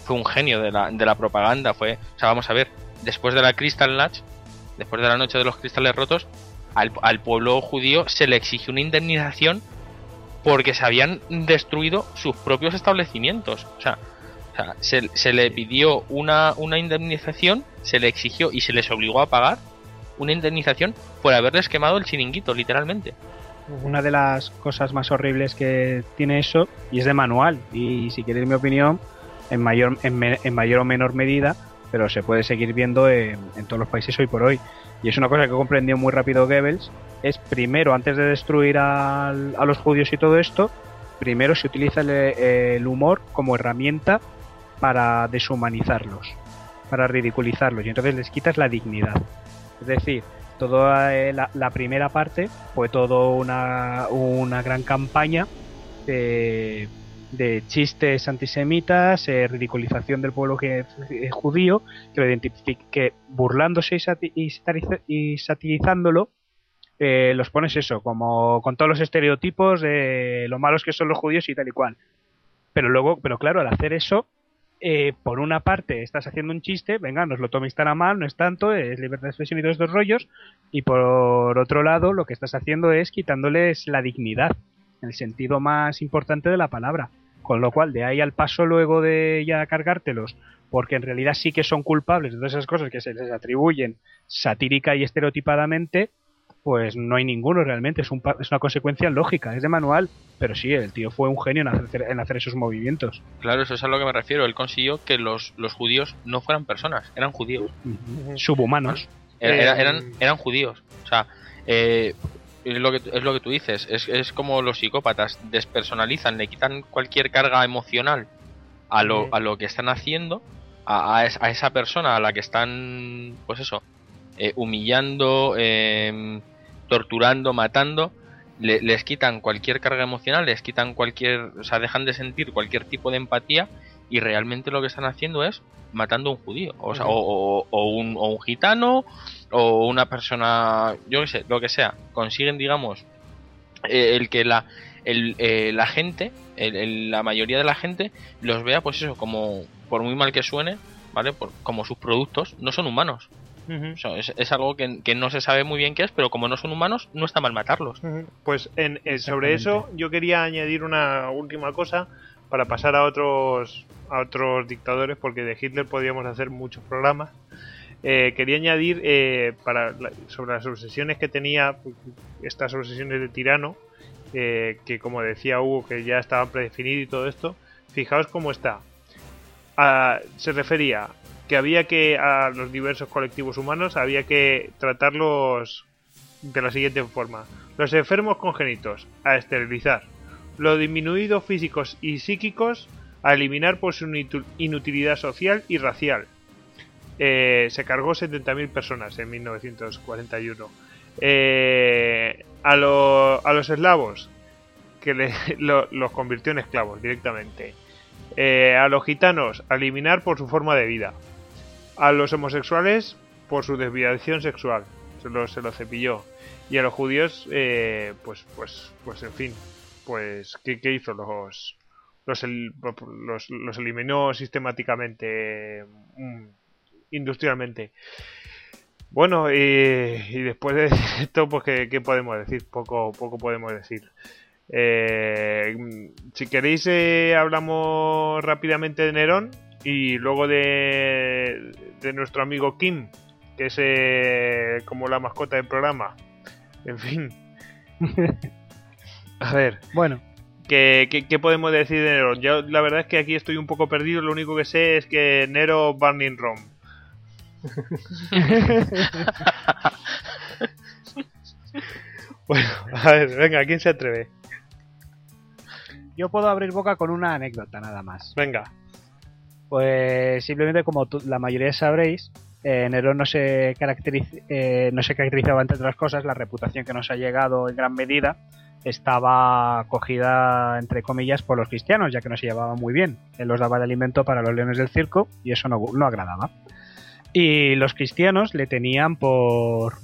fue un genio de la, de la propaganda fue o sea vamos a ver después de la Crystal Natch después de la noche de los cristales rotos al, al pueblo judío se le exigió una indemnización porque se habían destruido sus propios establecimientos. O sea, se, le pidió una, una indemnización, se le exigió y se les obligó a pagar una indemnización por haberles quemado el chiringuito, literalmente. Una de las cosas más horribles que tiene eso, y es de manual, y si queréis mi opinión, en mayor, en, mayor o menor medida, pero se puede seguir viendo en, todos los países hoy por hoy. Y es una cosa que comprendió muy rápido Goebbels, es primero, antes de destruir a los judíos y todo esto, primero se utiliza el, humor como herramienta para deshumanizarlos, para ridiculizarlos, y entonces les quitas la dignidad. Es decir, toda eh, la, primera parte fue todo una, una gran campaña de, chistes antisemitas, eh, ridiculización del pueblo eh, judío, que, que burlándose y, y satirizándolo, eh, los pones eso, como con todos los estereotipos de lo malos que son los judíos y tal y cual. Pero luego, pero claro, al hacer eso, eh, por una parte estás haciendo un chiste, venga, nos lo toméis tan a mal, no es tanto, es libertad de expresión y todos estos rollos, y por otro lado lo que estás haciendo es quitándoles la dignidad, en el sentido más importante de la palabra. Con lo cual, de ahí al paso luego de ya cargártelos, porque en realidad sí que son culpables de todas esas cosas que se les atribuyen satírica y estereotipadamente, pues no hay ninguno realmente, es, un, es una consecuencia lógica, es de manual, pero sí, el tío fue un genio en hacer, en hacer esos movimientos. Claro, eso es a lo que me refiero, él consiguió que los, los judíos no fueran personas, eran judíos. Subhumanos. eran, eran judíos, o sea, eh, es lo que es lo que tú dices es, es como los psicópatas despersonalizan le quitan cualquier carga emocional a lo, a lo que están haciendo a, a, esa persona a la que están pues eso eh, humillando eh, torturando, matando, les quitan cualquier carga emocional, les quitan cualquier, o sea, dejan de sentir cualquier tipo de empatía y realmente lo que están haciendo es matando a un judío, o, sea, o, un, o un gitano, o una persona, yo qué sé, lo que sea, consiguen, digamos, eh, el que la, el, eh, la gente, la mayoría de la gente los vea, pues eso, como, por muy mal que suene, ¿vale? Por, como sus productos, no son humanos. Es, algo que, no se sabe muy bien qué es, pero como no son humanos, no está mal matarlos. Pues en, sobre eso yo quería añadir una última cosa para pasar a otros, a otros dictadores, porque de Hitler podíamos hacer muchos programas. Eh, quería añadir eh, para sobre las obsesiones que tenía, estas obsesiones de tirano, eh, que como decía Hugo, que ya estaba predefinido y todo esto, fijaos cómo está. Ah, se refería que había que a los diversos colectivos humanos había que tratarlos de la siguiente forma. Los enfermos congénitos a esterilizar. Los disminuidos físicos y psíquicos a eliminar por su inutilidad social y racial. Eh, se cargó 70.000 personas en 1941. Eh, a, a, los eslavos, que los convirtió en esclavos directamente. Eh, a los gitanos, a eliminar por su forma de vida. A los homosexuales, por su desviación sexual. Se lo, se lo cepilló. Y a los judíos, pues, pues, pues, en fin, pues, ¿qué, qué hizo? Los, los, los, los eliminó sistemáticamente, mm, industrialmente. Bueno, y, después de esto, pues, ¿qué, podemos decir? Poco, poco podemos decir. Eh, si queréis, eh, hablamos rápidamente de Nerón y luego de, de nuestro amigo Kim, que es eh, como la mascota del programa. En fin. A ver. Bueno. ¿Qué, podemos decir de Nero? Yo la verdad es que aquí estoy un poco perdido, lo único que sé es que Nero Burning Rom. bueno, a ver, venga, ¿quién se atreve? Yo puedo abrir boca con una anécdota nada más. Venga. Pues simplemente como la mayoría sabréis, eh, Nero no se, eh, no se caracterizaba entre otras cosas la reputación que nos ha llegado en gran medida estaba acogida, entre comillas, por los cristianos, ya que no se llevaba muy bien. Él los daba de alimento para los leones del circo y eso no, no agradaba. Y los cristianos le tenían por,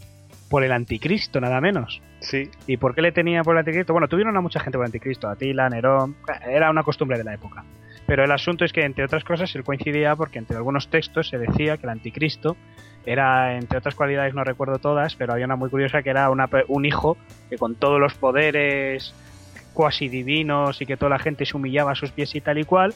por el anticristo, nada menos. Sí. ¿Y por qué le tenían por el anticristo? Bueno, tuvieron a mucha gente por el anticristo, Atila, Nerón, era una costumbre de la época. Pero el asunto es que, entre otras cosas, él coincidía porque entre algunos textos se decía que el anticristo era, entre otras cualidades, no recuerdo todas, pero había una muy curiosa que era un hijo que con todos los poderes cuasi divinos y que toda la gente se humillaba a sus pies y tal y cual,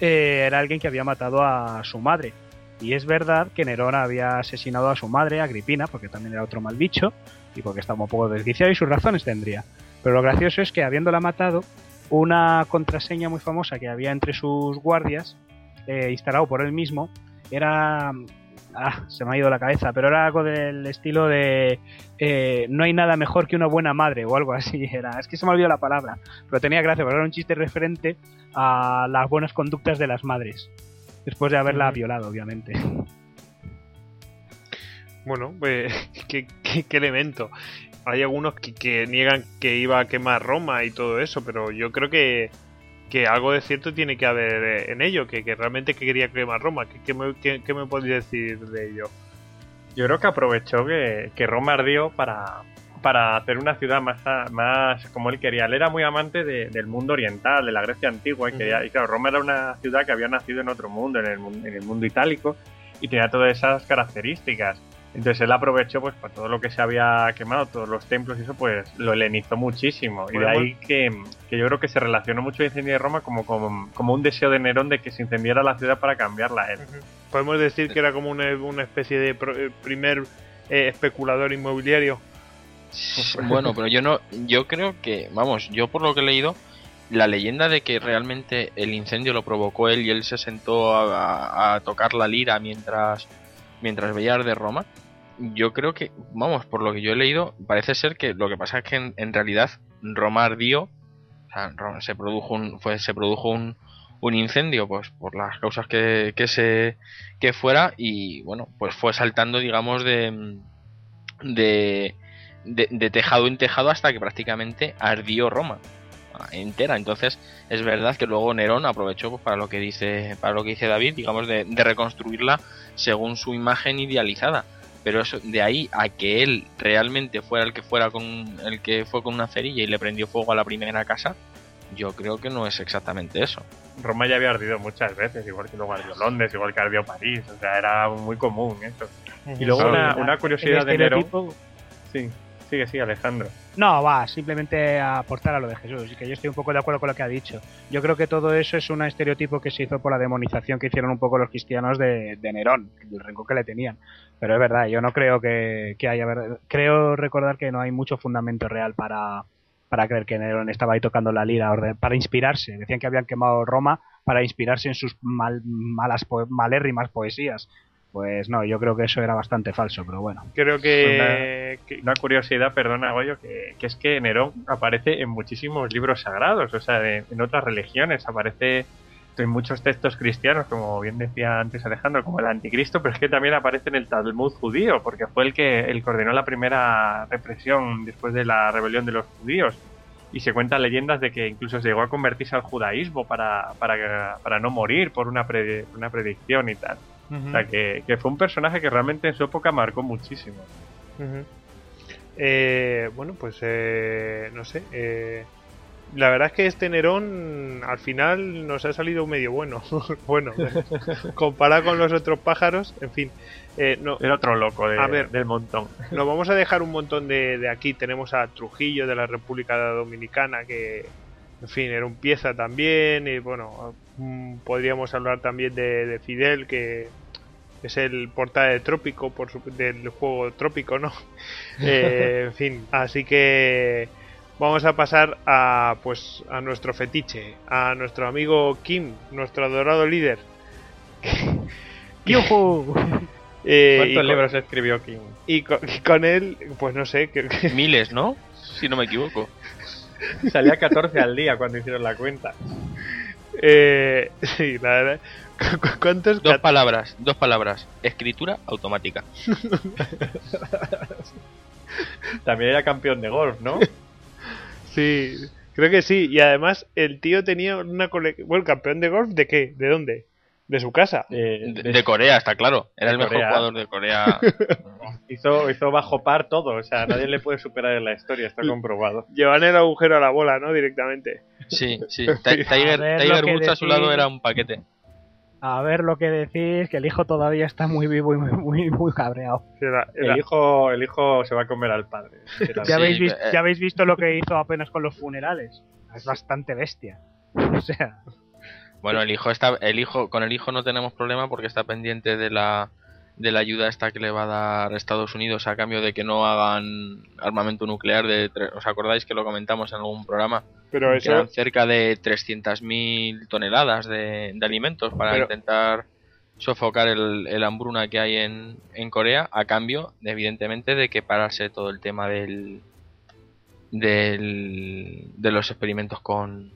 eh, era alguien que había matado a su madre. Y es verdad que Nerón había asesinado a su madre, Agripina, porque también era otro mal bicho, y porque estaba un poco desquiciado y sus razones tendría. Pero lo gracioso es que habiéndola matado, una contraseña muy famosa que había entre sus guardias, eh, instalado por él mismo, era ah, se me ha ido la cabeza, pero era algo del estilo de eh, no hay nada mejor que una buena madre o algo así. Era, es que se me ha olvidado la palabra, pero tenía gracia, porque era un chiste referente a las buenas conductas de las madres, después de haberla violado, obviamente. Bueno, pues, ¿qué, elemento? Hay algunos que niegan que iba a quemar Roma y todo eso, pero yo creo que que algo de cierto tiene que haber eh, en ello, que, realmente que quería quemar Roma. ¿Qué, me, qué, me podéis decir de ello? Yo creo que aprovechó que, Roma ardió para, para hacer una ciudad más, más como él quería. Él era muy amante del mundo oriental, de la Grecia antigua, y, y, claro, Roma era una ciudad que había nacido en otro mundo, en el, en el mundo itálico, y tenía todas esas características. Entonces él aprovechó pues para todo lo que se había quemado, todos los templos y eso, pues lo helenizó muchísimo. y de ahí que, yo creo que se relacionó mucho el incendio de Roma como, como, un deseo de Nerón de que se incendiara la ciudad para cambiarla él. Podemos decir que era como una, especie de eh, primer eh, especulador inmobiliario. Bueno, pero yo no, yo creo que, vamos, yo por lo que he leído, la leyenda de que realmente el incendio lo provocó él y él se sentó a, tocar la lira mientras mientras veía de Roma, yo creo que, vamos, por lo que yo he leído, parece ser que lo que pasa es que en, realidad Roma ardió, o sea, se produjo un, fue, se produjo un, un incendio, pues por las causas que, que se que fuera y bueno, pues fue saltando, digamos, de, de, de, tejado en tejado hasta que prácticamente ardió Roma entera. Entonces, es verdad que luego Nerón aprovechó pues, para lo que dice, para lo que dice David, digamos, de, de reconstruirla según su imagen idealizada. Pero eso de ahí a que él realmente fuera el que fuera con el que fue con una cerilla y le prendió fuego a la primera casa yo creo que no es exactamente eso. Roma ya había ardido muchas veces igual que luego ardió Londres igual que ardió París o sea era muy común eso y luego una, curiosidad de Nerón sí Sigue, sigue, Alejandro. No, va, simplemente a aportar a lo de Jesús, que yo estoy un poco de acuerdo con lo que ha dicho. Yo creo que todo eso es un estereotipo que se hizo por la demonización que hicieron un poco los cristianos de, Nerón, el rencor que le tenían. Pero es verdad, yo no creo que, haya... Creo recordar que no hay mucho fundamento real para, para creer que Nerón estaba ahí tocando la lira para inspirarse. Decían que habían quemado Roma para inspirarse en sus mal, malas, malérrimas poesías. Pues no, yo creo que eso era bastante falso, pero bueno. Creo que una, curiosidad, perdona, Goyo, que, que, es que Nerón aparece en muchísimos libros sagrados, o sea, en otras religiones, aparece en muchos textos cristianos, como bien decía antes Alejandro, como el anticristo, pero es que también aparece en el Talmud judío, porque fue el que el coordinó la primera represión después de la rebelión de los judíos. Y se cuentan leyendas de que incluso llegó a convertirse al judaísmo para, para, para no morir por una, una predicción y tal. O sea, que, fue un personaje que realmente en su época marcó muchísimo. Eh, bueno, pues eh, no sé. Eh, la verdad es que este Nerón al final nos ha salido medio bueno. bueno, comparado con los otros pájaros, en fin. no, Era otro loco del montón. Nos vamos a dejar un montón de, aquí. Tenemos a Trujillo de la República Dominicana, que, en fin, era un pieza también. Y bueno, mm, podríamos hablar también de Fidel, que es el portal de Trópico por del juego Trópico, ¿no? Eh, en fin, así que vamos a pasar a pues a nuestro fetiche, a nuestro amigo Kim, nuestro adorado líder. eh, ¿Cuántos libros escribió Kim? Y con, él, pues no sé. Que, Miles, ¿no? Si no me equivoco. Salía 14 al día cuando hicieron la cuenta. Eh, sí, la verdad. ¿Cuántos? Dos palabras, dos palabras. Escritura automática. También era campeón de golf, ¿no? sí, creo que sí. Y además el tío tenía una colección... Bueno, campeón de golf de qué? ¿De dónde? De su casa. Eh, de, Corea, está claro. Era el mejor jugador de Corea. hizo, hizo bajo par todo. O sea, nadie le puede superar en la historia. Está comprobado. Llevan el agujero a la bola, ¿no? Directamente. Sí, sí. Tiger, Tiger Woods a su lado era un paquete a ver lo que decís, que el hijo todavía está muy vivo y muy, muy, muy cabreado. El, hijo, el hijo se va a comer al padre. ¿Ya, habéis visto, eh. ¿Ya habéis visto lo que hizo apenas con los funerales? Es bastante bestia. O sea. Bueno, el hijo está, el hijo, con el hijo no tenemos problema porque está pendiente de la de la ayuda esta que le va a dar Estados Unidos a cambio de que no hagan armamento nuclear. De, ¿Os acordáis que lo comentamos en algún programa? Pero eso... eran cerca de 300.000 toneladas de, alimentos para intentar sofocar el, el, hambruna que hay en, en Corea a cambio, evidentemente, de que parase todo el tema del, del de los experimentos con,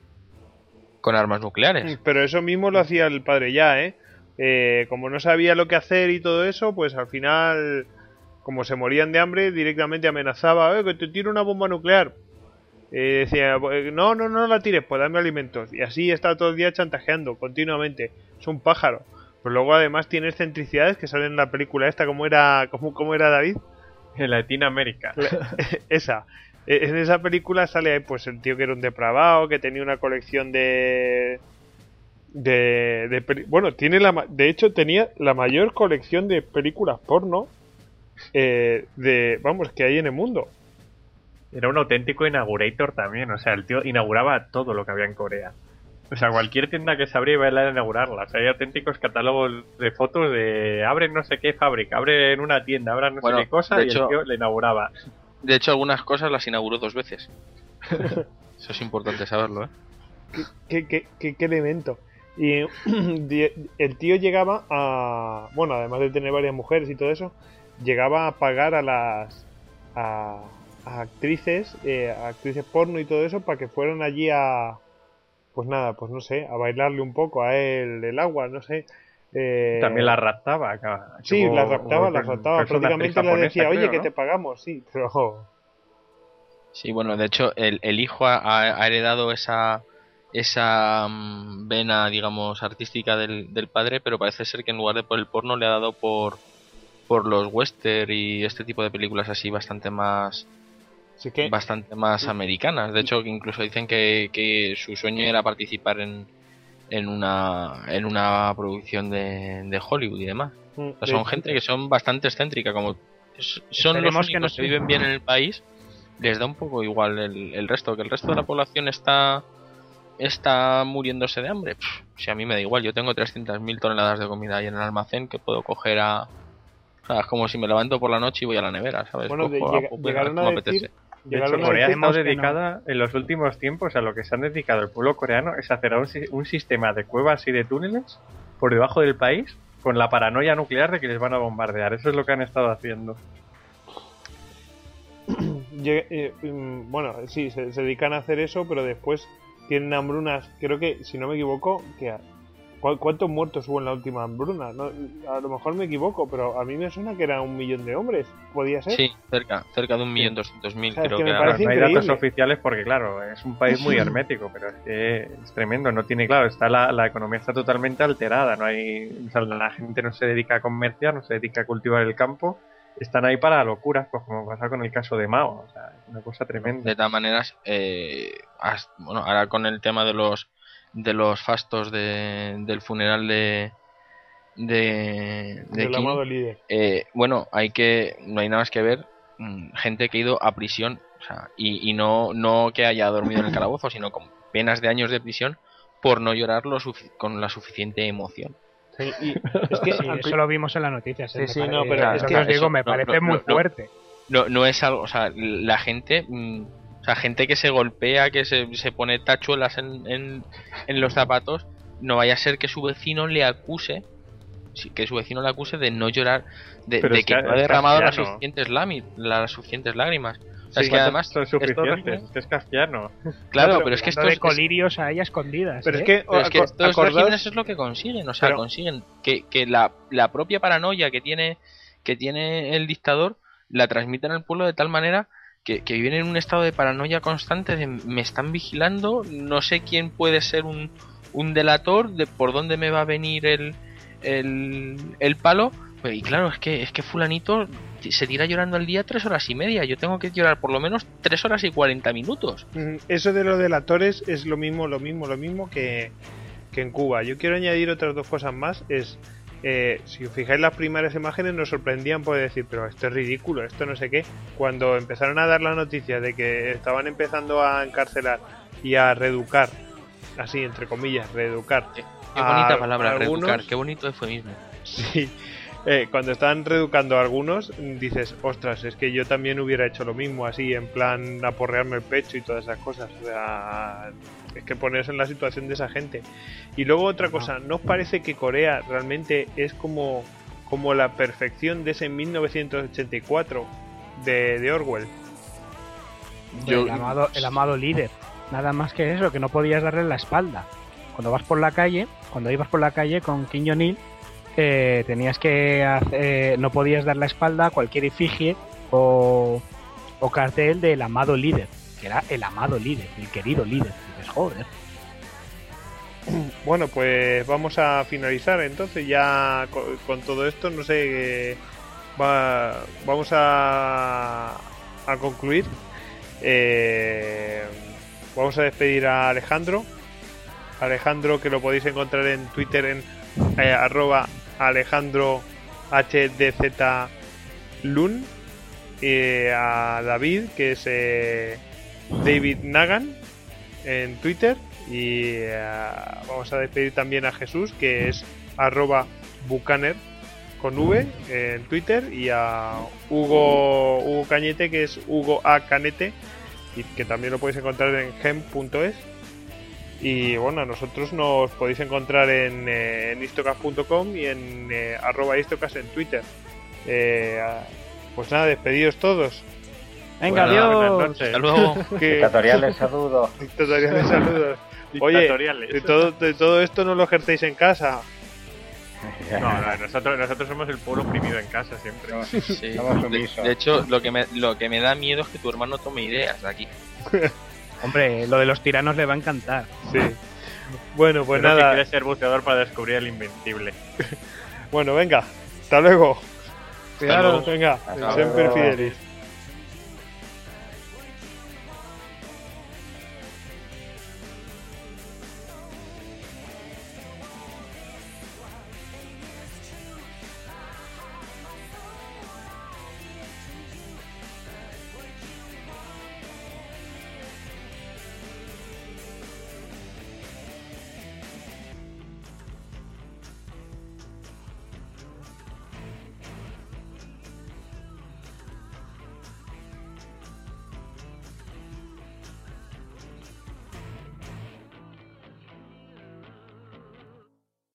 con armas nucleares. Pero eso mismo lo hacía el padre ya, ¿eh? Eh, como no sabía lo que hacer y todo eso, pues al final, como se morían de hambre, directamente amenazaba, eh, que te tiro una bomba nuclear. Eh, decía, pues, no, no, no la tires, pues dame alimentos. Y así está todo el día chantajeando, continuamente. Es un pájaro. Pero luego además tiene excentricidades que salen en la película esta, como era, como, como era David. En Latinoamérica. esa. E, en esa película sale pues el tío que era un depravado, que tenía una colección de de, bueno tiene la de hecho tenía la mayor colección de películas porno eh, de vamos que hay en el mundo. Era un auténtico inaugurator también o sea el tío inauguraba todo lo que había en Corea. O sea cualquier tienda que se abría iba a inaugurarla. O sea hay auténticos catálogos de fotos de abren no sé qué fábrica abren una tienda abren no sé qué cosa y el tío le inauguraba. De hecho algunas cosas las inauguró dos veces. Eso es importante saberlo ¿eh? ¿Qué, qué, qué, qué elemento y el tío llegaba a. Bueno, además de tener varias mujeres y todo eso, llegaba a pagar a las. a, actrices, eh, a actrices porno y todo eso, para que fueran allí a. Pues nada, pues no sé, a bailarle un poco a él el agua, no sé. Eh, También la raptaba. Sí, la raptaba, la raptaba. Prácticamente le decía, oye, que te pagamos, sí, pero. Sí, bueno, de hecho, el, el hijo ha heredado esa esa mm, vena, digamos, artística del, del, padre, pero parece ser que en lugar de por el porno le ha dado por, por los western y este tipo de películas así bastante más bastante más americanas. De hecho, incluso dicen que, que su sueño era participar en, en una en una producción de, de Hollywood y demás. Mm, son gente que son bastante excéntrica, como son los únicos que, no viven bien en el país, les da un poco igual el, el resto, que el resto de la población está está muriéndose de hambre. si a mí me da igual, yo tengo 300.000 toneladas de comida ahí en el almacén que puedo coger a... O sea, es como si me levanto por la noche y voy a la nevera, ¿sabes? Bueno, llegaron, a decir, De Llegaron hecho, a Corea que dedicada en los últimos tiempos a lo que se han dedicado el pueblo coreano es hacer un, si- un sistema de cuevas y de túneles por debajo del país con la paranoia nuclear de que les van a bombardear. Eso es lo que han estado haciendo. Eh, mm, bueno, sí, se, se dedican a hacer eso, pero después tienen hambrunas. Creo que, si no me equivoco, que a- ¿cu- ¿cuántos muertos hubo en la última hambruna? No, a lo mejor me equivoco, pero a mí me suena que era un millón de hombres. ¿Podía ser? Sí, cerca, cerca de un millón doscientos mil, O sea, es creo que me era. no hay datos oficiales porque, claro, es un país muy hermético, pero es que es tremendo. No tiene, claro, está la, la economía está totalmente alterada. No hay, o sea, la gente no se dedica a comerciar, no se dedica a cultivar el campo. Están ahí para locuras, pues como pasa con el caso de Mao. O sea, es una cosa tremenda. De todas maneras, eh, bueno, ahora con el tema de los de los fastos de, del funeral de de, de amado líder. eh, bueno, hay que no hay nada más que ver mm, gente que ha ido a prisión, o sea, y, y no no que haya dormido en el calabozo, sino con penas de años de prisión por no llorar lo con la suficiente emoción. Sí, y es que Sí, eso lo vimos en las noticias. Sí, eh, sí, no, pero es es que os digo, eso- me parece no, muy no, no. fuerte. No, no es algo, o sea, la gente, mm, o sea, gente que se golpea, que se, se pone tachuelas en, en, en los zapatos, no vaya a ser que su vecino le acuse, que su vecino le acuse de no llorar, de, de es que que no ha derramado las suficientes, lami- las suficientes lágrimas. Sea, Sí, es que además, son suficientes. Es que es castellano. claro, pero pero, es que esto de colirios ahí a escondidas. Pero ¿eh? es que, pero es que estos acordaos- regímenes es lo que consiguen, o sea, Pero- consiguen que, que la, la propia paranoia que tiene, que tiene el dictador la transmiten al pueblo de tal manera que, que viven en un estado de paranoia constante de me están vigilando, no sé quién puede ser un, un delator, de por dónde me va a venir el, el, el palo. Y claro, es que, es que fulanito se tira llorando al día tres horas y media. Yo tengo que llorar por lo menos tres horas y cuarenta minutos. Eso de los delatores es lo mismo, lo mismo, lo mismo que, que en Cuba. Yo quiero añadir otras dos cosas más. Es, eh, si os fijáis las primeras imágenes nos sorprendían por decir, pero esto es ridículo, esto no sé qué. Cuando empezaron a dar la noticia de que estaban empezando a encarcelar y a reeducar, así entre comillas, reeducar. Qué a bonita palabra, algunos- reeducar, qué bonito eufemismo. Sí. Eh, cuando están reeducando a algunos, dices, ostras, es que yo también hubiera hecho lo mismo, así, en plan aporrearme el pecho y todas esas cosas. O sea, es que ponerse en la situación de esa gente. Y luego otra cosa, ¿no os parece que Corea realmente es como, como la perfección de ese 1984 de, de Orwell? Yo- el, amado, el amado líder. Nada más que eso, que no podías darle la espalda. Cuando vas por la calle, cuando ibas por la calle con Kim Jong-il, eh, tenías que hacer- no podías dar la espalda a cualquier efigie o, cartel del amado líder, que era el amado líder, el querido líder. Dices, joder. Bueno, pues vamos a finalizar entonces ya co- con, todo esto. No sé, eh, va- vamos a, a concluir. Eh, vamos a despedir a Alejandro. Alejandro que lo podéis encontrar en Twitter en eh, arroba Alejandro HDZLun. Eh, a David que es eh, David Nagan en Twitter y eh, vamos a despedir también a Jesús que es arroba bucaner con V en Twitter y a Hugo, Hugo Cañete que es Hugo A Canete y que también lo podéis encontrar en gem.es y bueno, a nosotros nos podéis encontrar en, eh, en istocast.com y en eh, arroba istocast en Twitter. Eh, pues nada, despedidos todos. Venga, Bueno, buenas adiós. noches. Hasta luego. Dictatoriales saludos. Dictatoriales saludos. Oye, Dictatoriales. de todo, de todo esto no lo ejercéis en casa. No, no, nosotros, nosotros somos el pueblo oprimido en casa siempre. Sí. De, de hecho, lo que, me, lo que me da miedo es que tu hermano tome ideas de aquí. Hombre, lo de los tiranos le va a encantar. Sí. Bueno, pues Creo que nada. quiere ser buceador para descubrir el invencible. Bueno, venga. Hasta luego. Cuidado. luego. Venga, Hasta siempre luego. fidelis.